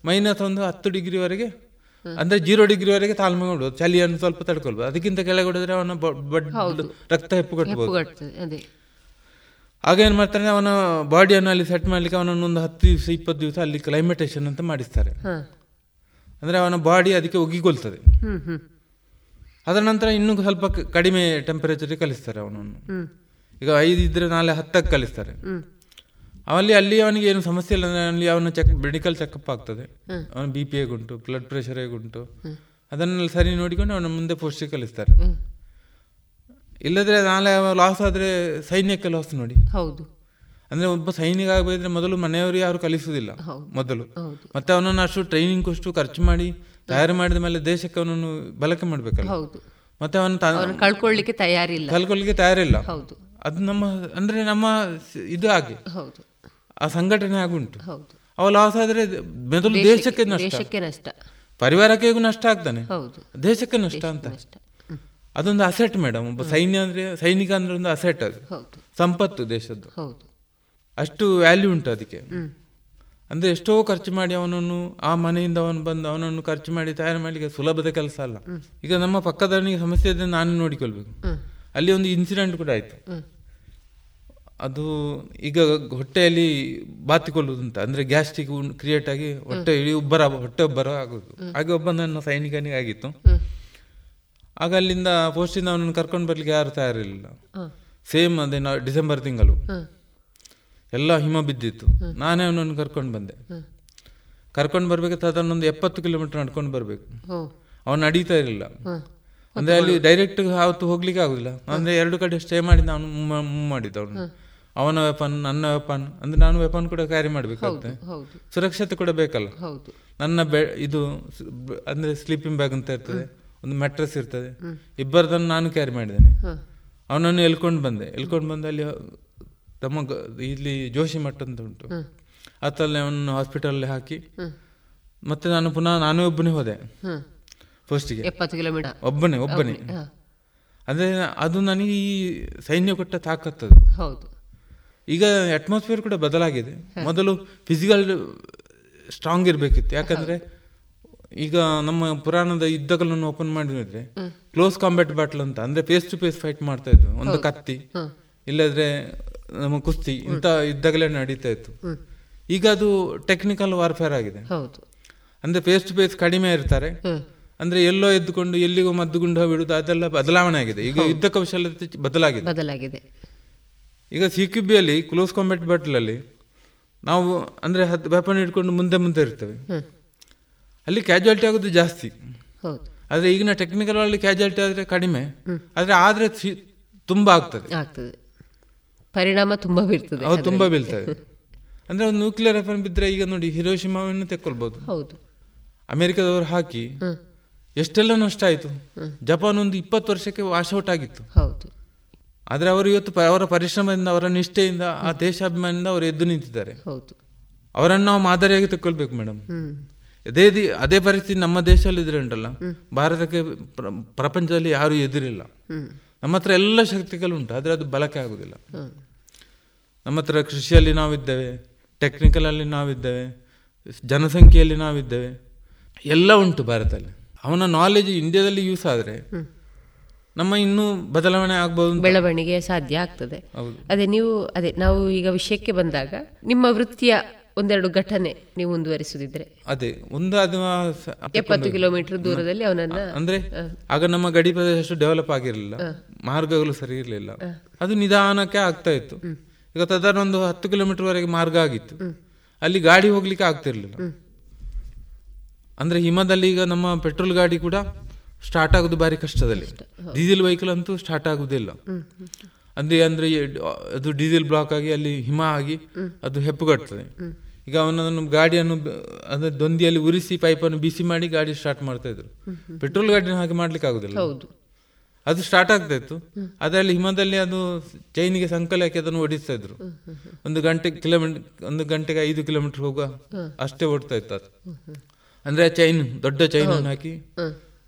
ಮೈನಸ್ ಒಂದು ಹತ್ತು ಡಿಗ್ರಿವರೆಗೆ ಅಂದ್ರೆ ಜೀರೋ ಡಿಗ್ರಿವರೆಗೆ ತಾಳ್ಮೆ ಮಾಡ್ಬೋದು ಚಳಿಯನ್ನು ಸ್ವಲ್ಪ ತಡ್ಕೊಳ್ಬೋದು. ಅದಕ್ಕಿಂತ ಕೆಳಗೆ ಹೊಡೆದ್ರೆ ಅವನ. ರಕ್ತ ಹೆಪ್ಪು ಕಟ್ಟಬಹುದು ಆಗ ಏನು ಮಾಡ್ತಾರೆ ಅವನ ಬಾಡಿಯನ್ನು ಅಲ್ಲಿ ಸೆಟ್ ಮಾಡ್ಲಿಕ್ಕೆ ಅವನನ್ನು ಒಂದು ಹತ್ತು ದಿವಸ ಇಪ್ಪತ್ತು ದಿವಸ ಅಲ್ಲಿ ಕ್ಲೈಮೇಟೇಷನ್ ಅಂತ ಮಾಡಿಸ್ತಾರೆ. ಅಂದರೆ ಅವನ ಬಾಡಿ ಅದಕ್ಕೆ ಹ್ಮ್ ಅದರ ನಂತರ ಇನ್ನೂ ಸ್ವಲ್ಪ ಕಡಿಮೆ ಟೆಂಪರೇಚರಿಗೆ ಕಲಿಸ್ತಾರೆ ಅವನನ್ನು. ಈಗ ಐದು ಇದ್ರೆ ನಾಳೆ ಹತ್ತಕ್ಕೆ ಕಲಿಸ್ತಾರೆ. ಅವಲ್ಲಿ ಅಲ್ಲಿ ಅವನಿಗೆ ಏನು ಸಮಸ್ಯೆ ಇಲ್ಲ ಅಂದರೆ ಅಲ್ಲಿ ಅವನ ಚೆಕ್ ಮೆಡಿಕಲ್ ಚೆಕಪ್ ಆಗ್ತದೆ. ಅವನ ಬಿ ಪಿ ಹೇಗುಂಟು ಬ್ಲಡ್ ಪ್ರೆಷರ್ ಹೇಗುಂಟು. ಅದನ್ನೆಲ್ಲ ಸರಿ ನೋಡಿಕೊಂಡು ಅವನ ಮುಂದೆ ಪೋಸ್ಟಿಗೆ ಕಲಿಸ್ತಾರೆ. ಇಲ್ಲದ್ರೆ ನಾಳೆ ಲಾಸ್ ಆದರೆ ಸೈನ್ಯಕ್ಕೆ ಲಾಸ್ ನೋಡಿ. ಹೌದು. ಅಂದ್ರೆ ಒಬ್ಬ ಸೈನಿಕ ಆಗಬೇಕಿದ್ರೆ ಮೊದಲು ಮನೆಯವರು ಯಾರು ಕಲಿಸುವುದಿಲ್ಲ ಮೊದಲು. ಮತ್ತೆ ಅವನನ್ನು ಅಷ್ಟು ಟ್ರೈನಿಂಗ್ ಅಷ್ಟು ಖರ್ಚು ಮಾಡಿ ತಯಾರು ಮಾಡಿದ ಮೇಲೆ ದೇಶಕ್ಕೆ ಅವನನ್ನು ಬಳಕೆ ಮಾಡಬೇಕಲ್ಲ. ಮತ್ತೆ ಅವನು ಕಳ್ಕೊಳ್ಳಿಕ್ಕೆ ತಯಾರಿಲ್ಲ. ಕಳ್ಕೊಳ್ಳಿಕ್ಕೆ ತಯಾರಿಲ್ಲ. ಹೌದು. ಅದು ನಮ್ಮ ಅಂದ್ರೆ ನಮ್ಮ ಇದು ಆಗಿ ಆ ಸಂಘಟನೆ ಆಗುಂಟು. ಅವ ಲಾಸ್ ಆದ್ರೆ ಮೊದಲು ದೇಶಕ್ಕೆ- ನಷ್ಟ. ಪರಿವಾರಕ್ಕೆ ನಷ್ಟ. ಆಗ್ತಾನೆ. ದೇಶಕ್ಕೆ ನಷ್ಟ ಅಂತ. ಅದೊಂದು ಅಸೆಟ್ ಮೇಡಮ್ ಒಬ್ಬ ಸೈನ್ಯ ಅಂದ್ರೆ ಸೈನಿಕ ಅಂದ್ರೆ ಒಂದು ಅಸೆಟ್ ಅದು. ಸಂಪತ್ತು ದೇಶದ್ದು. ಅಷ್ಟು ವ್ಯಾಲ್ಯೂ ಉಂಟು ಅದಕ್ಕೆ. ಅಂದ್ರೆ ಎಷ್ಟೋ ಖರ್ಚು ಮಾಡಿ ಅವನನ್ನು ಆ ಮನೆಯಿಂದ ಅವನು ಬಂದು ಅವನನ್ನು ಖರ್ಚು ಮಾಡಿ ತಯಾರು ಮಾಡಲಿಕ್ಕೆ ಸುಲಭದ ಕೆಲಸ ಅಲ್ಲ. ಈಗ ನಮ್ಮ ಪಕ್ಕದವನಿಗೆ ಸಮಸ್ಯೆ ಇದ್ರೆ ನಾನು ನೋಡಿಕೊಳ್ಬೇಕು. ಅಲ್ಲಿ ಒಂದು ಇನ್ಸಿಡೆಂಟ್ ಕೂಡ ಆಯ್ತು. ಅದು ಈಗ ಹೊಟ್ಟೆಯಲ್ಲಿ ಅಂತ. ಅಂದ್ರೆ ಗ್ಯಾಸ್ಟ್ರಿಕ್ ಕ್ರಿಯೇಟ್ ಆಗಿ ಹೊಟ್ಟೆ ಇಳಿ ಉಬ್ಬರ ಹೊಟ್ಟೆ ಉಬ್ಬರ ಆಗೋದು ಹಾಗೆ ಒಬ್ಬ ನನ್ನ ಸೈನಿಕನಿಗೆ ಆಗಿತ್ತು ಹ್ಮ್. ಆಗ ಅಲ್ಲಿಂದ ಪೋಸ್ಟಿಂದ ಅವನನ್ನು ಕರ್ಕೊಂಡು ಬರ್ಲಿಕ್ಕೆ ಯಾರು ತಯಾರಿರಲಿಲ್ಲ. ಸೇಮ್ ಅದೇ ಡಿಸೆಂಬರ್ ತಿಂಗಳು. ಎಲ್ಲ ಹಿಮ ಬಿದ್ದಿತ್ತು. ನಾನೇ ಅವನನ್ನು ಕರ್ಕೊಂಡು ಬಂದೆ. ಕರ್ಕೊಂಡು ಬರ್ಬೇಕು ಅದನ್ನೊಂದು ಎಪ್ಪತ್ತು ಕಿಲೋಮೀಟರ್ ನಡ್ಕೊಂಡು ಬರ್ಬೇಕು. ಅವನು ನಡೀತಾ ಇರಲಿಲ್ಲ. ಅಂದ್ರೆ ಅಲ್ಲಿ ಡೈರೆಕ್ಟ್ ಆವತ್ತು ಹೋಗ್ಲಿಕ್ಕೆ ಆಗುದಿಲ್ಲ. ಅಂದ್ರೆ ಎರಡು ಕಡೆ ಸ್ಟೇ ಮಾಡಿ ನಾನು ಮೂವ್ ಮಾಡಿದ್ದ ಅವನು. ಅವನ ವೆಪನ್ ನನ್ನ ವೆಪನ್ ಅಂದ್ರೆ ನಾನು ವೆಪನ್ ಕೂಡ ಕ್ಯಾರಿ ಮಾಡ್ಬೇಕಾಗುತ್ತೆ. ಸುರಕ್ಷತೆ ಕೂಡ ಬೇಕಲ್ಲ. ನನ್ನ ಬೆ ಇದು ಅಂದ್ರೆ ಸ್ಲೀಪಿಂಗ್ ಬ್ಯಾಗ್ ಅಂತ ಇರ್ತದೆ. ಒಂದು ಮೆಟ್ರೆಸ್ ಇರ್ತದೆ. ಇಬ್ಬರದನ್ನು ನಾನು ಕ್ಯಾರಿ ಮಾಡಿದ್ದೇನೆ. ಅವನನ್ನು ಎಲ್ಕೊಂಡು ಬಂದೆ. ಎಲ್ಕೊಂಡು ಬಂದು ಅಲ್ಲಿ ತಮ್ಮ ಇಲ್ಲಿ ಜೋಶಿ ಮಠ ಅಂತ ಉಂಟು. ಅತ್ತಲ್ಲಿ ಅವನು ಹಾಸ್ಪಿಟಲ್ ಹಾಕಿ. ಮತ್ತೆ ನಾನು ಪುನಃ ನಾನು ಒಬ್ಬನೇ ಹೋದೆ. ಫಸ್ಟಿಗೆ ಕಿಲೋಮೀಟರ್ ಒಬ್ಬನೇ ಒಬ್ಬನೇ, ಅಂದ್ರೆ ಅದು ನನಗೆ ಈ ಸೈನ್ಯ ಕೊಟ್ಟ ತಾಕತ್ತದು. ಹೌದು. ಈಗ ಅಟ್ಮಾಸ್ಫಿಯರ್ ಕೂಡ ಬದಲಾಗಿದೆ. ಮೊದಲು ಫಿಸಿಕಲ್ ಸ್ಟ್ರಾಂಗ್ ಇರಬೇಕಿತ್ತು. ಯಾಕಂದ್ರೆ ಈಗ ನಮ್ಮ ಪುರಾಣದ ಯುದ್ಧಗಳನ್ನು ಓಪನ್ ಮಾಡಿದ್ರೆ ಕ್ಲೋಸ್ ಕಾಂಬ್ಯಾಟ್ ಬ್ಯಾಟಲ್ ಅಂತ ಅಂದ್ರೆ ಫೇಸ್ ಟು ಫೇಸ್ ಫೈಟ್ ಮಾಡ್ತಾ ಇದ್ವು. ಒಂದು ಕತ್ತಿ ಇಲ್ಲದ್ರೆ ನಮ್ಮ ಕುಸ್ತಿ ಇಂಥ ಯುದ್ಧಗಳೇ ನಡೀತಾ ಇತ್ತು. ಈಗ ಅದು ಟೆಕ್ನಿಕಲ್ ವಾರ್ಫೇರ್ ಆಗಿದೆ. ಅಂದ್ರೆ ಫೇಸ್ ಟು ಫೇಸ್ ಕಡಿಮೆ ಇರ್ತಾರೆ. ಅಂದ್ರೆ ಎಲ್ಲೋ ಎದ್ದುಕೊಂಡು ಎಲ್ಲಿಗೋ ಮದ್ದುಗುಂಡು ಬಿಡುದು ಅದೆಲ್ಲ ಬದಲಾವಣೆ ಆಗಿದೆ. ಈಗ ಯುದ್ಧ ಕೌಶಲ್ಯತೆ ಬದಲಾಗಿದೆ. ಬದಲಾಗಿದೆ. ಈಗ ಸಿ ಕ್ಯೂ ಬಿಯಲ್ಲಿ ಕ್ಲೋಸ್ ಕಾಂಬ್ಯಾಟ್ ಬ್ಯಾಟಲಲ್ಲಿ ನಾವು ಅಂದ್ರೆ ಹತ್ತು ವೆಪನ್ ಇಟ್ಕೊಂಡು ಮುಂದೆ ಮುಂದೆ ಇರ್ತೇವೆ. ಅಲ್ಲಿ ಕ್ಯಾಜುಯಾಲಿಟಿ ಆಗೋದು ಜಾಸ್ತಿ. ಆದರೆ ಈಗಿನ ಟೆಕ್ನಿಕಲ್ ಅಲ್ಲಿ ಕ್ಯಾಜುಯಾಲಿಟಿ ಆದರೆ ಕಡಿಮೆ. ಆದರೆ ಆದ್ರೆ ತುಂಬ ಆಗ್ತದೆ. ಪರಿಣಾಮ ತುಂಬಾ ಬೀಳ್ತದೆ. ಹೌದು ತುಂಬಾ ಬೀಳ್ತದೆ. ಅಂದರೆ ಒಂದು ನ್ಯೂಕ್ಲಿಯರ್ ವೆಪನ್ ಬಿದ್ದರೆ ಈಗ ನೋಡಿ ಹಿರೋಶಿಮಾವನ್ನು ತೆಕ್ಕೊಳ್ಬೋದು. ಹೌದು. ಅಮೆರಿಕದವರು ಹಾಕಿ. ಎಷ್ಟೆಲ್ಲ ನಷ್ಟ ಆಯಿತು? ಜಪಾನ್ ಒಂದು ಇಪ್ಪತ್ತು ವರ್ಷಕ್ಕೆ ವಾಶೌಟ್ ಆಗಿತ್ತು. ಹೌದು. ಆದರೆ ಅವರು ಇವತ್ತು ಅವರ ಪರಿಶ್ರಮದಿಂದ ಅವರ ನಿಷ್ಠೆಯಿಂದ ಆ ದೇಶಾಭಿಮಾನದಿಂದ ಅವರು ಎದ್ದು ನಿಂತಿದ್ದಾರೆ. ಹೌದು. ಅವರನ್ನು ನಾವು ಮಾದರಿಯಾಗಿ ತಕ್ಕೊಳ್ಬೇಕು ಮೇಡಮ್. ಅದೇ ದಿ- ಅದೇ ಪರಿಸ್ಥಿತಿ ನಮ್ಮ ದೇಶದಲ್ಲಿ ಇದ್ರೆ ಉಂಟಲ್ಲ ಭಾರತಕ್ಕೆ ಪ್ರ- ಪ್ರಪಂಚದಲ್ಲಿ ಯಾರು ಎದುರಿಲ್ಲ. ನಮ್ಮ ಹತ್ರ ಎಲ್ಲ ಶಕ್ತಿಗಳು ಉಂಟು ಆದರೆ ಅದು ಬಳಕೆ ಆಗುದಿಲ್ಲ. ನಮ್ಮ ಹತ್ರ ಕೃಷಿಯಲ್ಲಿ ನಾವಿದ್ದೇವೆ ಟೆಕ್ನಿಕಲ್ ಅಲ್ಲಿ ನಾವಿದ್ದೇವೆ ಜನಸಂಖ್ಯೆಯಲ್ಲಿ ನಾವಿದ್ದೇವೆ ಎಲ್ಲ ಉಂಟು ಭಾರತದಲ್ಲಿ ಅವನ ನಾಲೆಜ್ ಇಂಡಿಯಾದಲ್ಲಿ ಯೂಸ್ ಆದರೆ ನಮ್ಮ ಇನ್ನೂ ಬದಲಾವಣೆ ಆಗ್ಬೋದು. ಬೆಳವಣಿಗೆ ಸಾಧ್ಯ ಆಗ್ತದೆ. ಅದೇ ನೀವು ಅದೇ ನಾವು ಈಗ ವಿಷಯಕ್ಕೆ ಬಂದಾಗ ನಿಮ್ಮ ವೃತ್ತಿಯ ಒಂದೆರಡು ಘಟನೆ ನೀವು ಮುಂದುವರಿಸುದಿದ್ರೆ. ಅದೇ ಒಂದು ಅದು ಎಪ್ಪತ್ತು ಕಿಲೋಮೀಟರ್. ದೂರದಲ್ಲಿ ಅವನನ್ನ ಅಂದ್ರೆ ಆಗ ನಮ್ಮ ಗಡಿ ಪ್ರದೇಶ ಅಷ್ಟು ಡೆವಲಪ್ ಆಗಿರಲಿಲ್ಲ ಮಾರ್ಗಗಳು ಸರಿ ಇರಲಿಲ್ಲ. ಅದು ನಿಧಾನಕ್ಕೆ ಆಗ್ತಾ ಇತ್ತು. ಈಗ ಸಾಧಾರಣ ಒಂದು ಹತ್ತು ಕಿಲೋಮೀಟರ್ ವರೆಗೆ ಮಾರ್ಗ ಆಗಿತ್ತು. ಅಲ್ಲಿ ಗಾಡಿ ಹೋಗ್ಲಿಕ್ಕೆ ಆಗ್ತಿರ್ಲಿಲ್ಲ. ಅಂದ್ರೆ ಹಿಮದಲ್ಲಿ ಈಗ ನಮ್ಮ ಪೆಟ್ರೋಲ್ ಗಾಡಿ ಕೂಡ ಸ್ಟಾರ್ಟ್ ಆಗೋದು ಬಾರಿ ಕಷ್ಟದಲ್ಲಿ. ಡೀಸೆಲ್ ವೆಹಿಕಲ್ ಅಂತೂ ಸ್ಟಾರ್ಟ್ ಆಗುದಿಲ್ಲ. ಅಂದ್ರೆ ಅಂದ್ರೆ ಅದು ಡೀಸೆಲ್ ಬ್ಲಾಕ್ ಆಗಿ ಅಲ್ಲಿ ಹಿಮ ಆಗಿ ಅದು ಹೆಪ್ಪುಗಟ್ತದೆ. ಈಗ ಅವನನ್ನು ಗಾಡಿಯನ್ನು ಅಂದರೆ ದೊಂದಿಯಲ್ಲಿ ಉರಿಸಿ ಪೈಪನ್ನು ಬಿಸಿ ಮಾಡಿ ಗಾಡಿ ಸ್ಟಾರ್ಟ್ ಮಾಡ್ತಾ ಇದ್ರು. ಪೆಟ್ರೋಲ್ ಗಾಡಿನ ಹಾಗೆ ಮಾಡ್ಲಿಕ್ಕೆ ಆಗುದಿಲ್ಲ. ಹೌದು. ಅದು ಸ್ಟಾರ್ಟ್ ಆಗ್ತಾ ಇತ್ತು. ಅದರಲ್ಲಿ ಹಿಮದಲ್ಲಿ ಅದು ಚೈನಿಗೆ ಸಂಕಲ ಹಾಕಿ ಅದನ್ನು ಓಡಿಸ್ತಾ ಇದ್ರು. ಒಂದು ಗಂಟೆ ಕಿಲೋಮೀಟರ್ ಒಂದು ಗಂಟೆಗೆ ಐದು ಕಿಲೋಮೀಟರ್ ಹೋಗುವ ಅಷ್ಟೇ ಓಡ್ತಾ ಇತ್ತು ಅದು. ಅಂದ್ರೆ ಚೈನ್ ದೊಡ್ಡ ಚೈನ್ ಹಾಕಿ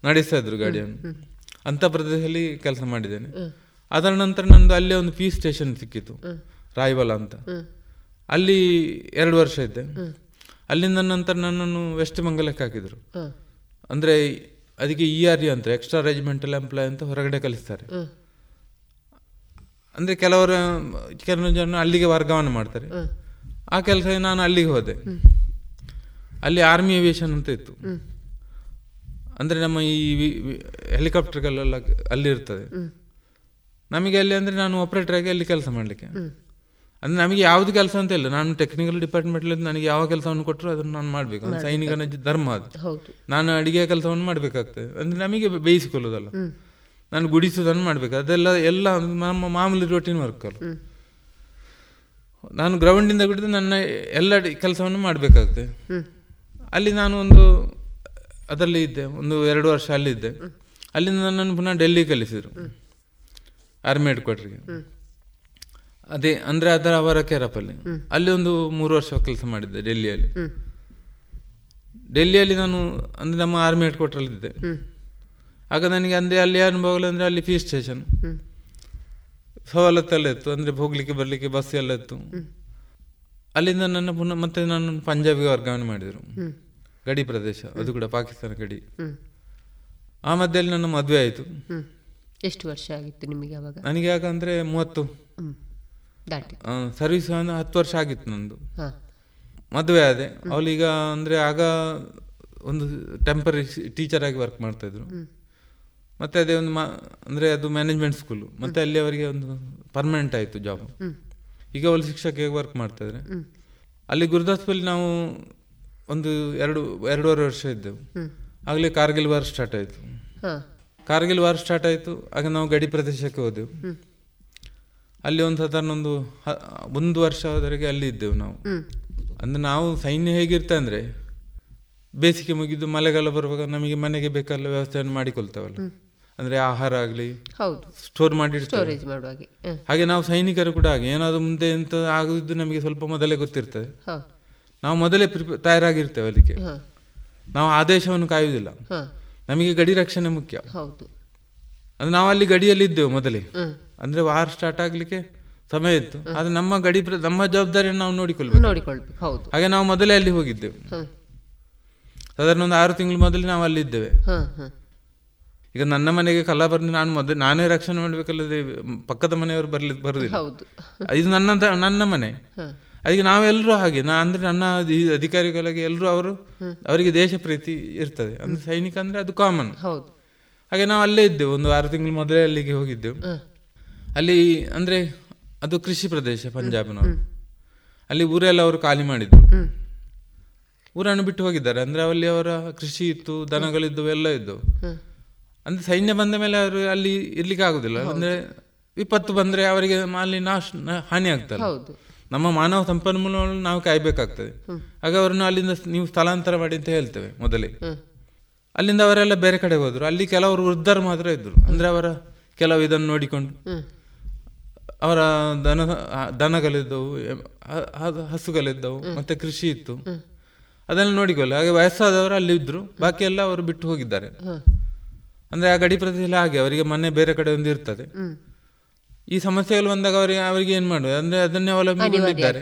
ನಡೆಸ್ತಾ ಇದ್ರು ಗಾಡಿಯನ್ನು. ಅಂತ ಪ್ರದೇಶದಲ್ಲಿ ಕೆಲಸ ಮಾಡಿದ್ದೇನೆ. ಅದರ ನಂತರ ನಂದು ಅಲ್ಲೇ ಒಂದು ಪೀಸ್ ಸ್ಟೇಷನ್ ಸಿಕ್ಕಿತ್ತು. ರಾಯ್ವಲ ಅಂತ. ಅಲ್ಲಿ ಎರಡು ವರ್ಷ ಇದ್ದೆ. ಅಲ್ಲಿಂದ ನಂತರ ನನ್ನನ್ನು ವೆಸ್ಟ್ ಮಂಗಲಕ್ಕೆ ಹಾಕಿದ್ರು. ಅಂದ್ರೆ ಅದಕ್ಕೆ ಇ ಆರ್ ಇ ಅಂತ ಎಕ್ಸ್ಟ್ರಾ ರೆಜಿಮೆಂಟಲ್ ಎಂಪ್ಲಾಯ್ ಅಂತ ಹೊರಗಡೆ ಕಲಿಸ್ತಾರೆ. ಅಂದ್ರೆ ಕೆಲವರು ಕೆಲವು ಜನ ಅಲ್ಲಿಗೆ ವರ್ಗಾವಣೆ ಮಾಡ್ತಾರೆ. ಆ ಕೆಲಸ ನಾನು ಅಲ್ಲಿಗೆ ಹೋದೆ. ಅಲ್ಲಿ ಆರ್ಮಿ ಏವಿಯೇಷನ್ ಅಂತ ಇತ್ತು. ಅಂದ್ರೆ ನಮ್ಮ ಈ ಹೆಲಿಕಾಪ್ಟರ್ಗಳೆಲ್ಲ ಅಲ್ಲಿ ಇರ್ತದೆ ನಮಗೆ ಅಲ್ಲಿ ಅಂದ್ರೆ ನಾನು ಆಪರೇಟರ್ ಆಗಿ ಅಲ್ಲಿ ಕೆಲಸ ಮಾಡಲಿಕ್ಕೆ. ಅಂದ್ರೆ ನಮಗೆ ಯಾವ್ದು ಕೆಲಸ ಅಂತ ಇಲ್ಲ. ನಾನು ಟೆಕ್ನಿಕಲ್ ಡಿಪಾರ್ಟ್ಮೆಂಟ್ ನನಗೆ ಯಾವ ಕೆಲಸವನ್ನು ಕೊಟ್ಟರು ಅದನ್ನು ನಾನು ಮಾಡಬೇಕು. ಒಂದು ಸೈನಿಕನ ಧರ್ಮ ಅದು. ನಾನು ಅಡಿಗೆ ಕೆಲಸವನ್ನು ಮಾಡಬೇಕಾಗ್ತದೆ. ಅಂದ್ರೆ ನಮಗೆ ಬೇಯಿಸಿಕೊಳ್ಳೋದಲ್ಲ ನಾನು ಗುಡಿಸೋದನ್ನು ಮಾಡಬೇಕು. ಅದೆಲ್ಲ ಎಲ್ಲ ನಮ್ಮ ಮಾಮೂಲಿ ರೊಟೀನ್ ವರ್ಕ್ ಅಲ್ಲ. ನಾನು ಗ್ರೌಂಡಿಂದ ಕುಡಿದು ನನ್ನ ಎಲ್ಲ ಕೆಲಸವನ್ನು ಮಾಡಬೇಕಾಗ್ತದೆ. ಅಲ್ಲಿ ನಾನು ಒಂದು ಅದರಲ್ಲಿ ಇದ್ದೆ. ಒಂದು ಎರಡು ವರ್ಷ ಅಲ್ಲಿದ್ದೆ. ಅಲ್ಲಿಂದ ನನ್ನನ್ನು ಪುನಃ ಡೆಲ್ಲಿ ಕಲಿಸಿದರು ಆರ್ಮಿ ಹೆಡ್ ಕ್ವಾರ್ಟರ್ಗೆ ಅದೇ ಅಂದ್ರೆ ಅದರ ಅವರ ಕೆರಪಲ್ಲಿ ಅಲ್ಲಿ. ಒಂದು ಮೂರು ವರ್ಷ ಕೆಲಸ ಮಾಡಿದ್ದೆ ಡೆಲ್ಲಿಯಲ್ಲಿ. ಡೆಲ್ಲಿಯಲ್ಲಿ ನಾನು ಅಂದ್ರೆ ನಮ್ಮ ಆರ್ಮಿ ಹೆಡ್ ಇದ್ದೆ ಆಗ ನನಗೆ ಅಂದ್ರೆ ಅಲ್ಲಿ ಅನುಭವಗಳು ಅಂದ್ರೆ ಅಲ್ಲಿ ಫೀಸ್ ಸ್ಟೇಷನ್ ಸವಲತ್ತೆಲ್ಲ ಇತ್ತು ಅಂದ್ರೆ ಹೋಗ್ಲಿಕ್ಕೆ ಬರ್ಲಿಕ್ಕೆ ಬಸ್ ಎಲ್ಲ ಇತ್ತು. ಅಲ್ಲಿಂದ ನನ್ನ ಪುನಃ ಮತ್ತೆ ನಾನು ಪಂಜಾಬಿಗೆ ವರ್ಗಾವಣೆ ಮಾಡಿದರು. ಗಡಿ ಪ್ರದೇಶ ಅದು ಕೂಡ ಪಾಕಿಸ್ತಾನ ಗಡಿ. ಆ ಮಧ್ಯದಲ್ಲಿ ನನ್ನ ಮದುವೆ ಆಯಿತು. ಎಷ್ಟು ವರ್ಷ ಆಗಿತ್ತು ನಿಮಗೆ ಅವಾಗ? ನನಗೆ ಅಂದ್ರೆ ಮೂವತ್ತು. ಸರ್ವಿಸ್ ಹತ್ತು ವರ್ಷ ಆಗಿತ್ತು ನಂದು. ಮದುವೆ ಆದೆ. ಅವಳೀಗ ಅಂದ್ರೆ ಆಗ ಒಂದು ಟೆಂಪರರಿ ಟೀಚರ್ ಆಗಿ ವರ್ಕ್ ಮಾಡ್ತಾ ಇದ್ರು ಮತ್ತೆ ಅದೇ ಒಂದು ಮಾ- ಅಂದ್ರೆ ಅದು ಮ್ಯಾನೇಜ್ಮೆಂಟ್ ಸ್ಕೂಲು ಮತ್ತೆ ಅಲ್ಲಿ ಅವರಿಗೆ ಒಂದು ಪರ್ಮನೆಂಟ್ ಆಯಿತು ಜಾಬ್ ಈಗ ಅವಳು ಶಿಕ್ಷಕಿಯಾಗಿ ವರ್ಕ್ ಮಾಡ್ತಾ ಇದ್ರೆ ಅಲ್ಲಿ ಗುರುದಾಸ್ಪಲ್ಲಿ ನಾವು ಒಂದು ಎರಡು ಎರಡೂವರೆ ವರ್ಷ ಇದ್ದೆವು. ಆಗಲೇ ಕಾರ್ಗಿಲ್ ವಾರ್ ಸ್ಟಾರ್ಟ್ ಆಯಿತು. ಕಾರ್ಗಿಲ್ ವಾರ್ ಸ್ಟಾರ್ಟ್ ಆಯಿತು. ಆಗ ನಾವು ಗಡಿ ಪ್ರದೇಶಕ್ಕೆ ಹೋದೆವು. ಅಲ್ಲಿ ಒಂದು ಸಾಧಾರಣ ಒಂದು ವರ್ಷದವರೆಗೆ ಅಲ್ಲಿ ಇದ್ದೆವು ನಾವು. ಅಂದ್ರೆ ನಾವು ಸೈನ್ಯ ಹೇಗಿರ್ತ ಅಂದ್ರೆ ಬೇಸಿಗೆ ಮುಗಿದು ಮಳೆಗಾಲ ಬರುವಾಗ ನಮಗೆ ಮನೆಗೆ ಬೇಕಾದ ವ್ಯವಸ್ಥೆಯನ್ನು ಮಾಡಿಕೊಳ್ತೇವಲ್ಲ. ಅಂದ್ರೆ ಆಹಾರ ಆಗಲಿ ಸ್ಟೋರ್ ಮಾಡಿ ಹಾಗೆ ನಾವು ಸೈನಿಕರು ಕೂಡ ಹಾಗೆ ಏನಾದ್ರು ಮುಂದೆ ಎಂತ ಆಗುದು ನಮಗೆ ಸ್ವಲ್ಪ ಮೊದಲೇ ಗೊತ್ತಿರ್ತದೆ. ನಾವು ಮೊದಲೇ ಪ್ರಿಪೇ ತಯಾರಾಗಿರ್ತೇವೆ ಅದಕ್ಕೆ ನಾವು ಆದೇಶವನ್ನು ಕಾಯುವುದಿಲ್ಲ. ನಮಗೆ ಗಡಿ ರಕ್ಷಣೆ ಮುಖ್ಯ. ಅಂದ್ರೆ ನಾವು ಅಲ್ಲಿ ಗಡಿಯಲ್ಲಿ ಇದ್ದೆವು ಮೊದಲೇ. ಅಂದ್ರೆ ವಾರ್ ಸ್ಟಾರ್ಟ್ ಆಗ್ಲಿಕ್ಕೆ ಸಮಯ ಇತ್ತು. ಆದ್ರೆ ನಮ್ಮ ಗಡಿ ನಮ್ಮ ಜವಾಬ್ದಾರಿಯನ್ನು ನಾವು ನೋಡಿಕೊಳ್ಬೇಕು. ನೋಡಿಕೊಳ್ಬೇಕು ಹೌದು. ಹಾಗೆ ನಾವು ಮೊದಲೇ ಅಲ್ಲಿ ಹೋಗಿದ್ದೆವು. ಸಾಧಾರಣ ಒಂದು ಆರು ತಿಂಗಳು ಮೊದಲೇ ನಾವು ಅಲ್ಲಿ ಇದ್ದೇವೆ. ಈಗ ನನ್ನ ಮನೆಗೆ ಕಲ್ಲ ಬಂದು ನಾನು ಮೊದಲು ನಾನೇ ರಕ್ಷಣೆ ಮಾಡ್ಬೇಕಲ್ಲದೆ ಪಕ್ಕದ ಮನೆಯವರು ಬರ್ಲಿ ಬರುದಿಲ್ಲ. ಇದು ನನ್ನ ನನ್ನ ಮನೆ. ಅದಕ್ಕೆ ನಾವೆಲ್ಲರೂ ಹಾಗೆ ನಾ ಅಂದ್ರೆ ನನ್ನ ಅಧಿಕಾರಿಗಳಾಗಿ ಎಲ್ಲರೂ ಅವರು ಅವರಿಗೆ ದೇಶ ಪ್ರೀತಿ ಇರ್ತದೆ. ಅಂದ್ರೆ ಸೈನಿಕ ಅಂದ್ರೆ ಅದು ಕಾಮನ್ ಹೌದು. ಹಾಗೆ ನಾವು ಅಲ್ಲೇ ಇದ್ದೆವು. ಒಂದು ಆರು ತಿಂಗಳು ಮೊದಲೇ ಅಲ್ಲಿಗೆ ಹೋಗಿದ್ದೆವು. ಅಲ್ಲಿ ಅಂದ್ರೆ ಅದು ಕೃಷಿ ಪ್ರದೇಶ ಪಂಜಾಬ್ನವರು. ಅಲ್ಲಿ ಊರೆಲ್ಲ ಅವರು ಖಾಲಿ ಮಾಡಿದ್ರು. ಊರನ್ನು ಬಿಟ್ಟು ಹೋಗಿದ್ದಾರೆ. ಅಂದ್ರೆ ಅಲ್ಲಿ ಅವರ ಕೃಷಿ ಇತ್ತು ದನಗಳಿದ್ದು ಎಲ್ಲ ಇದ್ದು. ಅಂದ್ರೆ ಸೈನ್ಯ ಬಂದ ಮೇಲೆ ಅವರು ಅಲ್ಲಿ ಇರ್ಲಿಕ್ಕೆ ಆಗುದಿಲ್ಲ. ಅಂದ್ರೆ ವಿಪತ್ತು ಬಂದ್ರೆ ಅವರಿಗೆ ಅಲ್ಲಿ ನಾಶ ಹಾನಿ ಆಗ್ತಾರೆ ಹೌದು. ನಮ್ಮ ಮಾನವ ಸಂಪನ್ಮೂಲಗಳನ್ನು ನಾವು ಕಾಯ್ಬೇಕಾಗ್ತದೆ. ಆಗ ಅವ್ರನ್ನ ಅಲ್ಲಿಂದ ನೀವು ಸ್ಥಳಾಂತರ ಮಾಡಿ ಅಂತ ಹೇಳ್ತೇವೆ ಮೊದಲೇ ಅಲ್ಲಿಂದ ಅವರೆಲ್ಲ ಬೇರೆ ಕಡೆ ಹೋದ್ರು. ಅಲ್ಲಿ ಕೆಲವರು ವೃದ್ಧರು ಮಾತ್ರ ಇದ್ರು. ಅಂದ್ರೆ ಅವರ ಕೆಲವು ಇದನ್ನು ನೋಡಿಕೊಂಡು. ಅವರ ದನ ದನಗಳಿದ್ದವು ಹಸುಗಳಿದ್ದವು ಮತ್ತೆ ಕೃಷಿ ಇತ್ತು. ಅದೆಲ್ಲ ನೋಡಿಕೊಳ್ಳಿ. ಹಾಗೆ ವಯಸ್ಸಾದವರು ಅಲ್ಲಿ ಇದ್ರು. ಬಾಕಿ ಎಲ್ಲ ಅವರು ಬಿಟ್ಟು ಹೋಗಿದ್ದಾರೆ. ಅಂದ್ರೆ ಆ ಗಡಿ ಪ್ರದೇಶದಲ್ಲಿ ಹಾಗೆ ಅವರಿಗೆ ಮನೆ ಬೇರೆ ಕಡೆ ಒಂದು ಇರ್ತದೆ. ಈ ಸಮಸ್ಯೆಗಳು ಬಂದಾಗ ಅವರಿಗೆ ಅವರಿಗೆ ಏನು ಮಾಡೋದು? ಅಂದ್ರೆ ಅದನ್ನೇ ಅವಲಂಬಿಸಿದ್ದಾರೆ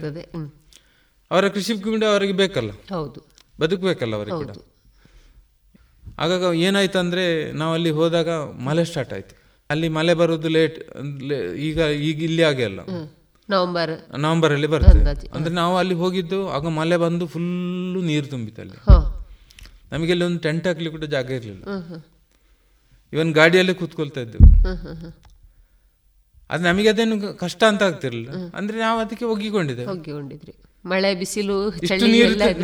ಅವರ ಕೃಷಿ ಕೂಡ ಅವರಿಗೆ ಬೇಕಲ್ಲ? ಹೌದು. ಬದುಕಬೇಕಲ್ಲ ಅವರಿಗೆ ಕೂಡ? ಆಗಾಗ ಏನಾಯ್ತು ಅಂದ್ರೆ ನಾವು ಅಲ್ಲಿ ಹೋದಾಗ ಮಳೆ ಸ್ಟಾರ್ಟ್ ಆಯ್ತು. ಅಲ್ಲಿ ಮಳೆ ಬರೋದು ಲೇಟ್ ಈಗ ಈಗ ಇಲ್ಲಿ ಹಾಗೆ ಅಲ್ಲ. ನವೆಂಬರ್ ಅಲ್ಲಿ ಬರ್ತದೆ ಅಂದ್ರೆ ನಾವು ಅಲ್ಲಿ ಹೋಗಿದ್ದು ಆಗ ಮಳೆ ಬಂದು ಫುಲ್ಲು ನೀರು ತುಂಬಿತ್ತು ಅಲ್ಲಿ. ನಮಗೆ ಅಲ್ಲಿ ಒಂದು ಟೆಂಟ್ ಹಾಕ್ಲಿ ಕೂಡ ಜಾಗ ಇರಲಿಲ್ಲ. ಇವನ್ ಗಾಡಿಯಲ್ಲೇ ಕೂತ್ಕೊಳ್ತಾ ಇದ್ದೆವು. ಅದು ನಮಗೆ ಅದೇನು ಕಷ್ಟ ಅಂತ ಆಗ್ತಿರ್ಲಿಲ್ಲ. ಅಂದ್ರೆ ನಾವು ಅದಕ್ಕೆ ಒಗ್ಗಿಕೊಂಡಿದ್ದೇವೆ ಮಳೆ ಬಿಸಿಲು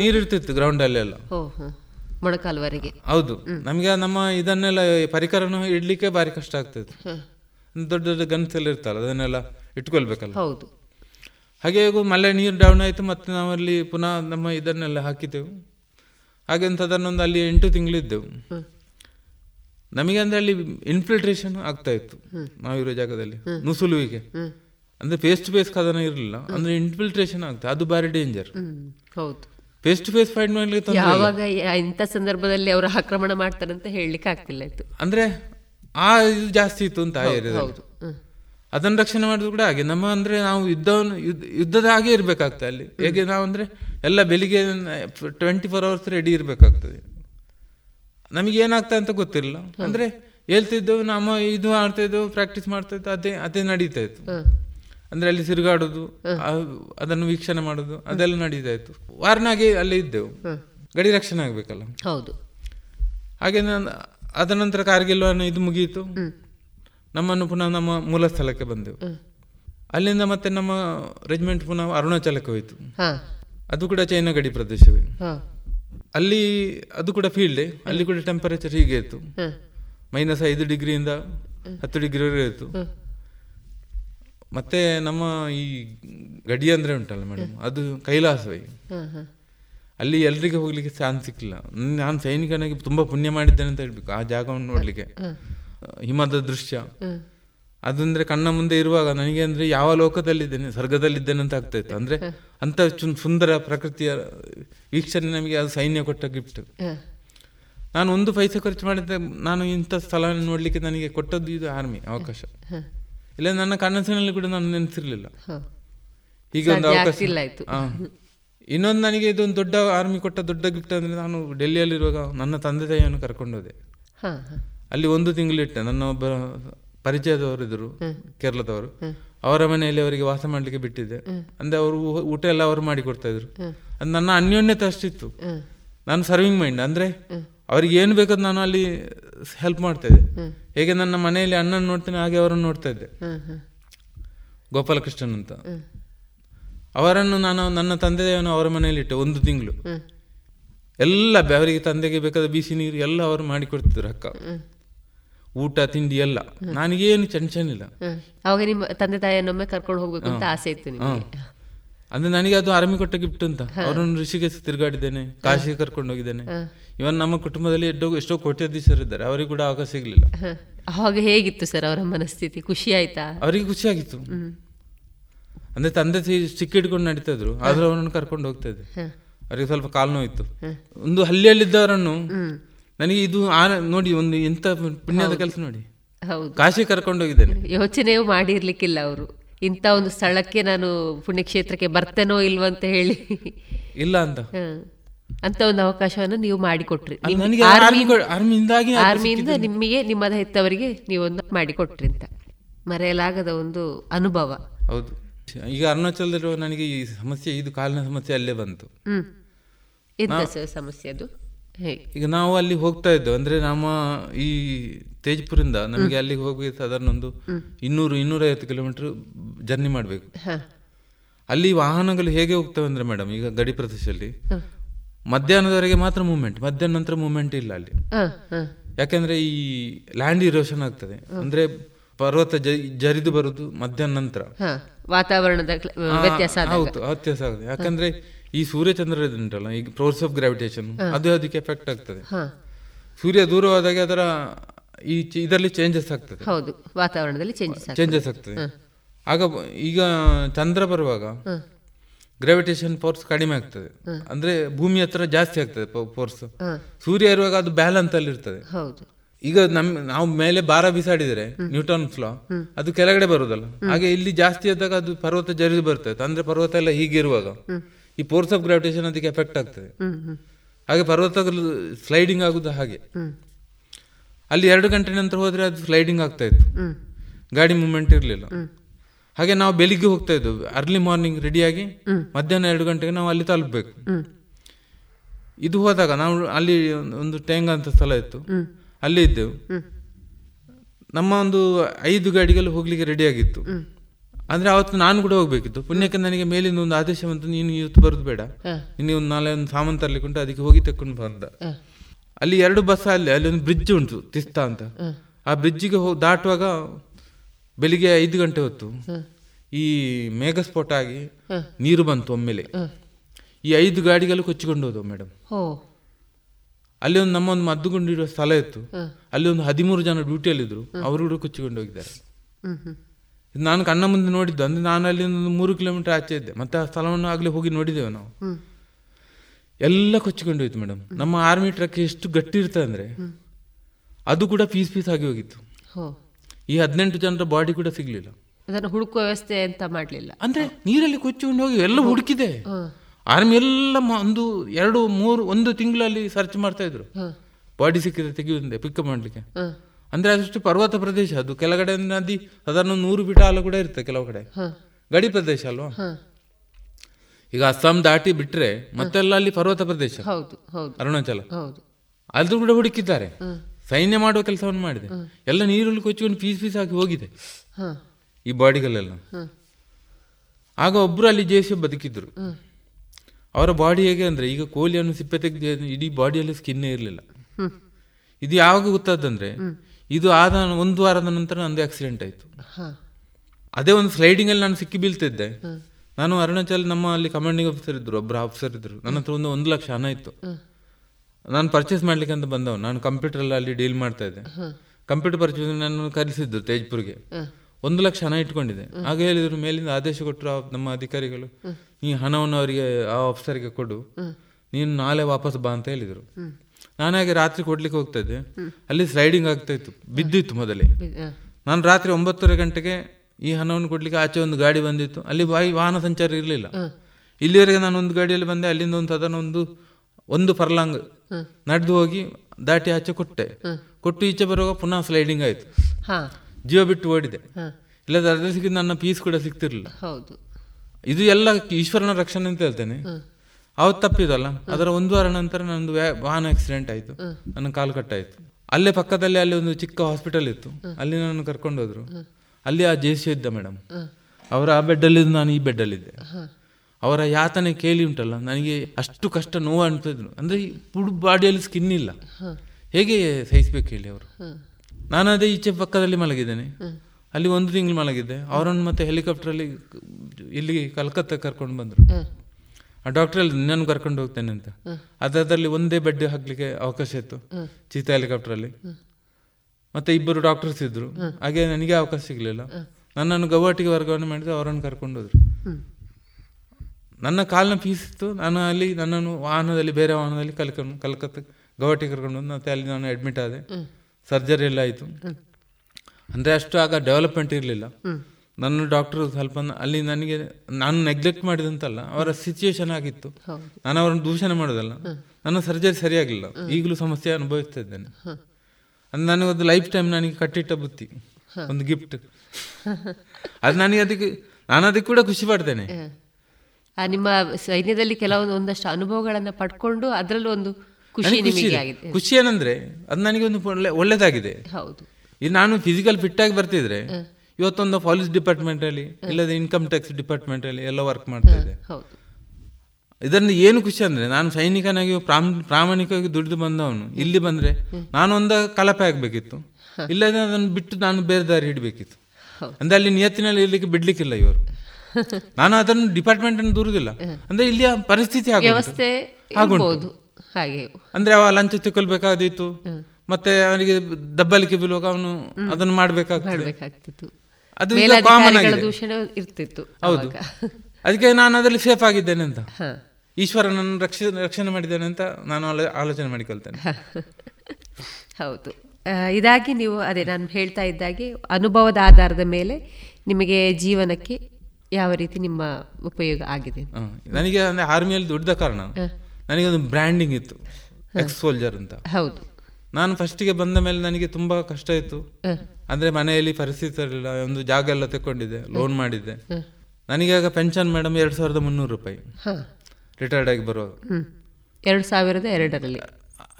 ನೀರು ಇರ್ತಿತ್ತು ಗ್ರೌಂಡ್ ಅಲ್ಲೆಲ್ಲ. ಮೊಣಕಾಲ್ವರೆಗೆ ಹೌದು. ನಮಗೆ ನಮ್ಮ ಇದನ್ನೆಲ್ಲ ಪರಿಕರನ ಇಡ್ಲಿಕ್ಕೆ ಬಾರಿ ಕಷ್ಟ ಆಗ್ತದೆ. ದೊಡ್ಡ ದೊಡ್ಡ ಗನ್ಸ್ ಎಲ್ಲ ಇರ್ತಲ್ಲ ಅದನ್ನೆಲ್ಲ ಇಟ್ಕೊಳ್ಬೇಕಲ್ಲ. ಹೌದು. ಹಾಗೆ ಮಳೆ ನೀರು ಡೌನ್ ಆಯಿತು ಮತ್ತೆ ನಾವಲ್ಲಿ ಪುನಃ ನಮ್ಮ ಇದನ್ನೆಲ್ಲ ಹಾಕಿದ್ದೆವು. ಹಾಗೆ ಅಂತ ಅದನ್ನೊಂದು ಅಲ್ಲಿ ಎಂಟು ತಿಂಗಳಿದ್ದೆವು. ನಮಗೆ ಅಂದ್ರೆ ಅಲ್ಲಿ ಇನ್ಫಿಲ್ಟ್ರೇಷನ್ ಆಗ್ತಾ ಇತ್ತು. ನಾವಿರೋ ಜಾಗದಲ್ಲಿ ನುಸುಲುವಿಗೆ ಅಂದ್ರೆ ಫೇಸ್ ಟು ಫೇಸ್ ಕದನ ಇರಲಿಲ್ಲ ಅಂದ್ರೆ ಇನ್ಫಿಲ್ಟ್ರೇಷನ್ ಆಗ್ತದೆ ಅದು ಬಾರಿ ಡೇಂಜರ್ ಹೌದು. ಫೇಸ್ ಟು ಫೇಸ್ ಫೈಟ್ ಮಾಡ್ಲಿಕ್ಕೆ. ಯಾವಾಗ ಇಂಥ ಸಂದರ್ಭದಲ್ಲಿ ಅವರು ಆಕ್ರಮಣ ಮಾಡ್ತಾರೆ ಅಂತ ಹೇಳಲಿಕ್ಕೆ ಆಗ್ತಿಲ್ಲ ಇತ್ತು ಅಂದ್ರೆ ಆ ಇದು ಜಾಸ್ತಿ ಇತ್ತು ಅಂತ ಹೌದು. ಅದನ್ನ ರಕ್ಷಣೆ ಮಾಡೋದು ಕೂಡ ಹಾಗೆ. ನಮ್ಮ ಅಂದ್ರೆ ನಾವು ಯುದ್ಧವನ್ನು ಯುದ್ಧ ಯುದ್ಧದ ಹಾಗೆ ಇರ್ಬೇಕಾಗ್ತದೆ ಅಲ್ಲಿ. ಹೇಗೆ ನಾವು ಅಂದ್ರೆ ಎಲ್ಲ ಬೆಳಿಗ್ಗೆ ಟ್ವೆಂಟಿ ಫೋರ್ ಅವರ್ಸ್ ರೆಡಿ ಇರ್ಬೇಕಾಗ್ತದೆ. ನಮಗೆ ಏನಾಗ್ತದೆ ಅಂತ ಗೊತ್ತಿರಲಿಲ್ಲ ಅಂದ್ರೆ ಹೇಳ್ತಿದ್ದೆವು ನಮ್ಮ ಇದು ಮಾಡ್ತಾ ಇದ್ದೆವು ಪ್ರಾಕ್ಟೀಸ್ ಮಾಡ್ತಾ ಇದ್ದು ಅದೇ ಅದೇ ನಡೀತಾ ಇತ್ತು. ಅಂದ್ರೆ ಅಲ್ಲಿ ತಿರುಗಾಡೋದು ಅದನ್ನು ವೀಕ್ಷಣೆ ಮಾಡೋದು ಅದೆಲ್ಲ ನಡೀತಾ ಇತ್ತು ವಾರನಾಗೆ ಅಲ್ಲೇ ಇದ್ದೆವು. ಗಡಿ ರಕ್ಷಣೆ ಆಗ್ಬೇಕಲ್ಲ. ಹೌದು. ಹಾಗೆ ನಾನು ಅದ ನಂತರ ಕಾರ್ಗಿಲ್ ವಾರ ಇದು ಮುಗಿಯಿತು. ನಮ್ಮನ್ನು ಪುನಃ ನಮ್ಮ ಮೂಲ ಸ್ಥಳಕ್ಕೆ ಬಂದೆವು. ಅಲ್ಲಿಂದ ಮತ್ತೆ ನಮ್ಮ ರೆಜಿಮೆಂಟ್ ಪುನಃ ಅರುಣಾಚಲಕ್ಕೆ ಹೋಯಿತು. ಅದು ಕೂಡ ಚೈನಾ ಗಡಿ ಪ್ರದೇಶವೇ. ಅಲ್ಲಿ ಅದು ಕೂಡ ಫೀಲ್ಡೇ ಅಲ್ಲಿ ಕೂಡ ಟೆಂಪರೇಚರ್ ಹೀಗೆ ಇತ್ತು. ಮೈನಸ್ ಐದು ಡಿಗ್ರಿಯಿಂದ ಹತ್ತು ಡಿಗ್ರಿವರೆಗೆ ಇತ್ತು. ಮತ್ತೆ ನಮ್ಮ ಈ ಗಡಿ ಅಂದ್ರೆ ಉಂಟಲ್ಲ ಮೇಡಮ್ ಅದು ಕೈಲಾಸವೇ. ಅಲ್ಲಿ ಎಲ್ರಿಗೆ ಹೋಗ್ಲಿಕ್ಕೆ ಚಾನ್ಸ್ ಸಿಕ್ಕಿಲ್ಲ. ನಾನು ಸೈನಿಕನಾಗಿ ತುಂಬಾ ಪುಣ್ಯ ಮಾಡಿದ್ದೇನೆ ಅಂತ ಹೇಳ್ಬೇಕು ಆ ಜಾಗವನ್ನು ನೋಡ್ಲಿಕ್ಕೆ. ಹಿಮದ ದೃಶ್ಯ. ಅದಂದ್ರೆ ಕಣ್ಣ ಮುಂದೆ ಇರುವಾಗ ನನಗೆ ಅಂದ್ರೆ ಯಾವ ಲೋಕದಲ್ಲಿದ್ದೇನೆ ಸ್ವರ್ಗದಲ್ಲಿದ್ದೇನೆ ಅಂತ ಆಗ್ತಾ ಇತ್ತು. ಅಂದ್ರೆ ಅಂತ ಸುಂದರ ಪ್ರಕೃತಿಯ ವೀಕ್ಷಣೆ ನಮಗೆ ಅದು ಸೈನ್ಯ ಕೊಟ್ಟ ಗಿಫ್ಟ್ ನಾನು ಒಂದು ಪೈಸೆ ಖರ್ಚು ಮಾಡಿದ್ದೆ ನಾನು ಇಂಥ ಸ್ಥಳ ನೋಡ್ಲಿಕ್ಕೆ ನನಗೆ ಕೊಟ್ಟದ್ದು ಇದು ಆರ್ಮಿ ಅವಕಾಶ. ಇಲ್ಲ ನನ್ನ ಕನಸಿನಲ್ಲಿ ಕೂಡ ನಾನು ನೆನೆಸಿರ್ಲಿಲ್ಲ. ಹೀಗೆ ಒಂದು ಅವಕಾಶ ಇಲ್ಲ. ಇನ್ನೊಂದು ನನಗೆ ಇದೊಂದು ದೊಡ್ಡ ಆರ್ಮಿ ಕೊಟ್ಟ ದೊಡ್ಡ ಗಿಫ್ಟ್ ಅಂದ್ರೆ ನಾನು ಡೆಲ್ಲಿಯಲ್ಲಿರುವಾಗ ನನ್ನ ತಂದೆ ತಾಯಿಯನ್ನು ಕರ್ಕೊಂಡು ಹೋದೆ ಹಾ, ಹಾ. ಅಲ್ಲಿ ಒಂದು ತಿಂಗಳಿಟ್ಟೆ ನನ್ನ ಒಬ್ಬ ಪರಿಚಯದವರು ಇದ್ರು ಕೇರಳದವರು. ಅವರ ಮನೆಯಲ್ಲಿ ಅವರಿಗೆ ವಾಸ ಮಾಡ್ಲಿಕ್ಕೆ ಬಿಟ್ಟಿದ್ದೆ. ಅಂದರೆ ಅವರು ಊಟ ಎಲ್ಲ ಅವರು ಮಾಡಿ ಕೊಡ್ತಾ ಇದ್ರು. ಅದು ನನ್ನ ಅನ್ಯೋನ್ಯತೆ ಅಷ್ಟಿತ್ತು. ನಾನು ಸರ್ವಿಂಗ್ ಮೈಂಡ್ ಅಂದ್ರೆ. ಅವ್ರಿಗೆ ಏನು ಬೇಕಾದ್ ನಾನು ಅಲ್ಲಿ ಹೆಲ್ಪ್ ಮಾಡ್ತಾ ಇದ್ದೆ ಹೇಗೆ ನನ್ನ ಮನೆಯಲ್ಲಿ ಅಣ್ಣನ ನೋಡ್ತೇನೆ ಹಾಗೆ ಅವರನ್ನು ನೋಡ್ತಾ ಇದ್ದೆ. ಗೋಪಾಲಕೃಷ್ಣನ್ ಅಂತ. ಅವರನ್ನು ನಾನು ನನ್ನ ತಂದೆಯನ್ನು ಅವರ ಮನೆಯಲ್ಲಿ ಇಟ್ಟೆ ಒಂದು ತಿಂಗಳು. ಎಲ್ಲ ಅವರಿಗೆ ತಂದೆಗೆ ಬೇಕಾದ ಬಿಸಿ ನೀರು ಎಲ್ಲ ಅವರು ಮಾಡಿಕೊಡ್ತಿದ್ರು ಅಕ್ಕ. ಊಟ ತಿಂಡಿ ಎಲ್ಲ. ನನಗೇನು ಟೆನ್ಷನ್ ಇಲ್ಲ. ಅವಾಗ ನಿಮ್ಮ ತಂದೆ ತಾಯಿಯನ್ನೊಮ್ಮೆ ಕರ್ಕೊಂಡು ಹೋಗ್ಬೇಕು ಅಂತ ಆಸೆ ಇತ್ತು. ಅಂದ್ರೆ ನನಗೆ ಅದು ಆರ್ಮಿ ಕೊಟ್ಟ ಗಿಫ್ಟ್ ಅಂತ. ಅವರನ್ನು ಋಷಿಗೆ ತಿರುಗಾಡಿದ್ದೇನೆ ಕಾಶಿಗೆ ಕರ್ಕೊಂಡು ಹೋಗಿದ್ದೇನೆ. ಇವನ್ ನಮ್ಮ ಕುಟುಂಬದಲ್ಲಿ ಎಷ್ಟೋ ಎಷ್ಟೋ ಕೋಟ್ಯಾಧೀಶರಿದ್ದಾರೆ ಅವರಿಗೆ ಕೂಡ ಅವಕಾಶ ಸಿಗಲಿಲ್ಲ. ಅವಾಗ ಹೇಗಿತ್ತು ಸರ್ ಅವರ ಮನಸ್ಥಿತಿ? ಖುಷಿ ಆಯ್ತಾ? ಅವರಿಗೆ ಖುಷಿ ಆಗಿತ್ತು ಅಂದ್ರೆ ತಂದೆ ಸಿಕ್ಕಿಡ್ಕೊಂಡು ನಡೀತಾ ಇದ್ರು ಆದ್ರೂ ಅವನನ್ನು ಕರ್ಕೊಂಡು ಹೋಗ್ತಾ ಇದ್ದೆ. ಅವರಿಗೆ ಸ್ವಲ್ಪ ಕಾಲು ನೋವಿತ್ತು. ಒಂದು ಹಳ್ಳಿಯಲ್ಲಿದ್ದವರನ್ನು. ನನಗೆ ಇದು ನೋಡಿ ಒಂದು ಎಂತ ಪುಣ್ಯದ ಕೆಲಸ ನೋಡಿ. ಕಾಶಿ ಕರ್ಕೊಂಡು ಹೋಗಿದ್ದೇನೆ. ಯೋಚನೆಯೂ ಮಾಡಿರ್ಲಿಕ್ಕಿಲ್ಲ ಅವರು. ಇಂಥ ಒಂದು ಸ್ಥಳಕ್ಕೆ ನಾನು ಪುಣ್ಯಕ್ಷೇತ್ರಕ್ಕೆ ಬರ್ತೇನೋ ಇಲ್ವೋ ಅಂತ ಹೇಳಿ. ಇಲ್ಲ ಅಂತ. ಅಂತ ಒಂದು ಅವಕಾಶವನ್ನು ನೀವು ಮಾಡಿಕೊಟ್ರಿ. ಆರ್ಮಿಯಿಂದ ನಿಮಗೆ ನಿಮ್ಮದ ಹೆತ್ತವರಿಗೆ ನೀವೊಂದು ಮಾಡಿಕೊಟ್ರಿ ಅಂತ. ಮರೆಯಲಾಗದ ಒಂದು ಅನುಭವ. ಹೌದು. ಈಗ ಅರುಣಾಚಲದಲ್ಲಿರುವ ನನಗೆ ಈ ಸಮಸ್ಯೆ ಇದು ಕಾಲಿನ ಸಮಸ್ಯೆ ಅಲ್ಲೇ ಬಂತು. ಸಮಸ್ಯೆ ಅದು? ಈಗ ನಾವು ಅಲ್ಲಿ ಹೋಗ್ತಾ ಇದ್ದೆವು. ಅಂದ್ರೆ ನಮ್ಮ ಈ ತೇಜ್ಪುರಿಂದ ನಮಗೆ ಅಲ್ಲಿಗೆ ಹೋಗ್ಬೇಕು ಸಾಧಾರಣ ಒಂದು ಇನ್ನೂರು ಇನ್ನೂರೈವತ್ತು ಕಿಲೋಮೀಟರ್ ಜರ್ನಿ ಮಾಡಬೇಕು. ಅಲ್ಲಿ ವಾಹನಗಳು ಹೇಗೆ ಹೋಗ್ತವೆ ಅಂದ್ರೆ ಮೇಡಮ್ ಈಗ ಗಡಿ ಪ್ರದೇಶದಲ್ಲಿ. ಮಧ್ಯಾಹ್ನದವರೆಗೆ ಮಾತ್ರ ಮೂವ್ಮೆಂಟ್ ಮಧ್ಯಾಹ್ನ ನಂತರ ಮೂವ್ಮೆಂಟ್ ಇಲ್ಲ ಅಲ್ಲಿ. ಯಾಕೆಂದ್ರೆ ಈ ಲ್ಯಾಂಡ್ ಇರೋಷನ್ ಆಗ್ತದೆ. ಅಂದ್ರೆ ಪರ್ವತ ಜರಿದು ಬರುದು ಮಧ್ಯಾಹ್ನ ನಂತರ. ವಾತಾವರಣದ ವ್ಯತ್ಯಾಸ ಆದಾಗ. ಹೌದು ವ್ಯತ್ಯಾಸ ಆಗುತ್ತೆ. ಯಾಕಂದ್ರೆ ಈ ಸೂರ್ಯಚಂದ್ರ ಉಂಟಲ್ಲ ಈಗ ಫೋರ್ಸ್ ಆಫ್ ಗ್ರಾವಿಟೇಷನ್. ಅದು ಅದಕ್ಕೆ ಎಫೆಕ್ಟ್ ಆಗ್ತದೆ. ಸೂರ್ಯ ದೂರವಾದಾಗ ಅದರ ಈ ಇದರಲ್ಲಿ ಚೇಂಜಸ್ ಆಗ್ತದೆ. ಹೌದು ವಾತಾವರಣದಲ್ಲಿ ಚೇಂಜಸ್ ಚೇಂಜಸ್ ಆಗ್ತದೆ. ಆಗ ಈಗ ಚಂದ್ರ ಬರುವಾಗ. ಗ್ರಾವಿಟೇಷನ್ ಫೋರ್ಸ್ ಕಡಿಮೆ ಆಗ್ತದೆ. ಅಂದ್ರೆ ಭೂಮಿ ಹತ್ರ ಜಾಸ್ತಿ ಆಗ್ತದೆ ಫೋರ್ಸ್. ಸೂರ್ಯ ಇರುವಾಗ ಅದು ಬ್ಯಾಲೆನ್ಸ್ ಅಲ್ಲಿ ಇರ್ತದೆ. ಈಗ ನಮ್ ನಾವು ಮೇಲೆ ಭಾರ ಬಿಸಾಡಿದ್ರೆ ನ್ಯೂಟನ್ ಫ್ಲೋ ಅದು ಕೆಳಗಡೆ ಬರುದಲ್ಲ ಹಾಗೆ ಇಲ್ಲಿ ಜಾಸ್ತಿ ಆದಾಗ ಅದು ಪರ್ವತ ಜರಿದು ಬರ್ತದೆ. ಅಂದ್ರೆ ಪರ್ವತ ಎಲ್ಲ ಹೀಗಿರುವಾಗ ಈ ಫೋರ್ಸ್ ಆಫ್ ಗ್ರಾವಿಟೇಷನ್ ಅದಕ್ಕೆ ಎಫೆಕ್ಟ್ ಆಗ್ತದೆ. ಹಾಗೆ ಪರ್ವತಗಳು ಸ್ಲೈಡಿಂಗ್ ಆಗುದು ಹಾಗೆ. ಅಲ್ಲಿ ಎರಡು ಗಂಟೆ ನಂತರ ಹೋದ್ರೆ ಅದು ಸ್ಲೈಡಿಂಗ್ ಆಗ್ತಾ ಇತ್ತು. ಗಾಡಿ ಮೂವ್ಮೆಂಟ್ ಇರಲಿಲ್ಲ. ಹಾಗೆ ನಾವು ಬೆಳಿಗ್ಗೆ ಹೋಗ್ತಾ ಇದ್ದೇವೆ. ಅರ್ಲಿ ಮಾರ್ನಿಂಗ್ ರೆಡಿಯಾಗಿ ಮಧ್ಯಾಹ್ನ ಎರಡು ಗಂಟೆಗೆ ನಾವು ಅಲ್ಲಿ ತಲುಪಬೇಕು. ಇದು ಹೋದಾಗ ನಾವು ಅಲ್ಲಿ ಒಂದು ಟ್ಯಾಂಗ್ ಅಂತ ಸ್ಥಳ ಇತ್ತು. ಅಲ್ಲಿ ಇದ್ದೆವು. ನಮ್ಮ ಒಂದು ಐದು ಗಾಡಿಗೆಲ್ಲ ಹೋಗ್ಲಿಕ್ಕೆ ರೆಡಿಯಾಗಿತ್ತು ಅಂದ್ರೆ ಅವತ್ತು ನಾನು ಕೂಡ ಹೋಗ್ಬೇಕಿತ್ತು. ಪುಣ್ಯಕ್ಕೆ ನನಗೆ ಮೇಲಿಂದ ಒಂದು ಆದೇಶ ಬಂತು ನೀನು ಇವತ್ತು ಬರೋದು ಬೇಡ. ನೀನು ಒಂದು ನಾಳೆ ಒಂದು ಸಾಮಾನು ತರ್ಲಿಕ್ಕೆ ಉಂಟು ಅದಕ್ಕೆ ಹೋಗಿ ತಕ್ಕೊಂಡು ಬಂದ. ಅಲ್ಲಿ ಎರಡು ಬಸ್ ಅಲ್ಲಿ ಅಲ್ಲಿ ಒಂದು ಬ್ರಿಡ್ಜ್ ಉಂಟು ತಿಸ್ತಾ ಅಂತ. ಆ ಬ್ರಿಡ್ಜಿಗೆ ಹೋಗಿ ದಾಟುವಾಗ ಬೆಳಿಗ್ಗೆ ಐದು ಗಂಟೆ ಹೊತ್ತು ಈ ಮೇಘಸ್ಫೋಟ ಆಗಿ ನೀರು ಬಂತು ಒಮ್ಮೆಲೆ. ಈ ಐದು ಗಾಡಿಗಳು ಕೊಚ್ಚಿಕೊಂಡು ಹೋದವು ಮೇಡಮ್ ಅಲ್ಲಿ ಒಂದು ನಮ್ಮ ಒಂದು ಮದ್ದುಗೊಂಡಿರುವ ಸ್ಥಳ ಇತ್ತು. ಅಲ್ಲಿ ಒಂದು ಹದಿಮೂರು ಜನ ಡ್ಯೂಟಿಯಲ್ಲಿದ್ದರು. ಅವರು ಕೂಡ ಕೊಚ್ಚಿಕೊಂಡು ಹೋಗಿದ್ದಾರೆ. ನಾನು ಕಣ್ಣ ಮುಂದೆ ನೋಡಿದ್ದು. ಅಂದ್ರೆ ನಾನು ಅಲ್ಲಿ ಒಂದು ಮೂರು ಕಿಲೋಮೀಟರ್ ಆಚೆ ಇದ್ದೆ. ಮತ್ತೆ ಆ ಸ್ಥಳವನ್ನು ಆಗ್ಲೇ ಹೋಗಿ ನೋಡಿದ್ದೇವೆ ನಾವು. ಎಲ್ಲ ಕೊಚ್ಚಿಕೊಂಡು ಹೋಯ್ತು ಮೇಡಮ್ ನಮ್ಮ ಆರ್ಮಿ ಟ್ರಕ್ ಎಷ್ಟು ಗಟ್ಟಿ ಇರ್ತದೆ ಅಂದ್ರೆ ಅದು ಕೂಡ ಪೀಸ್ ಪೀಸ್ ಆಗಿ ಹೋಗಿತ್ತು. ಈ ಹದಿನೆಂಟು ಜನರ ಬಾಡಿ ಕೂಡ ಸಿಗ್ಲಿಲ್ಲ. ಅದನ್ನು ಹುಡುಕುವ ವ್ಯವಸ್ಥೆ ಅಂತ ಮಾಡ್ಲಿಲ್ಲ. ಅಂದ್ರೆ ನೀರಲ್ಲಿ ಕೊಚ್ಚಿಕೊಂಡು ಹೋಗಿ ಎಲ್ಲ ಹುಡುಕಿದೆ. ಆರ್ಮಿ ಎಲ್ಲ ಒಂದು ಎರಡು ಮೂರು ಒಂದು ತಿಂಗಳಲ್ಲಿ ಸರ್ಚ್ ಮಾಡ್ತಾ ಇದ್ರು. ಬಾಡಿ ಸಿಕ್ಕಿದ್ರೆ ತೆಗೆಯುವುದೇ ಪಿಕ್ ಮಾಡ್ಲಿಕ್ಕೆ. ಅಂದ್ರೆ ಅದಷ್ಟು ಪರ್ವತ ಪ್ರದೇಶ ಅದು ಕೆಳಗಡೆ ನದಿ ಸಾಧಾರಣ ನೂರು ಫೀಟ್ ಆಳ ಕೂಡ ಇರುತ್ತೆ ಕೆಲವು ಕಡೆ. ಗಡಿ ಪ್ರದೇಶ ಅಲ್ವಾ? ಈಗ ಅಸ್ಸಾಂ ದಾಟಿ ಬಿಟ್ರೆ ಮತ್ತೆಲ್ಲ ಅಲ್ಲಿ ಪರ್ವತ ಪ್ರದೇಶ. ಅರುಣಾಚಲ. ಹೌದು. ಅದು ಕೂಡ ಹುಡುಕಿದ್ದಾರೆ. ಸೈನ್ಯ ಮಾಡುವ ಕೆಲಸವನ್ನು ಮಾಡಿದೆ. ಎಲ್ಲ ನೀರಲ್ಲಿ ಕೊಚ್ಚಿಕೊಂಡು ಪೀಸ್ ಪೀಸ್ ಆಗಿ ಹೋಗಿದೆ. ಈ ಬಾಡಿಗಳೆಲ್ಲ. ಆಗ ಒಬ್ರು ಅಲ್ಲಿ ಜೇಸಿ ಬದುಕಿದ್ರು. ಅವರ ಬಾಡಿ ಹೇಗೆ ಅಂದ್ರೆ ಈಗ ಕೋಲಿಯನ್ನು ಸಿಪ್ಪೆ ತೆಗೆದು ಇಡೀ ಬಾಡಿಯಲ್ಲಿ ಸ್ಕಿನ್ನೇ ಇರಲಿಲ್ಲ. ಇದು ಯಾವಾಗ ಗೊತ್ತಾದಂದ್ರೆ ಇದು ಆದ ಒಂದು ವಾರದ ನಂತರ ನಂದು ಆಕ್ಸಿಡೆಂಟ್ ಆಯ್ತು. ಅದೇ ಒಂದು ಸ್ಲೈಡಿಂಗ್ ಅಲ್ಲಿ ನಾನು ಸಿಕ್ಕಿ ಬೀಳ್ತಿದ್ದೆ. ನಾನು ಅರುಣಾಚಲ್ ನಮ್ಮ ಅಲ್ಲಿ ಕಮಾಂಡಿಂಗ್ ಆಫೀಸರ್ ಇದ್ರು ಒಬ್ಬರು ಆಫೀಸರ್ ಇದ್ರು. ನನ್ನ ಹತ್ರ ಒಂದು ಒಂದು ಲಕ್ಷ ಹಣ ಇತ್ತು. ನಾನು ಪರ್ಚೇಸ್ ಮಾಡ್ಲಿಕ್ಕೆ ಅಂತ ಬಂದವ ನಾನು ಕಂಪ್ಯೂಟರ್ ಅಲ್ಲಿ ಡೀಲ್ ಮಾಡ್ತಾ ಇದ್ದೆ. ಕಂಪ್ಯೂಟರ್ ಪರ್ಚೇಸ್ ನಾನು ಕರೆಸಿದ್ದು ತೇಜ್ಪುರ್ಗೆ. ಒಂದು ಲಕ್ಷ ಹಣ ಇಟ್ಕೊಂಡಿದೆ ಆಗ ಹೇಳಿದ್ರು ಮೇಲಿಂದ ಆದೇಶ ಕೊಟ್ಟರು ನಮ್ಮ ಅಧಿಕಾರಿಗಳು ಈ ಹಣವನ್ನು ಅವರಿಗೆ ಆ ಆಫೀಸರ್ಗೆ ಕೊಡು. ನೀನು ನಾಳೆ ವಾಪಸ್ ಬಾ ಅಂತ ಹೇಳಿದರು. ನಾನು ಹಾಗೆ ರಾತ್ರಿ ಕೊಡ್ಲಿಕ್ಕೆ ಹೋಗ್ತಾ ಇದ್ದೆ. ಅಲ್ಲಿ ಸ್ಲೈಡಿಂಗ್ ಆಗ್ತಾ ಇತ್ತು. ಬಿದ್ದಿತ್ತು ಮೊದಲೇ. ನಾನು ರಾತ್ರಿ ಒಂಬತ್ತುವರೆ ಗಂಟೆಗೆ ಈ ಹಣವನ್ನು ಕೊಡ್ಲಿಕ್ಕೆ ಆಚೆ ಒಂದು ಗಾಡಿ ಬಂದಿತ್ತು. ಅಲ್ಲಿ ವಾಹನ ಸಂಚಾರ ಇರಲಿಲ್ಲ. ಇಲ್ಲಿವರೆಗೆ ನಾನು ಒಂದು ಗಾಡಿಯಲ್ಲಿ ಬಂದೆ. ಅಲ್ಲಿಂದ ಒಂದು ಸದನ ಒಂದು ಒಂದು ಫರ್ಲಾಂಗ್ ನಡೆದು ಹೋಗಿ ದಾಟಿ ಆಚೆ ಕೊಟ್ಟೆ. ಕೊಟ್ಟು ಈಚೆ ಬರುವಾಗ ಪುನಃ ಸ್ಲೈಡಿಂಗ್ ಆಯ್ತು. ಜೀವ ಬಿಟ್ಟು ಓಡಿದೆ. ಇಲ್ಲದ್ರೆ ಇಲ್ಲದ ಅರ್ಧ ಸಿಕ್ಕಿದ ನನ್ನ ಪೀಸ್ ಕೂಡ ಸಿಗ್ತಿರ್ಲಿಲ್ಲ. ಹೌದು. ಇದು ಎಲ್ಲ ಈಶ್ವರನ ರಕ್ಷಣೆ ಅಂತ ಹೇಳ್ತೇನೆ. ಅವತ್ತು ತಪ್ಪಿದಲ್ಲ. ಅದರ ಒಂದು ವಾರ ನಂತರ ನಂದು ವಾಹನ ಆಕ್ಸಿಡೆಂಟ್ ಆಯ್ತು. ನನ್ನ ಕಾಲು ಕಟ್ಟಾಯ್ತು. ಅಲ್ಲೇ ಪಕ್ಕದಲ್ಲಿ ಅಲ್ಲಿ ಒಂದು ಚಿಕ್ಕ ಹಾಸ್ಪಿಟಲ್ ಇತ್ತು. ಅಲ್ಲಿ ನಾನು ಕರ್ಕೊಂಡು ಹೋದ್ರು ಅಲ್ಲಿ ಆ ಜೇಸಿ ಇದ್ದ ಮೇಡಮ್ ಅವರ ಆ ಬೆಡ್ಡಲ್ಲಿ ನಾನು ಈ ಬೆಡ್ಡಲ್ಲಿದ್ದೆ ಅವರ ಯಾತನೆ ಕೇಳಿ ಉಂಟಲ್ಲ ನನಗೆ ಅಷ್ಟು ಕಷ್ಟ ನೋವು ಅನ್ಸಿದ್ರು ಅಂದ್ರೆ ಈ ಫುಡ್ ಬಾಡಿಯಲ್ಲಿ ಸ್ಕಿನ್ ಇಲ್ಲ. ಹೇಗೆ ಸಹಿಸ್ಬೇಕು ಹೇಳಿ ಅವರು? ನಾನು ಅದೇ ಈಚೆ ಪಕ್ಕದಲ್ಲಿ ಮಲಗಿದ್ದೇನೆ. ಅಲ್ಲಿ ಒಂದು ತಿಂಗಳು ಮಲಗಿದ್ದೆ. ಅವರನ್ನು ಮತ್ತೆ ಹೆಲಿಕಾಪ್ಟರಲ್ಲಿ ಇಲ್ಲಿ ಕಲ್ಕತ್ತಾ ಕರ್ಕೊಂಡು ಬಂದರು. ಆ ಡಾಕ್ಟರ್ ಅಲ್ಲಿ ನಾನು ಕರ್ಕೊಂಡು ಹೋಗ್ತೇನೆ ಅಂತ. ಅದರಲ್ಲಿ ಒಂದೇ ಬೆಡ್ ಹಾಕ್ಲಿಕ್ಕೆ ಅವಕಾಶ ಇತ್ತು ಚೀತಾ ಹೆಲಿಕಾಪ್ಟರಲ್ಲಿ ಮತ್ತೆ ಇಬ್ಬರು ಡಾಕ್ಟರ್ಸ್ ಇದ್ರು. ಹಾಗೆ ನನಗೆ ಅವಕಾಶ ಸಿಗಲಿಲ್ಲ. ನನ್ನನ್ನು ಗೌಹಾಟಿಗೆ ವರ್ಗಾವಣೆ ಮಾಡಿದ್ರೆ ಅವರನ್ನು ಕರ್ಕೊಂಡು ಹೋದ್ರು. ನನ್ನ ಕಾಲಿನ ಪೀಸ್ ಇತ್ತು. ನಾನು ಅಲ್ಲಿ ನನ್ನನ್ನು ವಾಹನದಲ್ಲಿ ಬೇರೆ ವಾಹನದಲ್ಲಿ ಕಲ್ಕೊಂಡು ಕಲ್ಕತ್ತ ಗೌಹಟಿ ಕರ್ಕೊಂಡು ಮತ್ತೆ ಅಲ್ಲಿ ನಾನು ಅಡ್ಮಿಟ್ ಆದೆ. ಸರ್ಜರಿ ಎಲ್ಲ ಆಯಿತು. ಅಂದರೆ ಅಷ್ಟು ಆಗ ಡೆವಲಪ್ಮೆಂಟ್ ಇರಲಿಲ್ಲ. ನನ್ನ ಡಾಕ್ಟರ್ ಸ್ವಲ್ಪ ಅಲ್ಲಿ ನನಗೆ ನಾನು ನೆಗ್ಲೆಕ್ಟ್ ಮಾಡಿದಂತಲ್ಲ ಅವರ ಸಿಚುಯೇಷನ್ ಆಗಿತ್ತು. ನಾನು ಅವರನ್ನು ದೂಷಣೆ ಮಾಡೋದಲ್ಲ. ನನ್ನ ಸರ್ಜರಿ ಸರಿಯಾಗಿಲ್ಲ ಈಗಲೂ ಸಮಸ್ಯೆ ಅನುಭವಿಸ್ತಾ ಇದ್ದೇನೆ. ಅದು ನನಗೊಂದು ಲೈಫ್ ಟೈಮ್ ನನಗೆ ಕಟ್ಟಿಟ್ಟ ಬುತ್ತಿ. ಒಂದು ಗಿಫ್ಟ್ ಅದು ನನಗೆ ಅದಕ್ಕೆ ನಾನು ಅದಕ್ಕೆ ಕೂಡ ಖುಷಿ ಪಡ್ತೇನೆ. ನಿಮ್ಮ ಸೈನ್ಯದಲ್ಲಿ ಕೆಲವೊಂದು ಒಂದಷ್ಟು ಅನುಭವಗಳನ್ನು ಪಡ್ಕೊಂಡು ಅದರಲ್ಲೂ ಒಂದು ಖುಷಿ ಖುಷಿ ನಿಮಗೆ ಆಗಿದೆ ಖುಷಿ ಏನಂದ್ರೆ ಅದು ನನಗೆ ಒಂದು ಒಳ್ಳೆ ಒಳ್ಳೇದಾಗಿದೆ. ಹೌದು. ಇದು ನಾನು ಫಿಸಿಕಲ್ ಫಿಟ್ ಆಗಿ ಬರ್ತಿದ್ರೆ ಇವತ್ತೊಂದು ಪೊಲೀಸ್ ಡಿಪಾರ್ಟ್ಮೆಂಟ್ ಅಲ್ಲಿ ಇಲ್ಲದೆ ಇನ್ಕಮ್ ಟ್ಯಾಕ್ಸ್ ಡಿಪಾರ್ಟ್ಮೆಂಟ್ ಅಲ್ಲಿ ಎಲ್ಲ ವರ್ಕ್ ಮಾಡ್ತಾ ಇದ್ದೆ ಹೌದು. ಇದರಿಂದ ಏನು ಖುಷಿ ಅಂದ್ರೆ ನಾನು ಸೈನಿಕನಾಗಿ ಪ್ರಾಮ್ ಪ್ರಾಮಾಣಿಕವಾಗಿ ದುಡಿದು ಬಂದವನು. ಇಲ್ಲಿ ಬಂದ್ರೆ ನಾನು ಒಂದ ಕಲಪೆ ಆಗ್ಬೇಕಿತ್ತು. ಇಲ್ಲದ ಅದನ್ನು ಬಿಟ್ಟು ನಾನು ಬೇರೆ ದಾರಿ ಹಿಡಬೇಕಿತ್ತು. ಅಂದ್ರೆ ಅಲ್ಲಿ ನಿಯತ್ತಿನಲ್ಲಿ ಇರ್ಲಿಕ್ಕೆ ಬಿಡ್ಲಿಕ್ಕಿಲ್ಲ ಇವರು. ನಾನು ಅದನ್ನು ಡಿಪಾರ್ಟ್ಮೆಂಟ್ ಅನ್ನು ದೂರುದಿಲ್ಲ. ಅಂದ್ರೆ ಇಲ್ಲಿಯ ಪರಿಸ್ಥಿತಿ. ವ್ಯವಸ್ಥೆ ಆಗಬಹುದು ಹಾಗೆ. ಅಂದ್ರೆ ಅವ ಲಂಚ ತಗೊಳ್ಬೇಕಾದಿತ್ತು ಮತ್ತೆ ಅವನಿಗೆ ದಬ್ಬಲಿಕೆ ಬೀಳುವಾಗ ಅವನು ಅದನ್ನು ಮಾಡ್ಬೇಕಾಗ್ತದೆ. ಮಾಡ್ಬೇಕಾಗ್ತಿತ್ತು. ಅದು ಕಾಮನ್ ಇರ್ತಿತ್ತು ಹೌದು. ಅದಕ್ಕೆ ನಾನು ಅದರಲ್ಲಿ ಸೇಫ್ ಆಗಿದ್ದೇನೆ ಅಂತ. ಈಶ್ವರನನ್ನು ಈಶ್ವರ ನನ್ನ ರಕ್ಷ ರಕ್ಷಣೆ ಮಾಡಿದ್ದೇನೆ ಅಂತ ನಾನು ಆಲೋ- ಆಲೋಚನೆ ಮಾಡಿಕೊಳ್ತೇನೆ. ಹೌದು. ಇದಾಗಿ ನೀವು ಅದೇ ನಾನು ಹೇಳ್ತಾ ಇದ್ದಾಗೆ ಅನುಭವದ ಆಧಾರದ ಮೇಲೆ ನಿಮಗೆ ಜೀವನಕ್ಕೆ ಯಾವ ರೀತಿ ನಿಮ್ಮ ಉಪಯೋಗ ಆಗಿದೆ? ನನಗೆ ಅಂದ್ರೆ ಆರ್ಮಿಯಲ್ಲಿ ದೊಡ್ಡ ಕಾರಣ ನನಗೆ ಒಂದು ಬ್ರ್ಯಾಂಡಿಂಗ್ ಇತ್ತು ಎಕ್ಸ್ ಸೋಲ್ಜರ್ ಅಂತ. ಹೌದು. ನಾನು ಫಸ್ಟಿಗೆ ಬಂದ ಮೇಲೆ ನನಗೆ ತುಂಬಾ ಕಷ್ಟ ಇತ್ತು. ಅಂದ್ರೆ ಮನೆಯಲ್ಲಿ ಪರಿಸ್ಥಿತಿ ಇರಲಿಲ್ಲ ಒಂದು ಜಾಗ ಎಲ್ಲ ತಕೊಂಡಿದ್ದೆ ಲೋನ್ ಮಾಡಿದ್ದೆ. ನನಗೆ ಆಗ ಪೆನ್ಷನ್ ಮೇಡಮ್ ಎರಡ್ ಸಾವಿರದ ಮುನ್ನೂರು ರೂಪಾಯಿ. ರಿಟೈರ್ಡ್ ಆಗಿ ಬರುವಾಗ. ಎರಡು ಸಾವಿರದ ಎರಡರಲ್ಲಿ.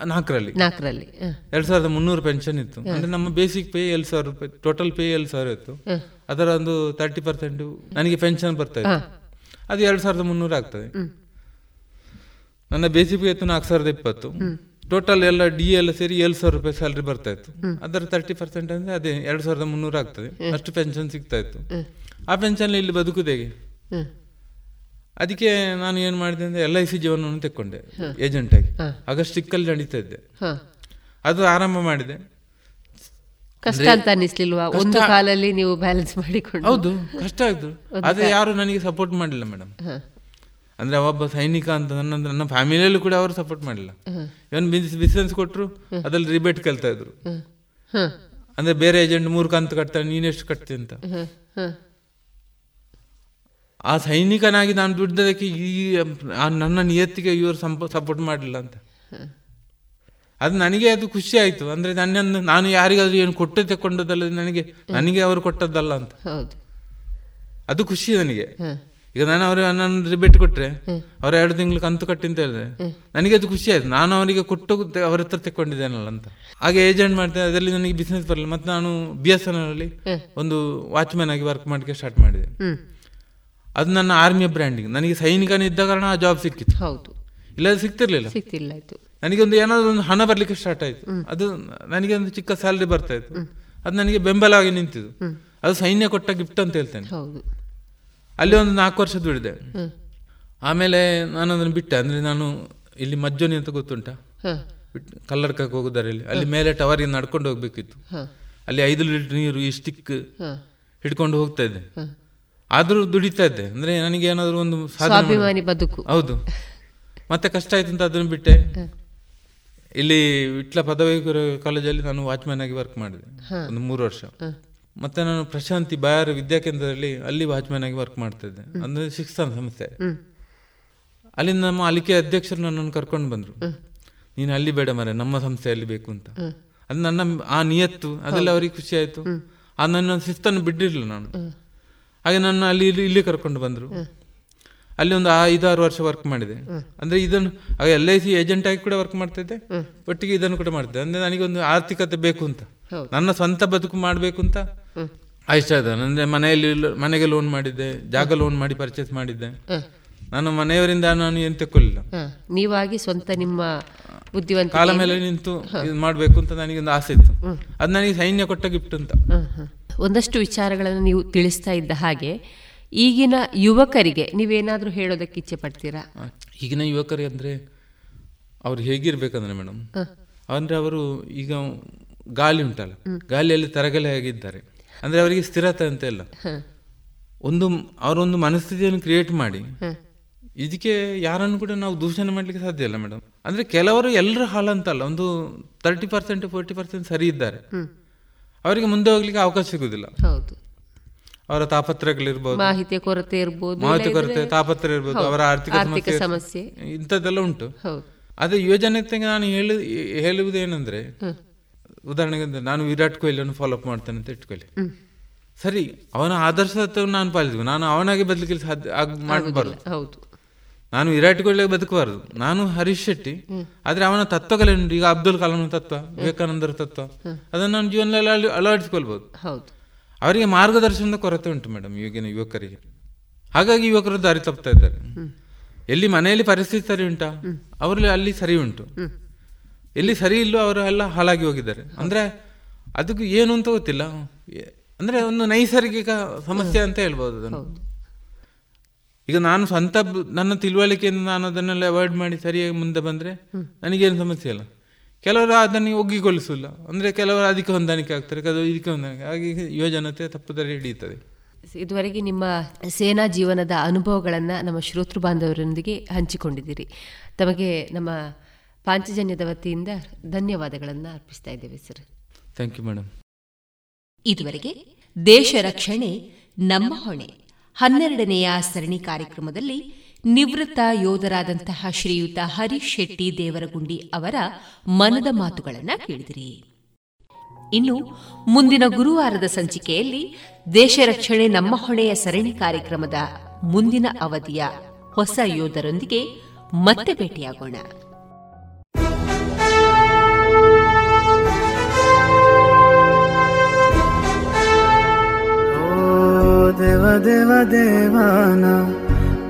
ನಾಲ್ಕರಲ್ಲಿ. ನಾಲ್ಕರಲ್ಲಿ ಎರಡ್ ಸಾವಿರದ ಮುನ್ನೂರು ಪೆನ್ಷನ್ ಇತ್ತು. ಅಂದ್ರೆ ನಮ್ಮ ಬೇಸಿಕ್ ಪೇ ಏಳು ಸಾವಿರ ರೂಪಾಯಿ ಟೋಟಲ್ ಪೇ ಏಳು ಸಾವಿರ ಇತ್ತು. ಅದರ ಒಂದು ತರ್ಟಿ ಪರ್ಸೆಂಟ್ ನನಗೆ ಪೆನ್ಷನ್ ಬರ್ತಾ ಇತ್ತು. ಅದು ಎರಡು ಸಾವಿರದ ಮುನ್ನೂರು ಆಗ್ತದೆ. ನನ್ನ ಬೇಸಿಕ್ ಪಿ ಇತ್ತು ನಾಲ್ಕು ಸಾವಿರದ ಇಪ್ಪತ್ತು. ಟೋಟಲ್ ಎಲ್ಲ ಡಿ ಎಲ್ಲ ಸೇರಿ ಏಳು ಸಾವಿರ ರೂಪಾಯಿ ಸ್ಯಾಲ್ರಿ ಬರ್ತಾ ಇತ್ತು. ಅದರ ತರ್ಟಿ ಪರ್ಸೆಂಟ್ ಅಂದ್ರೆ ಅದೇ ಎರಡು ಸಾವಿರದ ಮುನ್ನೂರು ಆಗ್ತದೆ. ಅಷ್ಟು ಪೆನ್ಷನ್ ಸಿಗ್ತಾ ಇತ್ತು. ಆ ಪೆನ್ಷನ್ ಇಲ್ಲಿ ಬದುಕುದೇಗೆ ಅದಕ್ಕೆ ನಾನು ಏನು ಮಾಡಿದೆ ಅಂದ್ರೆ ಎಲ್ ಐ ಸಿ ಜೀವನವನ್ನು ತೆಕ್ಕೊಂಡೆ ಏಜೆಂಟ್ ಆಗಿ. ಆಗ ಸ್ಟಿಕ್ಕಲ್ಲಿ ನಡೀತಾ ಇದ್ದೆ. ಅದು ಆರಂಭ ಮಾಡಿದೆ. ಕಷ್ಟ ಅಂತ ಅನ್ನಿಸ್ಲಿಲ್ವಾ ಒಂದು ಕಾಲಲ್ಲಿ ನೀವು ಬ್ಯಾಲೆನ್ಸ್ ಮಾಡಿಕೊಂಡು. ಹೌದು ಕಷ್ಟ ಆಯ್ತು ಅದೇ ಯಾರು ನನಗೆ ಸಪೋರ್ಟ್ ಮಾಡಿಲ್ಲ ಮೇಡಮ್ ಅಂದ್ರೆ ಒಬ್ಬ ಸೈನಿಕ ಅಂತ ನನ್ನ ನನ್ನ ಫ್ಯಾಮಿಲಿಯಲ್ಲೂ ಕೂಡ ಅವರು ಸಪೋರ್ಟ್ ಮಾಡಿಲ್ಲ ಇವನ್ ಬಿಸ್ನೆಸ್ ಕೊಟ್ಟರು ಅದ್ರಲ್ಲಿ ರಿಬೇಟ್ ಕೇಳ್ತಾ ಇದ್ರು. ಅಂದ್ರೆ ಬೇರೆ ಏಜೆಂಟ್ ಮೂರು ಕಂತು ಕಟ್ತಾ ನೀನು ಎಷ್ಟು ಕಟ್ತೀನಿ ಅಂತ. ಆ ಸೈನಿಕನಾಗಿ ನಾನು ದುಡ್ಡದಕ್ಕೆ ಈ ನನ್ನ ನಿಯತ್ತಿಗೆ ಇವರು ಸಪೋರ್ಟ್ ಮಾಡಲಿಲ್ಲ ಅಂತ. ಅದು ನನಗೆ ಅದು ಖುಷಿ ಆಯ್ತು. ಅಂದ್ರೆ ನನ್ನನ್ನು ನಾನು ಯಾರಿಗಾದ್ರೂ ಏನು ಕೊಟ್ಟು ತಕೊಂಡದಲ್ಲ ನನಗೆ ನನಗೆ ಅವರು ಕೊಟ್ಟದ್ದಲ್ಲ ಅಂತ. ಅದು ಖುಷಿ ನನಗೆ. ಈಗ ನಾನು ಅವ್ರಿಗೆ ನನ್ನ ರಿಬೇಟ್ ಕೊಟ್ಟರೆ ಅವ್ರು ಎರಡು ತಿಂಗಳು ಕಂತು ಕಟ್ಟಿ ಅಂತ ಹೇಳಿದ್ರೆ ನನಗೆ ಅದು ಖುಷಿ ಆಯ್ತು. ನಾನು ಅವರಿಗೆ ಕೊಟ್ಟು ಅವ್ರ ಹತ್ರ ತೆಕ್ಕೊಂಡಿದ್ದೇನಲ್ಲ ಅಂತ. ಹಾಗೆ ಏಜೆಂಟ್ ಮಾಡ್ತೇನೆ ಅದರಲ್ಲಿ ನನಗೆ ಬಿಸ್ನೆಸ್ ಬರಲಿಲ್ಲ. ಮತ್ತೆ ನಾನು ಬಿ ಎಸ್ ಎನ್ ಅಲ್ಲಿ ಒಂದು ವಾಚ್ಮ್ಯಾನ್ ಆಗಿ ವರ್ಕ್ ಮಾಡಕ್ಕೆ ಸ್ಟಾರ್ಟ್ ಮಾಡಿದೆ. ಅದು ನನ್ನ ಆರ್ಮಿಯ ಬ್ರ್ಯಾಂಡಿಂಗ್ ನನಗೆ ಸೈನಿಕನಿದ್ದ ಕಾರಣ ಆ ಜಾಬ್ ಸಿಕ್ಕಿತ್ತು ಹೌದು. ಇಲ್ಲ ಸಿಕ್ತಿರ್ಲಿಲ್ಲ ಸಿಕ್ತಿಲ್ಲ ನನಗೆ ಒಂದು ಏನಾದ್ರು ಒಂದು ಹಣ ಬರ್ಲಿಕ್ಕೆ ಸ್ಟಾರ್ಟ್ ಆಯ್ತು. ಅದು ನನಗೆ ಒಂದು ಚಿಕ್ಕ ಸ್ಯಾಲ್ರಿ ಬರ್ತಾ ಇತ್ತು. ಅದು ನನಗೆ ಬೆಂಬಲವಾಗಿ ನಿಂತಿದ್ದು. ಅದು ಸೈನ್ಯ ಕೊಟ್ಟ ಗಿಫ್ಟ್ ಅಂತ ಹೇಳ್ತೇನೆ. ಅಲ್ಲಿ ಒಂದು ನಾಲ್ಕು ವರ್ಷ ದುಡಿದೆ ಆಮೇಲೆ ನಾನು ಅದನ್ನು ಬಿಟ್ಟೆ. ಅಂದ್ರೆ ನಾನು ಇಲ್ಲಿ ಮಜ್ಜೋನಿ ಅಂತ ಗೊತ್ತುಂಟಾ? ಕಲ್ಲಡ್ಕಕ್ಕೆ ಹೋಗೋದರಲ್ಲಿ. ಅಲ್ಲಿ ಮೇಲೆ ಟವರಿಗೆ ನಡ್ಕೊಂಡು ಹೋಗ್ಬೇಕಿತ್ತು. ಅಲ್ಲಿ ಐದು ಲೀಟರ್ ನೀರು ಈ ಸ್ಟಿಕ್ ಹಿಡ್ಕೊಂಡು ಹೋಗ್ತಾ ಇದ್ದೆ. ಆದರೂ ದುಡಿತಾ ಇದ್ದೆ. ಅಂದ್ರೆ ನನಗೆ ಏನಾದರೂ ಒಂದು ಸ್ವಾಭಿಮಾನಿ ಬದುಕು. ಹೌದು. ಮತ್ತೆ ಕಷ್ಟ ಆಯ್ತು ಅಂತ ಅದನ್ನು ಬಿಟ್ಟೆ. ಇಲ್ಲಿ ವಿಟ್ಲ ಪದವಿ ಕಾಲೇಜಲ್ಲಿ ನಾನು ವಾಚ್ಮ್ಯಾನ್ ಆಗಿ ವರ್ಕ್ ಮಾಡಿದೆ. ಒಂದು ಮೂರು ವರ್ಷ. ಮತ್ತೆ ನಾನು ಪ್ರಶಾಂತಿ ಬಯಾರ್ ವಿದ್ಯಾಕೇಂದ್ರದಲ್ಲಿ ಅಲ್ಲಿ ವಾಚ್ಮ್ಯಾನ್ ಆಗಿ ವರ್ಕ್ ಮಾಡ್ತಾ ಇದ್ದೆ. ಅಂದ್ರೆ ಶಿಕ್ಷಣ ಸಂಸ್ಥೆ. ಅಲ್ಲಿ ನಮ್ಮ ಅಲಿಕೆ ಅಧ್ಯಕ್ಷರು ನನ್ನನ್ನು ಕರ್ಕೊಂಡು ಬಂದ್ರು. ನೀನು ಅಲ್ಲಿ ಬೇಡ ಮರೆ ನಮ್ಮ ಸಂಸ್ಥೆಯಲ್ಲಿ ಬೇಕು ಅಂತ. ಅದು ನನ್ನ ಆ ನಿಯತ್ತು ಅದೆಲ್ಲ ಅವರಿಗೆ ಖುಷಿ ಆಯ್ತು. ಆ ನನ್ನ ಶಿಸ್ತನ್ನು ಬಿಡ್ಡಿರ್ಲಿಲ್ಲ ನಾನು. ಹಾಗೆ ನನ್ನ ಅಲ್ಲಿ ಇಲ್ಲಿ ಕರ್ಕೊಂಡು ಬಂದ್ರು. ಅಲ್ಲಿ ಒಂದು ಐದಾರು ವರ್ಷ ವರ್ಕ್ ಮಾಡಿದೆ. ಅಂದ್ರೆ ಇದನ್ನು ಎಲ್ ಐ ಸಿ ಏಜೆಂಟ್ ಆಗಿ ಕೂಡ ವರ್ಕ್ ಮಾಡ್ತಾ ಇದ್ದೆ. ಒಟ್ಟಿಗೆ ಇದನ್ನು ಕೂಡ ಮಾಡ್ತಿದ್ದೆ. ಅಂದ್ರೆ ನನಗೆ ಒಂದು ಆರ್ಥಿಕತೆ ಬೇಕು ಅಂತ. ನನ್ನ ಸ್ವಂತ ಬದುಕು ಮಾಡಬೇಕು ಅಂತ ಇಷ್ಟ ಇದೆ ಅಂದ್ರೆ ಮನೆಯಲ್ಲಿ ಮನೆಗೆ ಲೋನ್ ಮಾಡಿದ್ದೆ ಜಾಗ ಲೋನ್ ಮಾಡಿ ಪರ್ಚೇಸ್ ಮಾಡಿದ್ದೆ. ನಾನು ಮನೆಯವರಿಂದ ನಾನು ಏನು ತೆಕ್ಕೊಳ್ಳಿಲ್ಲ. ನೀವಾಗಿ ಸ್ವಂತ ನಿಮ್ಮ ಬುದ್ಧಿವಂತ ಕಾಲ ಮೇಲೆ ನಿಂತು ಇದು ಮಾಡಬೇಕು ಅಂತ ನನಗೆ ಒಂದು ಆಸೆ ಇತ್ತು. ಅದು ನನಗೆ ಸೈನ್ಯ ಕೊಟ್ಟ ಗಿಫ್ಟ್ ಅಂತ. ಒಂದಷ್ಟು ವಿಚಾರಗಳನ್ನು ನೀವು ತಿಳಿಸ್ತಾ ಇದ್ದ ಹಾಗೆ ಈಗಿನ ಯುವಕರಿಗೆ ನೀವೇನಾದರೂ ಹೇಳೋದಕ್ಕೆ ಇಚ್ಛೆ ಪಡ್ತೀರಾ? ಈಗಿನ ಯುವಕರಿಗೆ ಅಂದರೆ ಅವ್ರು ಹೇಗಿರ್ಬೇಕಂದ್ರೆ ಮೇಡಮ್ ಅಂದ್ರೆ ಅವರು ಈಗ ಗಾಳಿ ಉಂಟಲ್ಲ ಗಾಳಿಯಲ್ಲಿ ತರಗಲೆ ಆಗಿದ್ದಾರೆ. ಅಂದ್ರೆ ಅವರಿಗೆ ಸ್ಥಿರತೆ ಅಂತ ಇಲ್ಲ. ಒಂದು ಅವರೊಂದು ಮನಸ್ಥಿತಿಯನ್ನು ಕ್ರಿಯೇಟ್ ಮಾಡಿ ಇದಕ್ಕೆ ಯಾರನ್ನು ಕೂಡ ನಾವು ದೂಷಣೆ ಮಾಡ್ಲಿಕ್ಕೆ ಸಾಧ್ಯ ಇಲ್ಲ ಮೇಡಮ್. ಅಂದ್ರೆ ಕೆಲವರು ಎಲ್ಲರೂ ಹಾಳಂತಲ್ಲ ಒಂದು ತರ್ಟಿ ಪರ್ಸೆಂಟ್ ಫೋರ್ಟಿ ಪರ್ಸೆಂಟ್ ಸರಿ ಇದ್ದಾರೆ. ಅವರಿಗೆ ಮುಂದೆ ಹೋಗ್ಲಿಕ್ಕೆ ಅವಕಾಶ ಸಿಗುದಿಲ್ಲ. ಹೌದು. ಅವರ ತಾಪತ್ರಗಳಿರ್ಬೋದು ಮಾಹಿತಿ ಕೊರತೆ ಇರ್ಬೋದು ಮಾಹಿತಿ ಕೊರತೆ ತಾಪತ್ರ ಇರ್ಬೋದು ಅವರ ಆರ್ಥಿಕ ಸಮಸ್ಯೆ ಇಂಥದ್ದೆಲ್ಲ ಉಂಟು. ಅದೇ ಯೋಜನೆಗೆ ನಾನು ಹೇಳು ಹೇಳುವುದೇನೆಂದ್ರೆ ಉದಾಹರಣೆಗೆ ನಾನು ವಿರಾಟ್ ಕೊಹ್ಲಿಯನ್ನು ಫಾಲೋ ಅಪ್ ಮಾಡ್ತೇನೆ ಅಂತ ಇಟ್ಕೊಳ್ಳಿ. ಸರಿ ಅವನ ಆದರ್ಶ ನಾನು ಪಾಲಿಸಬೇಕು ನಾನು ಅವನಾಗೆ ಬದುಕಲಿ ಸಾಧ್ಯ ಮಾಡಬಾರ್ದು. ಹೌದು. ನಾನು ವಿರಾಟ್ ಕೊಹ್ಲಿ ಬದುಕಬಾರದು. ನಾನು ಹರೀಶ್ ಶೆಟ್ಟಿ. ಆದ್ರೆ ಅವನ ತತ್ವಗಳೇನು ಈಗ ಅಬ್ದುಲ್ ಕಲಾಂ ತತ್ವ ವಿವೇಕಾನಂದರ ತತ್ವ. ಅದನ್ನು ನಾನು ಜೀವನದಲ್ಲಿ ಅಳವಡಿಸಿಕೊಳ್ಬಹುದು ಹೌದು. ಅವರಿಗೆ ಮಾರ್ಗದರ್ಶನದ ಕೊರತೆ ಉಂಟು ಮೇಡಮ್, ಈಗಿನ ಯುವಕರಿಗೆ. ಹಾಗಾಗಿ ಯುವಕರು ದಾರಿ ತಪ್ತಾ ಇದ್ದಾರೆ. ಎಲ್ಲಿ ಮನೆಯಲ್ಲಿ ಪರಿಸ್ಥಿತಿ ಸರಿ ಉಂಟಾ? ಅವರಲ್ಲಿ ಅಲ್ಲಿ ಸರಿ ಉಂಟು. ಎಲ್ಲಿ ಸರಿ ಇಲ್ಲೋ ಅವರೆಲ್ಲ ಹಾಳಾಗಿ ಹೋಗಿದ್ದಾರೆ. ಅಂದ್ರೆ ಅದಕ್ಕೆ ಏನು ಅಂತ ಗೊತ್ತಿಲ್ಲ. ಅಂದ್ರೆ ಒಂದು ನೈಸರ್ಗಿಕ ಸಮಸ್ಯೆ ಅಂತ ಹೇಳ್ಬೋದು ಅದನ್ನು. ಈಗ ನಾನು ಸ್ವಂತ ನನ್ನ ತಿಳುವಳಿಕೆಯಿಂದ ನಾನು ಅದನ್ನೆಲ್ಲ ಅವಾಯ್ಡ್ ಮಾಡಿ ಸರಿಯಾಗಿ ಮುಂದೆ ಬಂದ್ರೆ ನನಗೇನು ಸಮಸ್ಯೆ ಇಲ್ಲ. ಕೆಲವರು ಅದನ್ನು ಒಗ್ಗಿಗೊಳಿಸಿಲ್ಲ ಅಂದರೆ ಕೆಲವರು ಅದಕ್ಕೆ ಹೊಂದಾಣಿಕೆ ಆಗ್ತಾರೆ ಕೆಲವರು ಇದಕ್ಕೆ ಹೊಂದಾಣಿಕೆ. ಹಾಗೆ ಯುವಜನತೆ ತಪ್ಪುದಾರಿ ಹಿಡಿಯುತ್ತದೆ. ಇದುವರೆಗೆ ನಿಮ್ಮ ಸೇನಾ ಜೀವನದ ಅನುಭವಗಳನ್ನು ನಮ್ಮ ಶ್ರೋತೃ ಬಾಂಧವರೊಂದಿಗೆ ಹಂಚಿಕೊಂಡಿದ್ದೀರಿ. ತಮಗೆ ನಮ್ಮ ಪಾಂಚಜನ್ಯದ ವತಿಯಿಂದ ಧನ್ಯವಾದಗಳನ್ನು ಅರ್ಪಿಸ್ತಾ ಇದ್ದೇವೆ ಸರ್. ಥ್ಯಾಂಕ್ ಯು ಮೇಡಮ್ ಇದುವರೆಗೆ ದೇಶ ರಕ್ಷಣೆ ನಮ್ಮ ಹೊಣೆ. ಹನ್ನೆರಡನೆಯ ಸರಣಿ ಕಾರ್ಯಕ್ರಮದಲ್ಲಿ ನಿವೃತ್ತ ಯೋಧರಾದಂತಹ ಶ್ರೀಯುತ ಹರೀಶ್ ಶೆಟ್ಟಿ ದೇವರಗುಂಡಿ ಅವರ ಮನದ ಮಾತುಗಳನ್ನು ಕೇಳಿದಿರಿ. ಇನ್ನು ಮುಂದಿನ ಗುರುವಾರದ ಸಂಚಿಕೆಯಲ್ಲಿ ದೇಶ ರಕ್ಷಣೆ ನಮ್ಮ ಹೊಣೆಯ ಸರಣಿ ಕಾರ್ಯಕ್ರಮದ ಮುಂದಿನ ಅವಧಿಯ ಹೊಸ ಯೋಧರೊಂದಿಗೆ ಮತ್ತೆ ಭೇಟಿಯಾಗೋಣ. ದೇವ ದೇವ ದೇವಾನ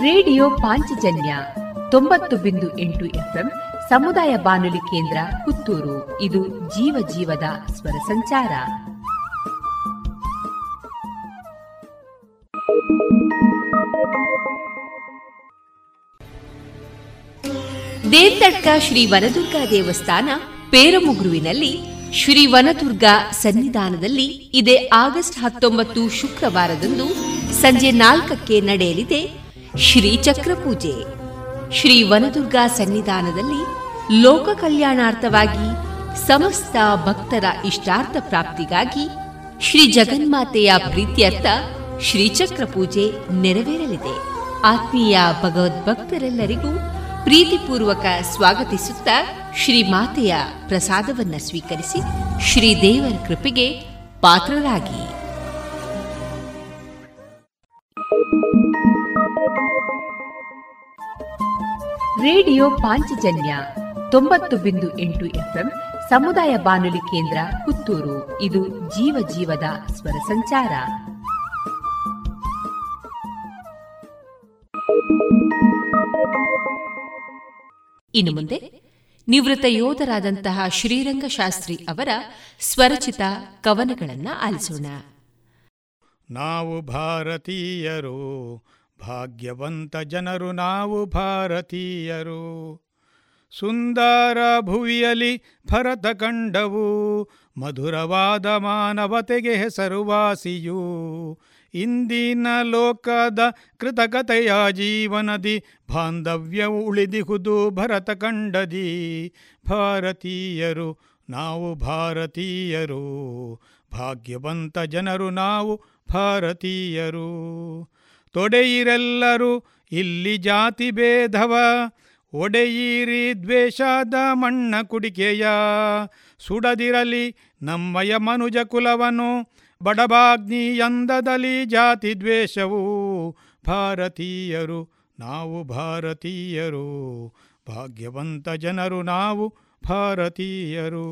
ರೇಡಿಯೋ ಪಾಂಚಜನ್ಯ ತೊಂಬತ್ತು ಬಿಂದು ಎಂಟು ಎಫ್ಎಂ ಸಮುದಾಯ ಬಾನುಲಿ ಕೇಂದ್ರ ಪುತ್ತೂರು. ಇದು ಜೀವ ಜೀವದ ಸ್ವರ ಸಂಚಾರ. ದೇರ್ತಡ್ಕ ಶ್ರೀ ವನದುರ್ಗಾ ದೇವಸ್ಥಾನ ಪೇರಮುಗುರುವಿನಲ್ಲಿ ಶ್ರೀ ವನದುರ್ಗಾ ಸನ್ನಿಧಾನದಲ್ಲಿ ಇದೇ ಆಗಸ್ಟ್ ಹತ್ತೊಂಬತ್ತು ಶುಕ್ರವಾರದಂದು ಸಂಜೆ ನಾಲ್ಕಕ್ಕೆ ನಡೆಯಲಿದೆ. ಶ್ರೀ ಚಕ್ರ ಪೂಜೆ. ಶ್ರೀ ವನದುರ್ಗಾ ಸನ್ನಿಧಾನದಲ್ಲಿ ಲೋಕ ಕಲ್ಯಾಣಾರ್ಥವಾಗಿ ಸಮಸ್ತ ಭಕ್ತರ ಇಷ್ಟಾರ್ಥ ಪ್ರಾಪ್ತಿಗಾಗಿ ಶ್ರೀ ಜಗನ್ಮಾತೆಯ ಪ್ರೀತ್ಯರ್ಥ ಶ್ರೀಚಕ್ರ ಪೂಜೆ ನೆರವೇರಲಿದೆ. ಆತ್ಮೀಯ ಭಗವದ್ಭಕ್ತರೆಲ್ಲರಿಗೂ ಪ್ರೀತಿಪೂರ್ವಕ ಸ್ವಾಗತಿಸುತ್ತಾ ಶ್ರೀ ಮಾತೆಯ ಪ್ರಸಾದವನ್ನ ಸ್ವೀಕರಿಸಿ ಶ್ರೀದೇವರ ಕೃಪೆಗೆ ಪಾತ್ರರಾಗಿ. ರೇಡಿಯೋ ಪಾಂಚಜನ್ಯ ತೊಂಬತ್ತು ಬಿಂದು ಎಂಟು ಎಫ್ಎಂ ಸಮುದಾಯ ಬಾನುಲಿ ಕೇಂದ್ರ ಪುತ್ತೂರು. ಇದು ಜೀವ ಜೀವದ ಸ್ವರ ಸಂಚಾರ. ಇನ್ನು ಮುಂದೆ ನಿವೃತ್ತ ಯೋಧರಾದಂತಹ ಶ್ರೀರಂಗಶಾಸ್ತ್ರಿ ಅವರ ಸ್ವರಚಿತ ಕವನಗಳನ್ನು ಆಲಿಸೋಣ. ನಾವು ಭಾರತೀಯರು ಭಾಗ್ಯವಂತ ಜನರು ನಾವು ಭಾರತೀಯರು. ಸುಂದರ ಭುವಿಯಲಿ ಭರತ ಕಂಡವು, ಮಧುರವಾದ ಮಾನವತೆಗೆ ಹೆಸರುವಾಸಿಯು ಇಂದಿನ ಲೋಕದ ಕೃತಕತೆಯ ಜೀವನದಿ, ಬಾಂಧವ್ಯವು ಉಳಿದಿಹುದು ಭರತ ಕಂಡದಿ. ಭಾರತೀಯರು ನಾವು ಭಾರತೀಯರು ಭಾಗ್ಯವಂತ ಜನರು ನಾವು ಭಾರತೀಯರು. ತೊಡೆಯಿರೆಲ್ಲರೂ ಇಲ್ಲಿ ಜಾತಿ ಭೇದವ. ಒಡೆಯಿರಿ ದ್ವೇಷದ ಮಣ್ಣ ಕುಡಿಕೆಯ. ಸುಡದಿರಲಿ ನಮ್ಮಯ ಮನುಜ ಕುಲವನು. ಬಡಬಾಗ್ನಿ ಎಂದದಲ್ಲಿ ಜಾತಿ ದ್ವೇಷವು. ಭಾರತೀಯರು ನಾವು ಭಾರತೀಯರು. ಭಾಗ್ಯವಂತ ಜನರು ನಾವು ಭಾರತೀಯರು.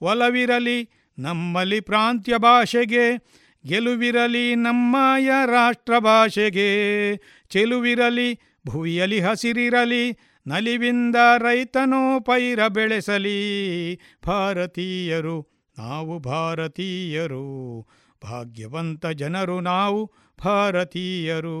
ಒಲವಿರಲಿ ನಮ್ಮಲ್ಲಿ ಪ್ರಾಂತ್ಯ ಭಾಷೆಗೆ ಗೆಲುವಿರಲಿ ನಮ್ಮಯ ರಾಷ್ಟ್ರ ಭಾಷೆಗೆ ಚೆಲುವಿರಲಿ ಭುವಿಯಲಿ ಹಸಿರಿರಲಿ, ನಲಿವಿಂದ ರೈತನೋ ಪೈರ ಬೆಳೆಸಲಿ. ಭಾರತೀಯರು ನಾವು ಭಾರತೀಯರು, ಭಾಗ್ಯವಂತ ಜನರು ನಾವು ಭಾರತೀಯರು.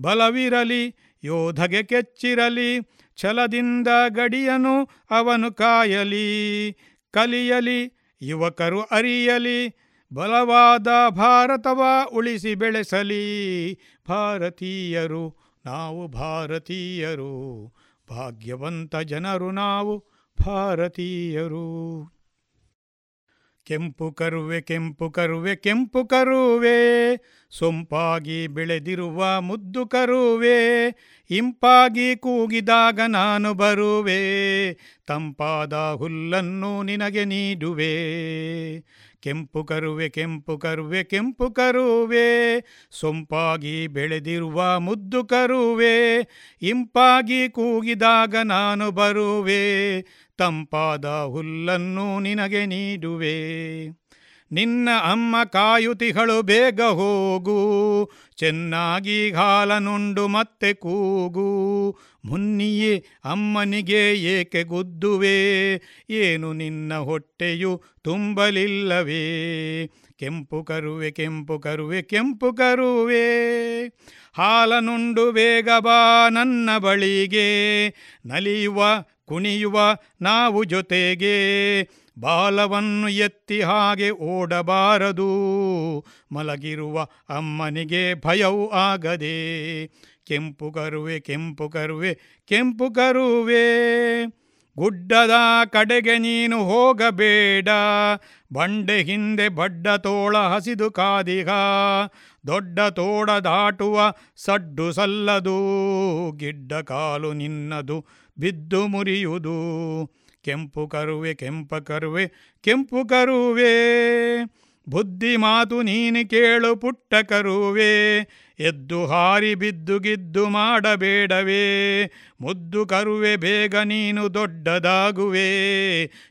ಬಲವಿರಲಿ, ಯೋಧಗೆ ಕೆಚ್ಚಿರಲಿ, ಛಲದಿಂದ ಗಡಿಯನು ಅವನು ಕಾಯಲಿ. ಕಲಿಯಲಿ, ಯುವಕರು ಅರಿಯಲಿ ಬಲವಾದ ಭಾರತವ ಉಳಿಸಿ ಬೆಳೆಸಲಿ. ಭಾರತೀಯರು ನಾವು ಭಾರತೀಯರು. ಭಾಗ್ಯವಂತ ಜನರು ನಾವು ಭಾರತೀಯರು. ಕೆಂಪು ಕರುವೆ ಕೆಂಪು ಕರುವೆ ಕೆಂಪು ಕರುವೆ. ಸೊಂಪಾಗಿ ಬೆಳೆದಿರುವ ಮುದ್ದು ಕರುವೆ. ಇಂಪಾಗಿ ಕೂಗಿದಾಗ ನಾನು ಬರುವೆ. ತಂಪಾದ ಹುಲ್ಲನ್ನು ನಿನಗೆ ನೀಡುವೆ. ಕೆಂಪು ಕರುವೆ ಕೆಂಪು ಕರುವೆ ಕೆಂಪು ಕರುವೆ, ಸೊಂಪಾಗಿ ಬೆಳೆದಿರುವ ಮುದ್ದು ಕರುವೆ, ಇಂಪಾಗಿ ಕೂಗಿದಾಗ ನಾನು ಬರುವೆ, ತಂಪಾದ ಹುಲ್ಲನ್ನು ನಿನಗೆ ನೀಡುವೆ. ನಿನ್ನ ಅಮ್ಮ ಕಾಯುತಿಗಳು ಬೇಗ ಹೋಗು, ಚೆನ್ನಾಗಿ ಹಾಲನುಂಡು ಮತ್ತೆ ಕೂಗು. ಮುನ್ನಿಯೇ ಅಮ್ಮನಿಗೆ ಏಕೆ ಗುದ್ದುವೆ? ಏನು ನಿನ್ನ ಹೊಟ್ಟೆಯು ತುಂಬಲಿಲ್ಲವೇ? ಕೆಂಪು ಕರುವೆ ಕೆಂಪು ಕರುವೆ ಕೆಂಪು ಕರುವೆ. ಹಾಲನುಂಡು ಬೇಗ ಬಾ ನನ್ನ ಬಳಿಗೆ, ನಲಿಯುವ, ಕುಣಿಯುವ ನಾವು ಜೊತೆಗೆ. ಬಾಲವನ್ನು ಎತ್ತಿ ಹಾಗೆ ಓಡಬಾರದು. ಮಲಗಿರುವ ಅಮ್ಮನಿಗೆ ಭಯವು ಆಗದೆ, ಕೆಂಪು ಕರುವೆ ಕೆಂಪು ಕರುವೆ ಕೆಂಪು ಕರುವೆ. ಗುಡ್ಡದ ಕಡೆಗೆ ನೀನು ಹೋಗಬೇಡ. ಬಂಡೆ ಹಿಂದೆ ಬಡ್ಡ ತೋಳ ಹಸಿದು ಕಾದಿಗ. ದೊಡ್ಡ ತೋಡ ದಾಟುವ ಸಡ್ಡು ಸಲ್ಲದು. ಗಿಡ್ಡ ಕಾಲು ನಿನ್ನದು, ಬಿದ್ದು ಮುರಿಯುವುದು. ಕೆಂಪು ಕರುವೆ, ಕೆಂಪ ಕರುವೆ, ಕೆಂಪು ಕರುವೆ. ಬುದ್ಧಿ ಮಾತು ನೀನು ಕೇಳು ಪುಟ್ಟ ಕರುವೆ. ಎದ್ದು ಹಾರಿ ಬಿದ್ದು ಗಿದ್ದು ಮಾಡಬೇಡವೇ. ಮುದ್ದು ಕರುವೆ ಬೇಗ ನೀನು ದೊಡ್ಡದಾಗುವೆ.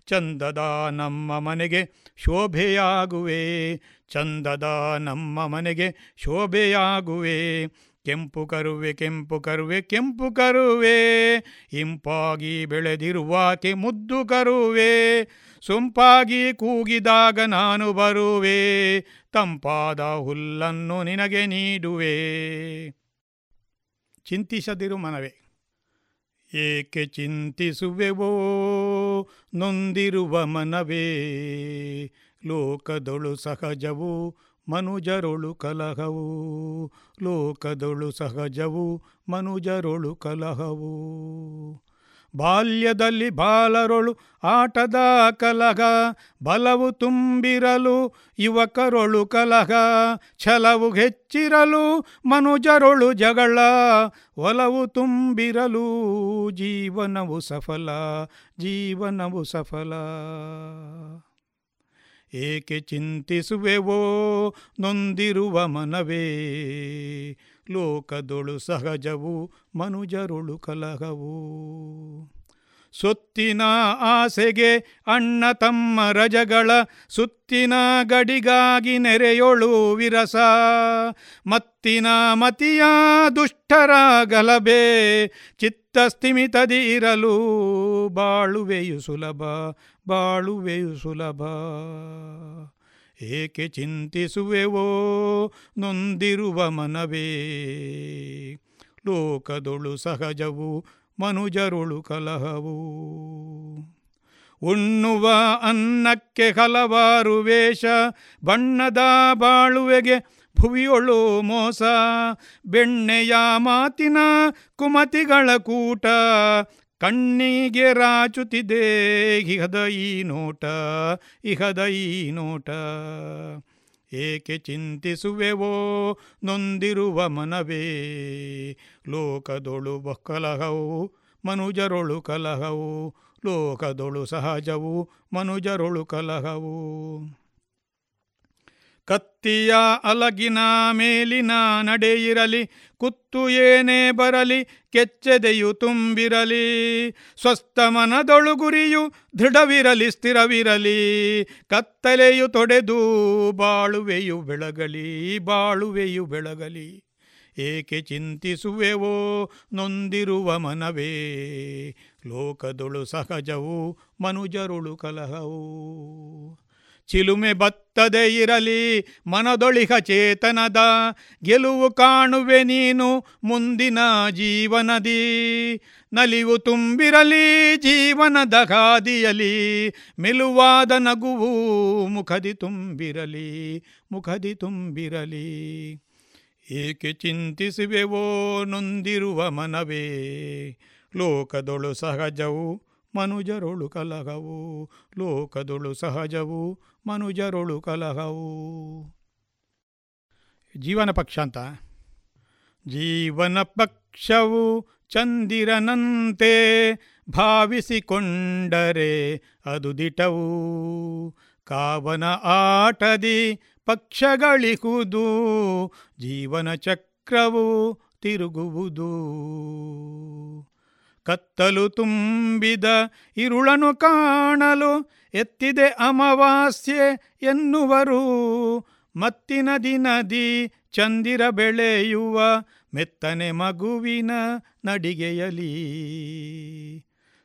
ಚಂದದ ನಮ್ಮ ಮನೆಗೆ ಶೋಭೆಯಾಗುವೆ. ಚಂದದ ನಮ್ಮ ಮನೆಗೆ ಶೋಭೆಯಾಗುವೆ. ಕೆಂಪು ಕರುವೆ ಕೆಂಪು ಕರುವೆ ಕೆಂಪು ಕರುವೆ. ಇಂಪಾಗಿ ಬೆಳೆದಿರುವಾಕೆ ಮುದ್ದು ಕರುವೆ. ಸೊಂಪಾಗಿ ಕೂಗಿದಾಗ ನಾನು ಬರುವೆ. ತಂಪಾದ ಹುಲ್ಲನ್ನು ನಿನಗೆ ನೀಡುವೆ. ಚಿಂತಿಸದಿರು ಮನವೇ. ಏಕೆ ಚಿಂತಿಸುವೆವೋ? ನೊಂದಿರುವ ಮನವೇ. ಲೋಕದೊಳು ಸಹಜವು? ಮನುಜರೊಳು ಕಲಹವು, ಲೋಕದೊಳು ಸಹಜವು, ಮನುಜರುಳು ಕಲಹವು. ಬಾಲ್ಯದಲ್ಲಿ ಬಾಲರೊಳು ಆಟದ ಕಲಹ, ಬಲವು ತುಂಬಿರಲು ಯುವಕರೊಳು ಕಲಹ, ಛಲವು ಹೆಚ್ಚಿರಲು ಮನುಜರೊಳು ಜಗಳ, ಒಲವು ತುಂಬಿರಲು ಜೀವನವು ಸಫಲ ಜೀವನವು ಸಫಲ. ಏಕೆ ಚಿಂತಿಸುವೆವೋ? ನೊಂದಿರುವ ಮನವೇ. ಲೋಕದೊಳು ಸಹಜವು, ಮನುಜರುಳು ಕಲಹವು. ಸುತ್ತಿನ ಆಸೆಗೆ ಅಣ್ಣ ತಮ್ಮ ರಜಗಳ ಸುತ್ತಿನ ಗಡಿಗಾಗಿ ನೆರೆಯೊಳು ವಿರಸ. ಮತ್ತಿನ ಮತಿಯ ದುಷ್ಟರ ಗಲಭೆ ಚಿತ್ತಸ್ಥಿಮಿತದಿ ಇರಲು ಬಾಳುವೆಯು ಸುಲಭ. ಬಾಳುವೆಯು ಸುಲಭ. ಏಕೆ ಚಿಂತಿಸುವೆವೋ? ನೊಂದಿರುವ ಮನವೇ. ಲೋಕದೊಳು ಸಹಜವು, ಮನುಜರುಳು ಕಲಹವು. ಉಣ್ಣುವ ಅನ್ನಕ್ಕೆ ಹಲವಾರು ವೇಷ, ಬಣ್ಣದ ಬಾಳುವೆಗೆ ಭುವಿಯೊಳು ಮೋಸ. ಬೆಣ್ಣೆಯ ಮಾತಿನ ಕುಮತಿಗಳ ಕೂಟ ಕಣ್ಣಿಗೆ ರಾಚುತ್ತಿದೆ, ಇಹದ ಈ ನೋಟ, ಇಹದ ಈ ನೋಟ. ಏಕೆ ಚಿಂತಿಸುವೆವೋ, ನೊಂದಿರುವ ಮನವೇ. ಲೋಕದೊಳು ಕಲಹವು ಮನುಜರೊಳು ಕಲಹವು. ಲೋಕದೊಳು ಸಹಜವು, ಮನುಜರೊಳು ಕಲಹವು. ಕತ್ತಿಯ ಅಲಗಿನ ಮೇಲಿನ ನಡೆಯಿರಲಿ ಕುತ್ತು ಏನೇ ಬರಲಿ, ಕೆಚ್ಚೆದೆಯು ತುಂಬಿರಲಿ. ಸ್ವಸ್ಥ ಮನದೊಳು ಗುರಿಯು ದೃಢವಿರಲಿ, ಸ್ಥಿರವಿರಲಿ. ಕತ್ತಲೆಯು ತೊಡೆದು ಬಾಳುವೆಯು ಬೆಳಗಲಿ ಬಾಳುವೆಯು ಬೆಳಗಲಿ. ಏಕೆ ಚಿಂತಿಸುವೆವೋ, ನೊಂದಿರುವ ಮನವೇ. ಲೋಕದೊಳು ಸಹಜವು, ಮನುಜರುಳು ಕಲಹವು. ಚಿಲುಮೆ ಬತ್ತದೆ ಇರಲಿ, ಮನದೊಳಿಹ ಚೇತನದ, ಗೆಲುವು ಕಾಣುವೆ ನೀನು ಮುಂದಿನ ಜೀವನದಿ. ನಲಿವು ತುಂಬಿರಲಿ ಜೀವನದ ಹಾದಿಯಲಿ ಮೆಲುವಾದ ನಗುವು ಮುಖದಿ ತುಂಬಿರಲಿ ಮುಖದಿ ತುಂಬಿರಲಿ. ಏಕೆ ಚಿಂತಿಸುವೆವೋ ನೊಂದಿರುವ ಮನವೇ, ಲೋಕದೊಳು ಸಹಜವು ಮನುಜರೊಳು ಕಲಹವು, ಲೋಕದೊಳು ಸಹಜವು, ಮನುಜರೊಳು ಕಲಹವು. ಜೀವನ ಪಕ್ಷ ಅಂತ? ಜೀವನ ಪಕ್ಷವು ಚಂದಿರನಂತೆ ಭಾವಿಸಿಕೊಂಡರೆ ಅದು ದಿಟವು. ಕಾವನ ಆಟದಿ ಪಕ್ಷಗಳಿಹುದು, ಜೀವನ ಚಕ್ರವು ತಿರುಗುವುದು. ಕತ್ತಲು ತುಂಬಿದ ಇರುಳನು ಕಾಣಲು ಎತ್ತಿದೆ ಅಮಾವಾಸ್ಯೆ ಎನ್ನುವರು. ಮತ್ತಿನ ದಿನದಿ ಚಂದಿರ ಬೆಳೆಯುವ ಮೆತ್ತನೆ ಮಗುವಿನ ನಡಿಗೆಯಲಿ.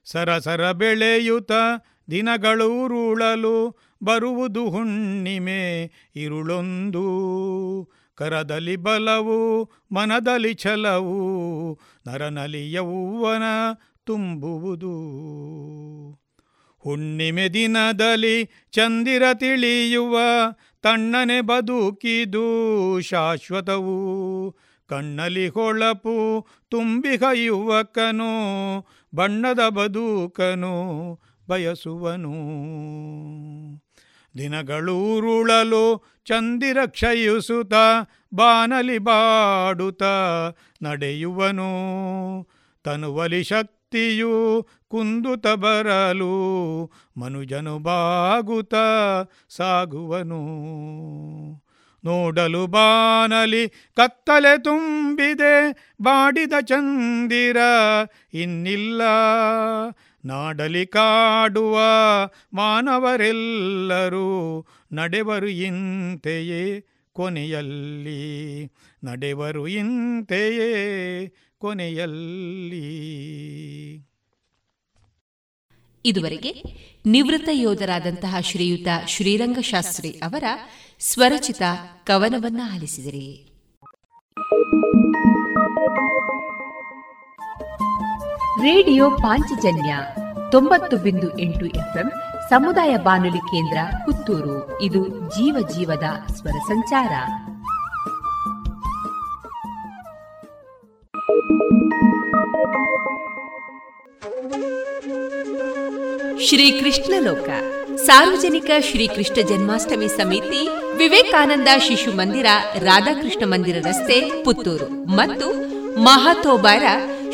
ಸರಸರ ಬೆಳೆಯುತ್ತ ದಿನಗಳು ಉರುಳಲು ಬರುವುದು ಹುಣ್ಣಿಮೆ ಇರುಳೊಂದು. ಕರದಲ್ಲಿ ಬಲವು, ಮನದಲ್ಲಿ ಛಲವು ನರನಲಿ ಯೌವನ ತುಂಬುವುದು. ಹುಣ್ಣಿಮೆ ದಿನದಲ್ಲಿ ಚಂದಿರ ತಿಳಿಯುವ, ತಣ್ಣನೆ ಬದುಕಿದು ಶಾಶ್ವತವು. ಕಣ್ಣಲಿ ಹೊಳಪು ತುಂಬಿ ಯುವಕನು ಬಣ್ಣದ ಬದುಕನು ಬಯಸುವನು. ದಿನಗಳೂರುಳಲು ಚಂದಿರ ಕ್ಷಯಿಸುತ್ತ ಬಾನಲಿ ಬಾಡುತ್ತ ನಡೆಯುವನು. ತನುವಲಿ ಶಕ್ತಿಯು ಕುಂದುತ ಬರಲು ಮನುಜನು ಬಾಗುತ ಸಾಗುವನು. ನೋಡಲು ಬಾನಲಿ ಕತ್ತಲೆ ತುಂಬಿದೆ, ಬಾಡಿದ ಚಂದಿರ ಇನ್ನಿಲ್ಲ. ನಾಡಲಿ ಕಾಡುವ ಮಾನವರೆಲ್ಲರೂ ನಡೆವರು ಇಂತೆಯೇ ಕೊನೆಯಲ್ಲಿ. ನಡೆವರು ಇಂತೆಯೇ ಕೊನೆಯಲ್ಲಿ. ಇದುವರೆಗೆ ನಿವೃತ್ತ ಯೋಧರಾದಂತಹ ಶ್ರೀಯುತ ಶ್ರೀರಂಗಶಾಸ್ತ್ರಿ ಅವರ ಸ್ವರಚಿತ ಕವನವನ್ನ ಆಲಿಸಿದಿರಿ. ರೇಡಿಯೋ ಪಾಂಚಜನ್ಯ ತೊಂಬತ್ತು ಬಿಂದು ಎಂಟು ಎಫ್ಎಂ ಸಮುದಾಯ ಬಾನುಲಿ ಕೇಂದ್ರ ಪುತ್ತೂರು. ಇದು ಜೀವ ಜೀವದ ಸ್ವರ ಸಂಚಾರ. ಶ್ರೀಕೃಷ್ಣ ಲೋಕ. ಸಾರ್ವಜನಿಕ ಶ್ರೀಕೃಷ್ಣ ಜನ್ಮಾಷ್ಟಮಿ ಸಮಿತಿ, ವಿವೇಕಾನಂದ ಶಿಶು ಮಂದಿರ, ರಾಧಾಕೃಷ್ಣ ಮಂದಿರ ರಸ್ತೆ ಪುತ್ತೂರು. ಮತ್ತು ಮಹಾತೋಬಾರ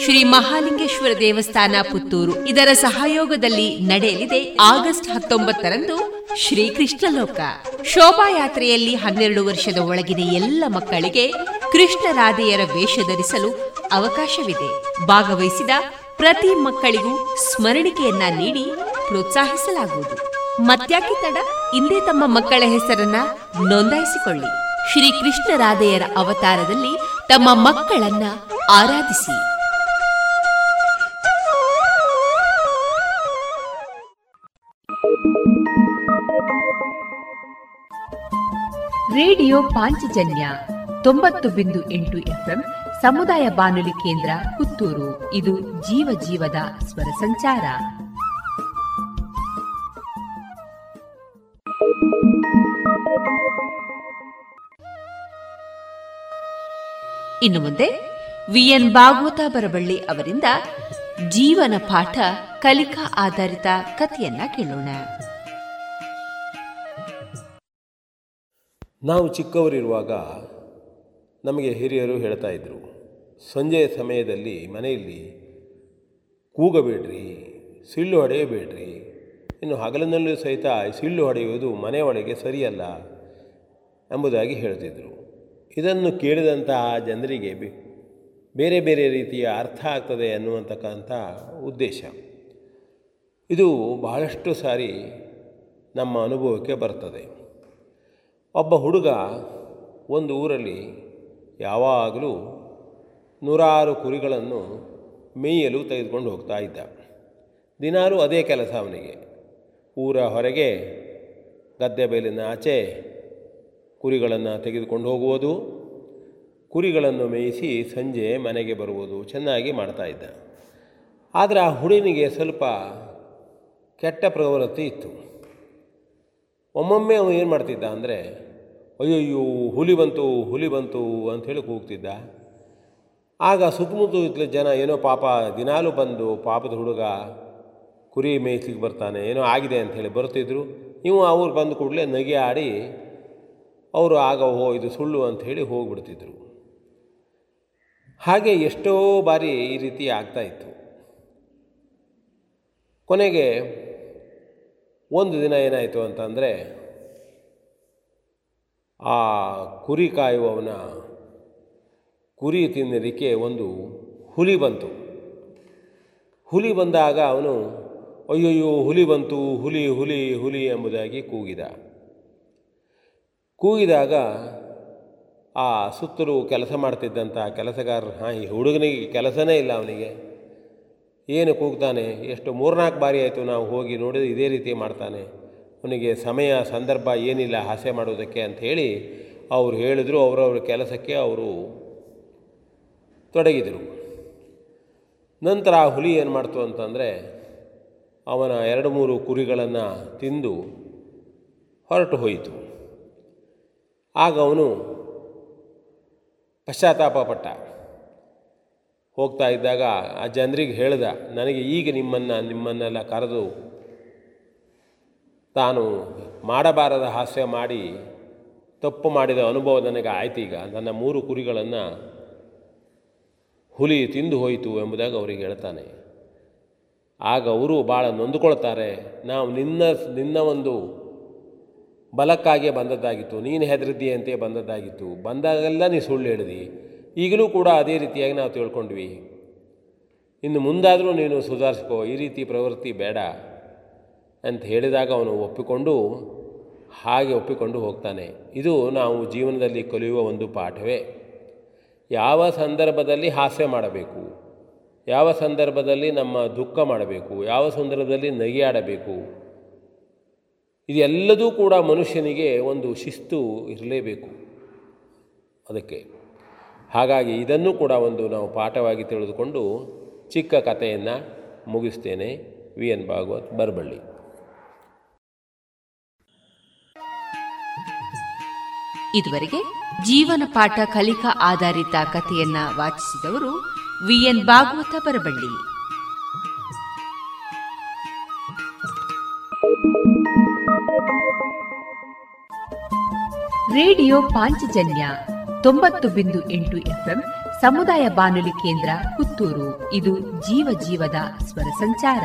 ಶ್ರೀ ಮಹಾಲಿಂಗೇಶ್ವರ ದೇವಸ್ಥಾನ ಪುತ್ತೂರು. ಇದರ ಸಹಯೋಗದಲ್ಲಿ ನಡೆಯಲಿದೆ ಆಗಸ್ಟ್ ಹತ್ತೊಂಬತ್ತರಂದು ಶ್ರೀ ಕೃಷ್ಣಲೋಕ ಶೋಭಾಯಾತ್ರೆಯಲ್ಲಿ ಹನ್ನೆರಡು ವರ್ಷದ ಒಳಗಿನ ಎಲ್ಲ ಮಕ್ಕಳಿಗೆ ಕೃಷ್ಣ ರಾಧೆಯರ ವೇಷ ಧರಿಸಲು ಅವಕಾಶವಿದೆ. ಭಾಗವಹಿಸಿದ ಪ್ರತಿ ಮಕ್ಕಳಿಗೂ ಸ್ಮರಣಿಕೆಯನ್ನ ನೀಡಿ ಪ್ರೋತ್ಸಾಹಿಸಲಾಗುವುದು. ಮತ್ಯಾಕೆ ತಡ? ಇಂದೇ ತಮ್ಮ ಮಕ್ಕಳ ಹೆಸರನ್ನ ನೋಂದಾಯಿಸಿಕೊಳ್ಳಿ. ಶ್ರೀ ಕೃಷ್ಣ ರಾಧೆಯರ ಅವತಾರದಲ್ಲಿ ತಮ್ಮ ಮಕ್ಕಳನ್ನ ಆರಾಧಿಸಿ. ರೇಡಿಯೋ ಪಾಂಚಜನ್ಯ ತೊಂಬತ್ತು ಬಿಂದು ಎಂಟು ಎಫ್ಎಂ ಸಮುದಾಯ ಬಾನುಲಿ ಕೇಂದ್ರ ಪುತ್ತೂರು. ಇದು ಜೀವ ಜೀವದ ಸ್ವರ ಸಂಚಾರ. ಇನ್ನು ಮುಂದೆ ವಿಎನ್ ಭಾಗವತ ಬರಬಳ್ಳಿ ಅವರಿಂದ ಜೀವನ ಪಾಠ ಕಲಿಕಾ ಆಧಾರಿತ ಕಥೆಯನ್ನ ಕೇಳೋಣ. ನಾವು ಚಿಕ್ಕವರಿರುವಾಗ ನಮಗೆ ಹಿರಿಯರು ಹೇಳ್ತಾ ಇದ್ದರು ಸಂಜೆಯ ಸಮಯದಲ್ಲಿ ಮನೆಯಲ್ಲಿ ಕೂಗಬೇಡ್ರಿ, ಸಿಳ್ಳು ಹೊಡೆಯಬೇಡ್ರಿ. ಇನ್ನು ಹಗಲಿನಲ್ಲೂ ಸಹಿತ ಸಿಳ್ಳು ಹೊಡೆಯುವುದು ಮನೆಯೊಳಗೆ ಸರಿಯಲ್ಲ ಎಂಬುದಾಗಿ ಹೇಳ್ತಿದ್ದರು ಇದನ್ನು ಕೇಳಿದಂತಹ ಜನರಿಗೆ ಬೇರೆ ಬೇರೆ ರೀತಿಯ ಅರ್ಥ ಆಗ್ತದೆ ಅನ್ನುವಂತಕ್ಕಂಥ ಉದ್ದೇಶ. ಇದು ಬಹಳಷ್ಟು ಸಾರಿ ನಮ್ಮ ಅನುಭವಕ್ಕೆ ಬರ್ತದೆ. ಒಬ್ಬ ಹುಡುಗ ಒಂದು ಊರಲ್ಲಿ ಯಾವಾಗಲೂ ನೂರಾರು ಕುರಿಗಳನ್ನು ಮೇಯಲು ತೆಗೆದುಕೊಂಡು ಹೋಗ್ತಾ ಇದ್ದ. ದಿನಾಲೂ ಅದೇ ಕೆಲಸ ಅವನಿಗೆ. ಊರ ಹೊರಗೆ ಗದ್ದೆ ಬಯಲಿನ ಆಚೆ ಕುರಿಗಳನ್ನು ತೆಗೆದುಕೊಂಡು ಹೋಗುವುದು, ಕುರಿಗಳನ್ನು ಮೇಯಿಸಿ ಸಂಜೆ ಮನೆಗೆ ಬರುವುದು ಚೆನ್ನಾಗಿ ಮಾಡ್ತಾ ಇದ್ದ. ಆದರೆ ಆ ಹುಡುಗನಿಗೆ ಸ್ವಲ್ಪ ಕೆಟ್ಟ ಪ್ರವೃತ್ತಿ ಇತ್ತು. ಒಮ್ಮೊಮ್ಮೆ ಅವನು ಏನು ಮಾಡ್ತಿದ್ದ ಅಂದರೆ ಅಯ್ಯಯ್ಯೋ, ಹುಲಿ ಬಂತು ಹುಲಿ ಬಂತು ಅಂಥೇಳಿ ಕೂಗ್ತಿದ್ದ ಆಗ ಸುತ್ತಮುತ್ತ ಇತ್ತಲೇ ಜನ ಏನೋ ಪಾಪ, ದಿನಾಲು ಬಂದು ಪಾಪದ ಹುಡುಗ ಕುರಿ ಮೇಯ್ಸಿಗೆ ಬರ್ತಾನೆ, ಏನೋ ಆಗಿದೆ ಅಂಥೇಳಿ ಬರ್ತಿದ್ರು ನೀವು ಅವ್ರು ಬಂದ ಕೂಡಲೇ ನಗೆ ಆಡಿ ಅವರು ಆಗ ಹೋ ಇದು ಸುಳ್ಳು ಅಂಥೇಳಿ ಹೋಗ್ಬಿಡ್ತಿದ್ರು. ಹಾಗೆ ಎಷ್ಟೋ ಬಾರಿ ಈ ರೀತಿ ಆಗ್ತಾಯಿತ್ತು ಕೊನೆಗೆ ಒಂದು ದಿನ ಏನಾಯಿತು ಅಂತಂದರೆ ಆ ಕುರಿ ಕಾಯುವವನ ಕುರಿ ತಿನ್ನಲಿಕ್ಕೆ ಒಂದು ಹುಲಿ ಬಂತು. ಹುಲಿ ಬಂದಾಗ ಅವನು, ಅಯ್ಯಯ್ಯೋ, ಹುಲಿ ಬಂತು, ಹುಲಿ ಹುಲಿ ಹುಲಿ ಎಂಬುದಾಗಿ ಕೂಗಿದ. ಕೂಗಿದಾಗ ಆ ಸುತ್ತಲೂ ಕೆಲಸ ಮಾಡ್ತಿದ್ದಂಥ ಕೆಲಸಗಾರ ಹಾಂ, ಈ ಹುಡುಗನಿಗೆ ಕೆಲಸನೇ ಇಲ್ಲ ಅವನಿಗೆ. ಏನು ಕೂಗ್ತಾನೆ? ಎಷ್ಟು ಮೂರ್ನಾಲ್ಕು ಬಾರಿ ಆಯಿತು ನಾವು ಹೋಗಿ ನೋಡಿದ್ರೆ ಇದೇ ರೀತಿ ಮಾಡ್ತಾನೆ. ಅವನಿಗೆ ಸಮಯ, ಸಂದರ್ಭ ಏನಿಲ್ಲ ಹಾಸ್ಯ ಮಾಡೋದಕ್ಕೆ ಅಂಥೇಳಿ ಅವರು ಹೇಳಿದರು, ಅವರವ್ರ ಕೆಲಸಕ್ಕೆ ಅವರು ತೊಡಗಿದರು. ನಂತರ ಆ ಹುಲಿ ಏನು ಮಾಡ್ತು ಅಂತಂದರೆ ಅವನ ಎರಡು ಮೂರು ಕುರಿಗಳನ್ನು ತಿಂದು ಹೊರಟು ಹೋಯಿತು. ಆಗ ಅವನು ಪಶ್ಚಾತ್ತಾಪ ಪಟ್ಟ. ಹೋಗ್ತಾ ಇದ್ದಾಗ ಆ ಜನರಿಗೆ ಹೇಳ್ದ, ನನಗೆ ಈಗ ನಿಮ್ಮನ್ನು, ನಿಮ್ಮನ್ನೆಲ್ಲ ಕರೆದು ತಾನು ಮಾಡಬಾರದ ಹಾಸ್ಯ ಮಾಡಿ ತಪ್ಪು ಮಾಡಿದ ಅನುಭವ ನನಗೆ ಆಯ್ತು ಈಗ. ನನ್ನ ಮೂರು ಕುರಿಗಳನ್ನು ಹುಲಿ ತಿಂದು ಹೋಯಿತು ಎಂಬುದಾಗಿ ಅವರಿಗೆ ಹೇಳ್ತಾನೆ. ಆಗ ಅವರು ಭಾಳ ನೊಂದುಕೊಳ್ತಾರೆ, ನಾವು ನಿನ್ನ ನಿನ್ನ ಒಂದು ಬಲಕ್ಕಾಗಿಯೇ ಬಂದದ್ದಾಗಿತ್ತು, ನೀನು ಹೆದರಿದ್ದೀಯಂತೆ ಬಂದದ್ದಾಗಿತ್ತು. ಬಂದಾಗೆಲ್ಲ ನೀ ಸುಳ್ಳು ಹೇಳಿದಿ. ಈಗಲೂ ಕೂಡ ಅದೇ ರೀತಿಯಾಗಿ ನಾವು ತಿಳ್ಕೊಂಡ್ವಿ. ಇನ್ನು ಮುಂದಾದರೂ ನೀನು ಸುಧಾರಿಸ್ಕೋ, ಈ ರೀತಿ ಪ್ರವೃತ್ತಿ ಬೇಡ. ಅಂತ ಹೇಳಿದಾಗ ಅವನು ಒಪ್ಪಿಕೊಂಡು ಹಾಗೆ ಒಪ್ಪಿಕೊಂಡು ಹೋಗ್ತಾನೆ. ಇದು ನಾವು ಜೀವನದಲ್ಲಿ ಕಲಿಯುವ ಒಂದು ಪಾಠವೇ. ಯಾವ ಸಂದರ್ಭದಲ್ಲಿ ಹಾಸ್ಯ ಮಾಡಬೇಕು? ಯಾವ ಸಂದರ್ಭದಲ್ಲಿ ನಮ್ಮ ದುಃಖ ಮಾಡಬೇಕು? ಯಾವ ಸಂದರ್ಭದಲ್ಲಿ ನಗೆಯಾಡಬೇಕು? ಇದೆಲ್ಲದೂ ಕೂಡ ಮನುಷ್ಯನಿಗೆ ಒಂದು ಶಿಸ್ತು ಇರಲೇಬೇಕು ಅದಕ್ಕೆ. ಹಾಗಾಗಿ ಇದನ್ನು ಕೂಡ ಒಂದು ನಾವು ಪಾಠವಾಗಿ ತಿಳಿದುಕೊಂಡು ಚಿಕ್ಕ ಕಥೆಯನ್ನು ಮುಗಿಸ್ತೇನೆ. V N Bhagwat Barballi. ಇದುವರೆಗೆ ಜೀವನ ಪಾಠ ಕಲಿಕಾ ಆಧಾರಿತ ಕಥೆಯನ್ನ ವಾಚಿಸಿದವರು V N Bhagwat Barballi. Radio Panchajanya ತೊಂಬತ್ತು ಬಿಂದು ಎಂಟು ಎಫ್ಎಂ ಸಮುದಾಯ ಬಾನುಲಿ ಕೇಂದ್ರ ಪುತ್ತೂರು. ಇದು ಜೀವ ಜೀವದ ಸ್ವರ ಸಂಚಾರ.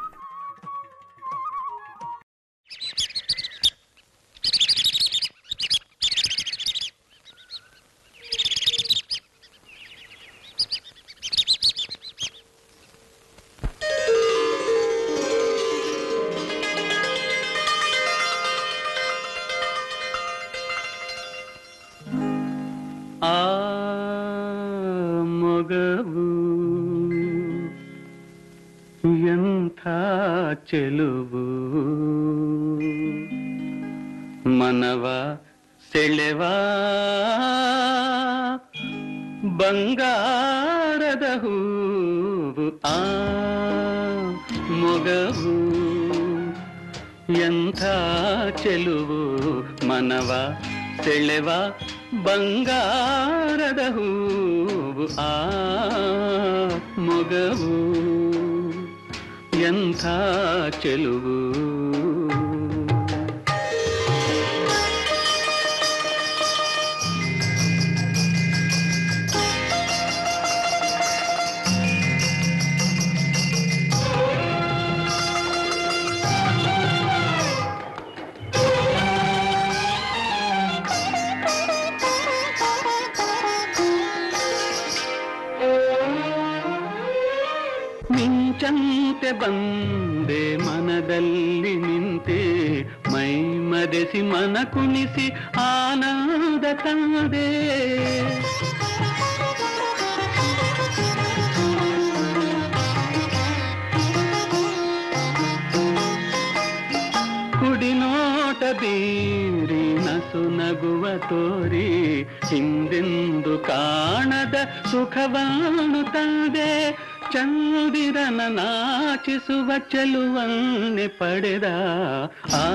ಬಂಗಾರದ ಹೂವು ಆ ಮೊಗವು ಎಂಥ ಚೆಲುವು. ಬಂದೆ ಮನದಲ್ಲಿ ನಿಂತೆ ಮೈ ಮದೆಸಿ ಮನ ಕುಣಿಸಿ ಆನಂದ ತಂದೆ. ಕುಡಿನೋಟ ಬೀರಿ ನಸು ನಗುವ ತೋರಿ ಹಿಂದೆಂದು ಕಾಣದ ಸುಖವಾಣುತ್ತದೆ ತಂದೆ. ಚಂದಿರನ ನಾಚಿಸುವ ಚೆಲುವನ್ನೆ ಪಡೆದ ಆ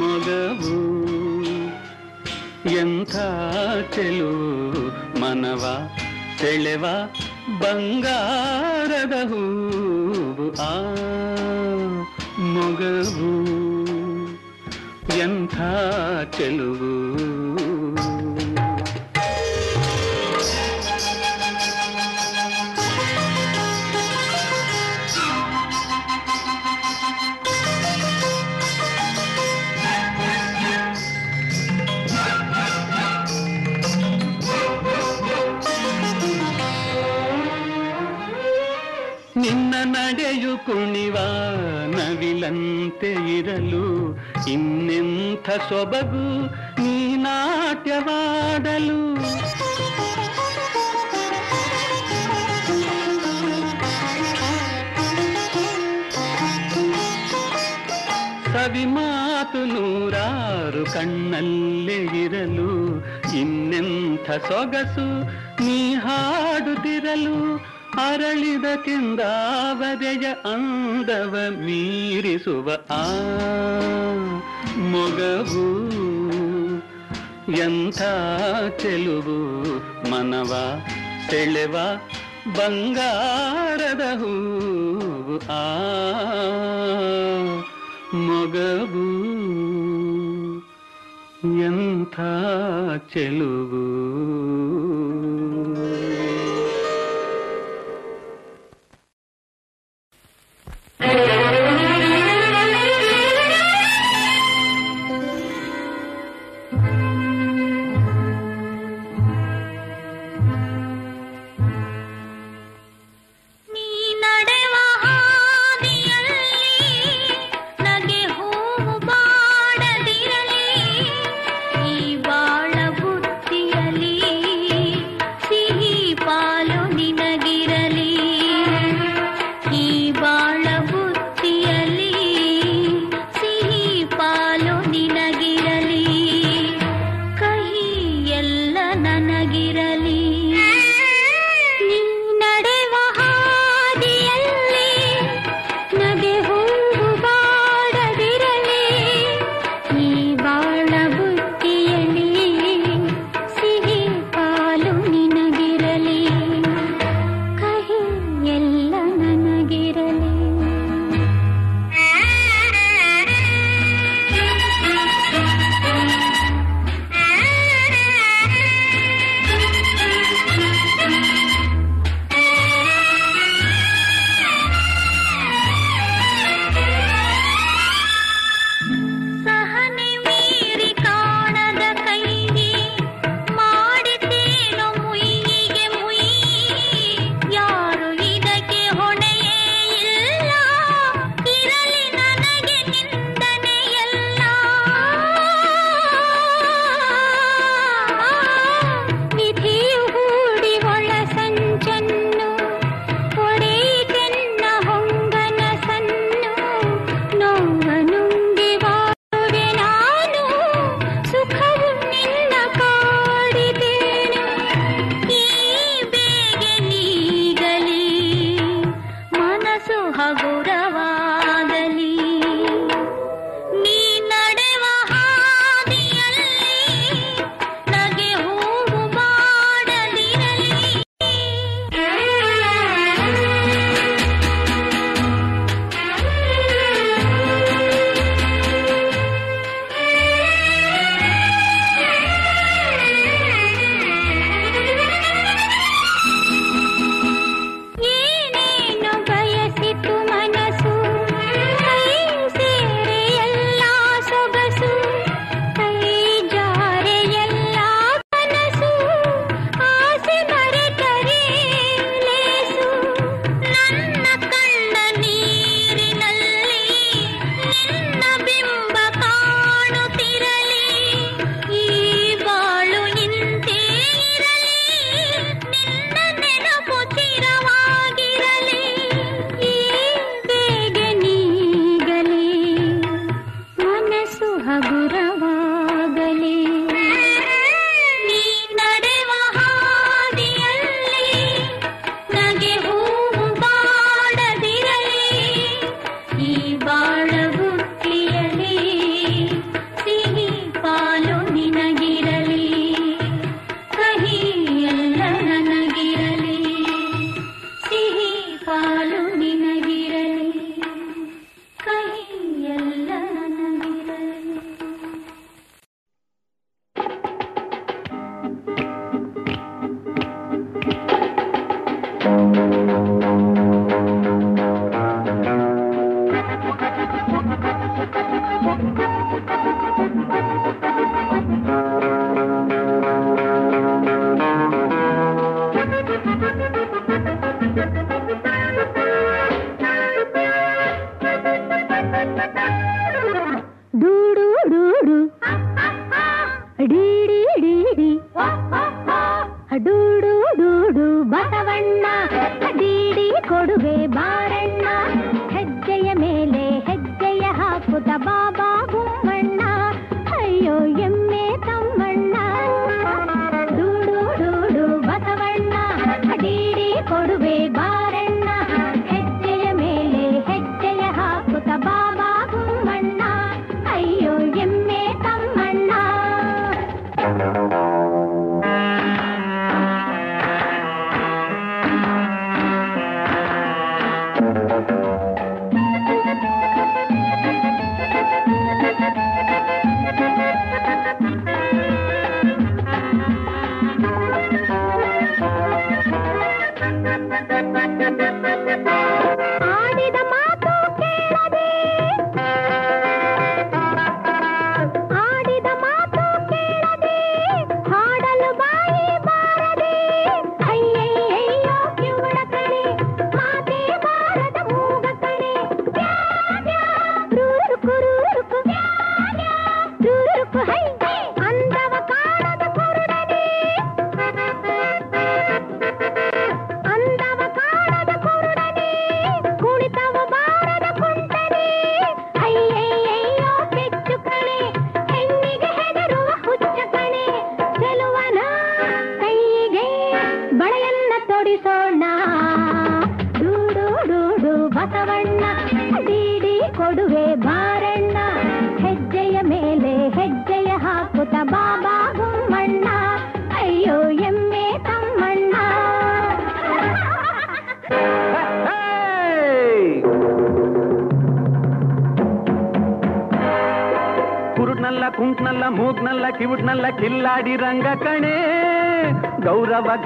ಮಗವು ಎಂಥ ಚೆಲುವು ಮನವ ಸೆಳೆವ ಬಂಗಾರದ ಹೂವು ಆ ಮೊಗವು ಎಂಥ ಚೆಲುವು ನಡೆಯು ಕುಣಿವ ನವಿಲಂತೆ ಇರಲು ಇನ್ನೆಂಥ ಸೊಬಗು ನೀ ನಾಟ್ಯವಾಡಲು. ಸವಿ ಮಾತು ನೂರಾರು ಕಣ್ಣಲ್ಲೇ ಇರಲು ಇನ್ನೆಂಥ ಸೊಗಸು ನೀ ಹಾಡುತ್ತಿರಲು. ಅರಳಿದ ಕೆಂದಾವದೆಯ ಅಂದವ ಮೀರಿಸುವ ಆ ಮೊಗವು ಎಂಥ ಚೆಲುವು ಮನವ ಸೆಳೆವ ಬಂಗಾರದ ಹೂವು ಆ ಮೊಗವು ಎಂಥ ಚೆಲುವು. Okay.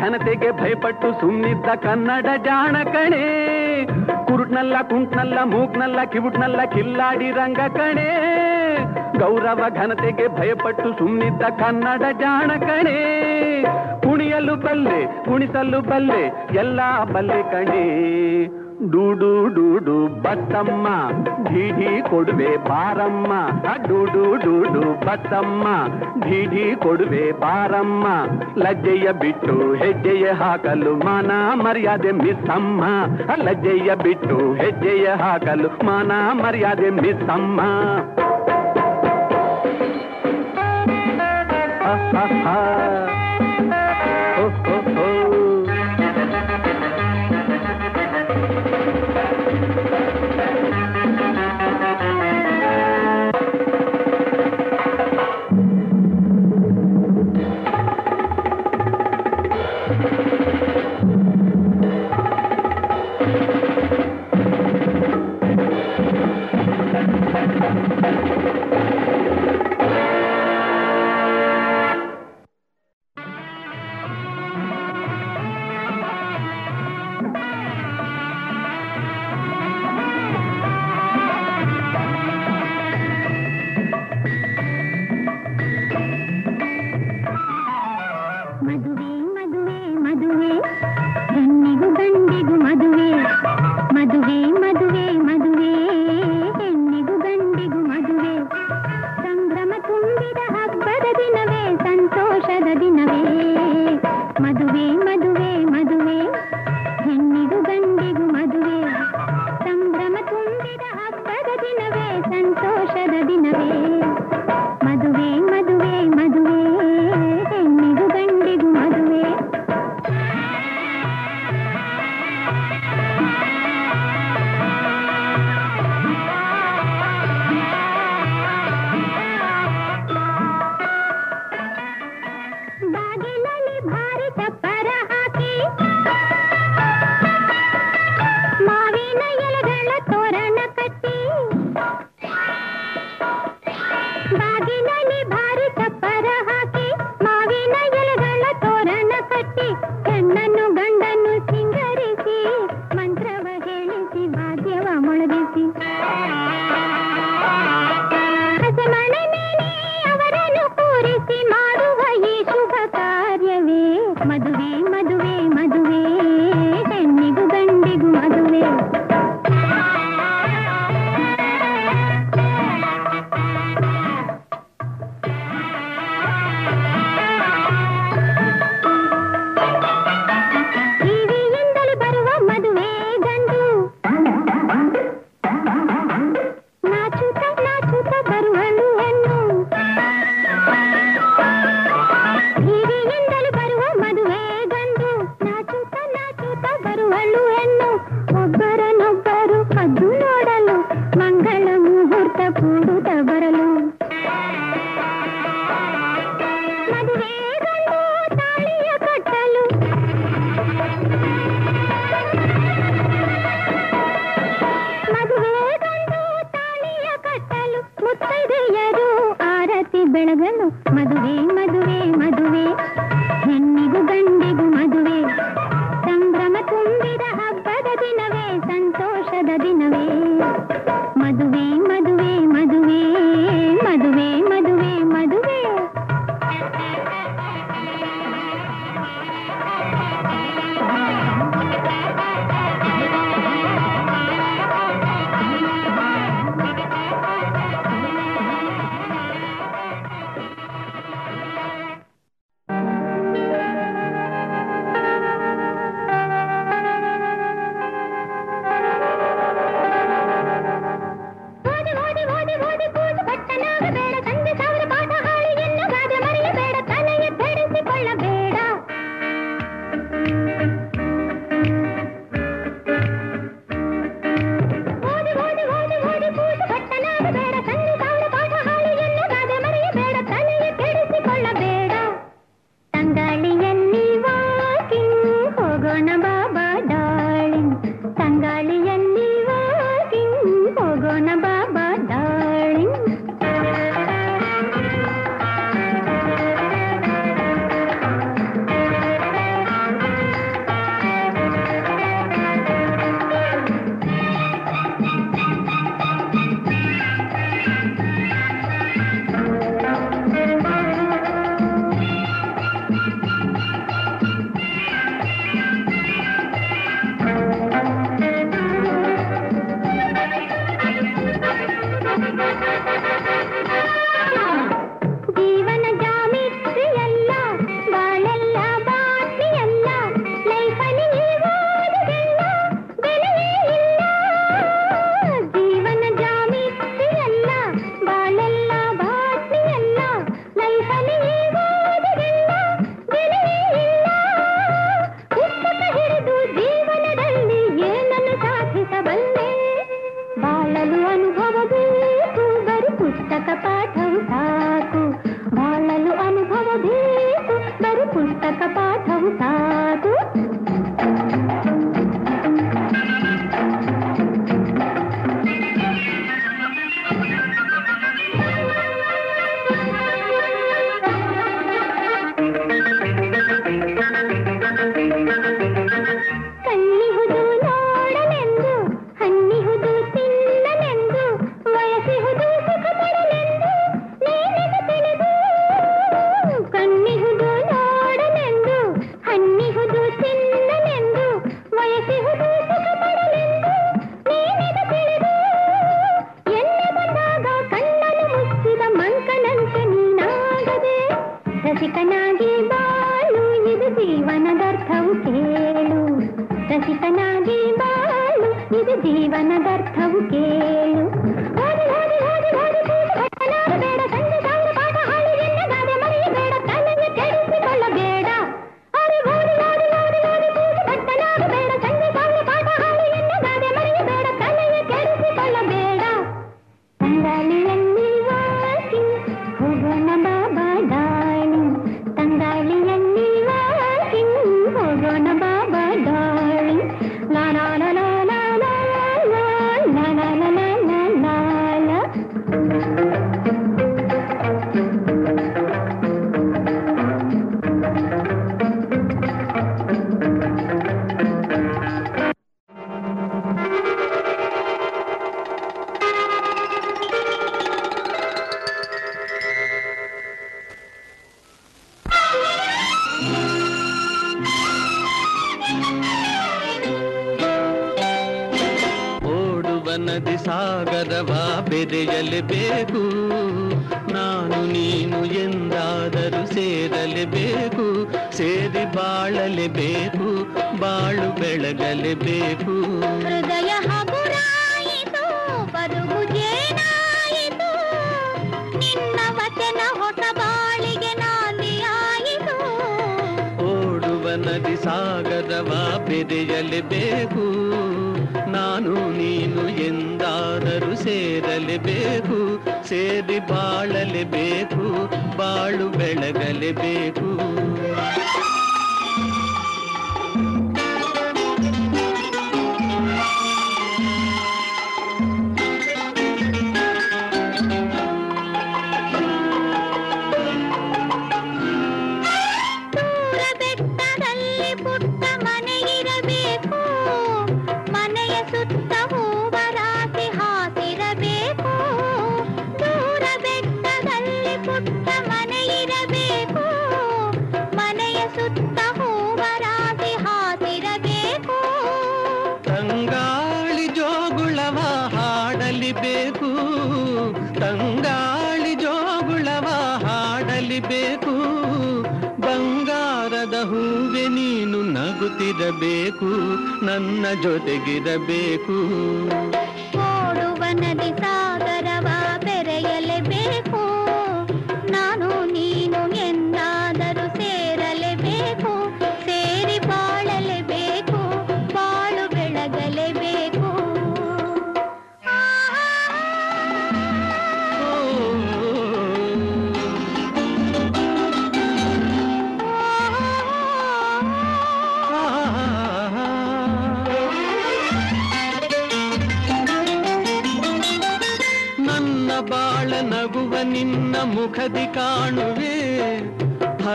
ಘನತೆಗೆ ಭಯಪಟ್ಟು ಸುಮ್ಮಿದ್ದ ಕನ್ನಡ ಜಾಣ ಕಣೆ ಕುರುಟ್ನಲ್ಲ ಕುಂಟ್ನಲ್ಲ, ಮೂಗ್ನಲ್ಲ, ಕಿವುಟ್ನಲ್ಲ, ಕಿಲ್ಲಾಡಿ ರಂಗ ಕಣೆ. ಗೌರವ ಘನತೆಗೆ ಭಯಪಟ್ಟು ಸುಮ್ಮಿದ್ದ ಕನ್ನಡ ಜಾಣ ಕಣೆ ಕುಣಿಯಲು ಬಲ್ಲೆ, ಕುಣಿಸಲು ಬಲ್ಲೆ, ಎಲ್ಲ ಬಲ್ಲೆ ಕಣೆ. ಡೂಡು ಡೂಡು ಬತ್ತಮ್ಮ ಢೀಢಿ ಕೊಡುವೆ ಬಾರಮ್ಮ. ಡೂಡು ಡೂಡು ಬತ್ತಮ್ಮ ಢೀಢಿ ಕೊಡುವೆ ಬಾರಮ್ಮ. ಲಜ್ಜೆಯ ಬಿಟ್ಟು ಹೆಜ್ಜೆಯ ಹಾಕಲು ಮಾನ ಮರ್ಯಾದೆ ಮಿಸ್ಸಮ್ಮ ಲಜ್ಜೆಯ ಬಿಟ್ಟು ಹೆಜ್ಜೆಯ ಹಾಕಲು ಮಾನ ಮರ್ಯಾದೆ ಮಿಸ್ಸಮ್ಮ ha ha ha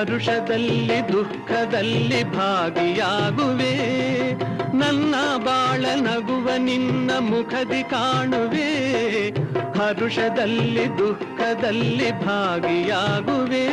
ಹರುಷದಲ್ಲಿ ದುಃಖದಲ್ಲಿ ಭಾಗಿಯಾಗುವೆ. ನನ್ನ ಬಾಳ ನಗುವ ನಿನ್ನ ಮುಖದಿ ಕಾಣುವೆ. ಹರುಷದಲ್ಲಿ ದುಃಖದಲ್ಲಿ ಭಾಗಿಯಾಗುವೆ.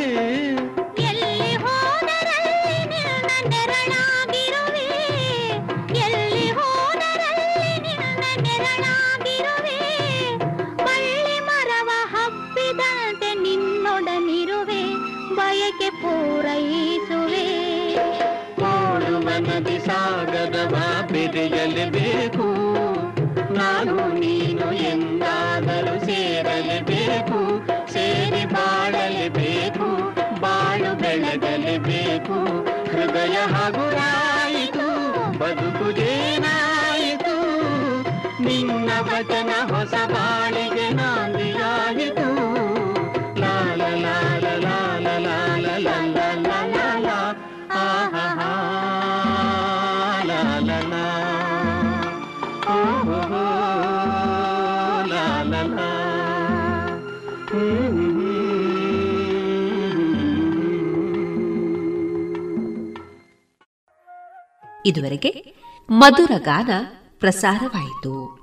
ಇದುವರೆಗೆ ಮಧುರ ಗಾನ ಪ್ರಸಾರವಾಯಿತು.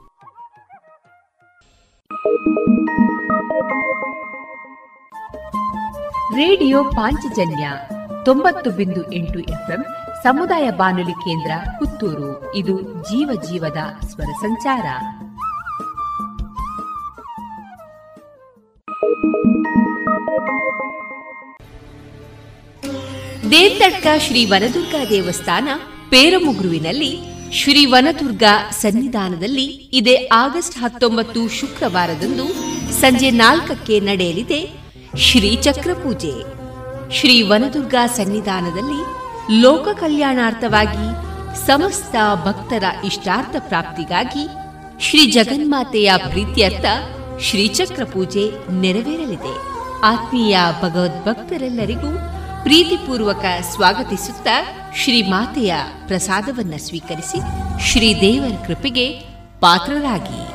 ರೇಡಿಯೋ ಪಾಂಚಜನ್ಯ ತೊಂಬತ್ತು ಬಿಂದು ಎಂಟು ಎಫ್ಎಂ ಸಮುದಾಯ ಬಾನುಲಿ ಕೇಂದ್ರ ಪುತ್ತೂರು. ಇದು ಜೀವ ಜೀವದ ಸ್ವರ ಸಂಚಾರ. ದೇವ್ತಡ್ಕ ಶ್ರೀ ವನದುರ್ಗಾ ದೇವಸ್ಥಾನ ಪೇರಮುಗ್ರುವಿನಲ್ಲಿ ಶ್ರೀ ವನದುರ್ಗ ಸನ್ನಿಧಾನದಲ್ಲಿ ಇದೇ ಆಗಸ್ಟ್ ಹತ್ತೊಂಬತ್ತು ಶುಕ್ರವಾರದಂದು ಸಂಜೆ ನಾಲ್ಕಕ್ಕೆ ನಡೆಯಲಿದೆ ಶ್ರೀಚಕ್ರ ಪೂಜೆ. ಶ್ರೀ ವನದುರ್ಗ ಸನ್ನಿಧಾನದಲ್ಲಿ ಲೋಕ ಕಲ್ಯಾಣಾರ್ಥವಾಗಿ ಸಮಸ್ತ ಭಕ್ತರ ಇಷ್ಟಾರ್ಥ ಪ್ರಾಪ್ತಿಗಾಗಿ ಶ್ರೀ ಜಗನ್ಮಾತೆಯ ಪ್ರೀತ್ಯರ್ಥ ಶ್ರೀಚಕ್ರ ಪೂಜೆ ನೆರವೇರಲಿದೆ. ಆತ್ಮೀಯ ಭಗವದ್ಭಕ್ತರೆಲ್ಲರಿಗೂ ಪ್ರೀತಿಪೂರ್ವಕ ಸ್ವಾಗತಿಸುತ್ತ ಶ್ರೀ ಮಾತೆಯ ಪ್ರಸಾದವನ್ನ ಸ್ವೀಕರಿಸಿ ಶ್ರೀದೇವರ ಕೃಪೆಗೆ ಪಾತ್ರರಾಗಿ.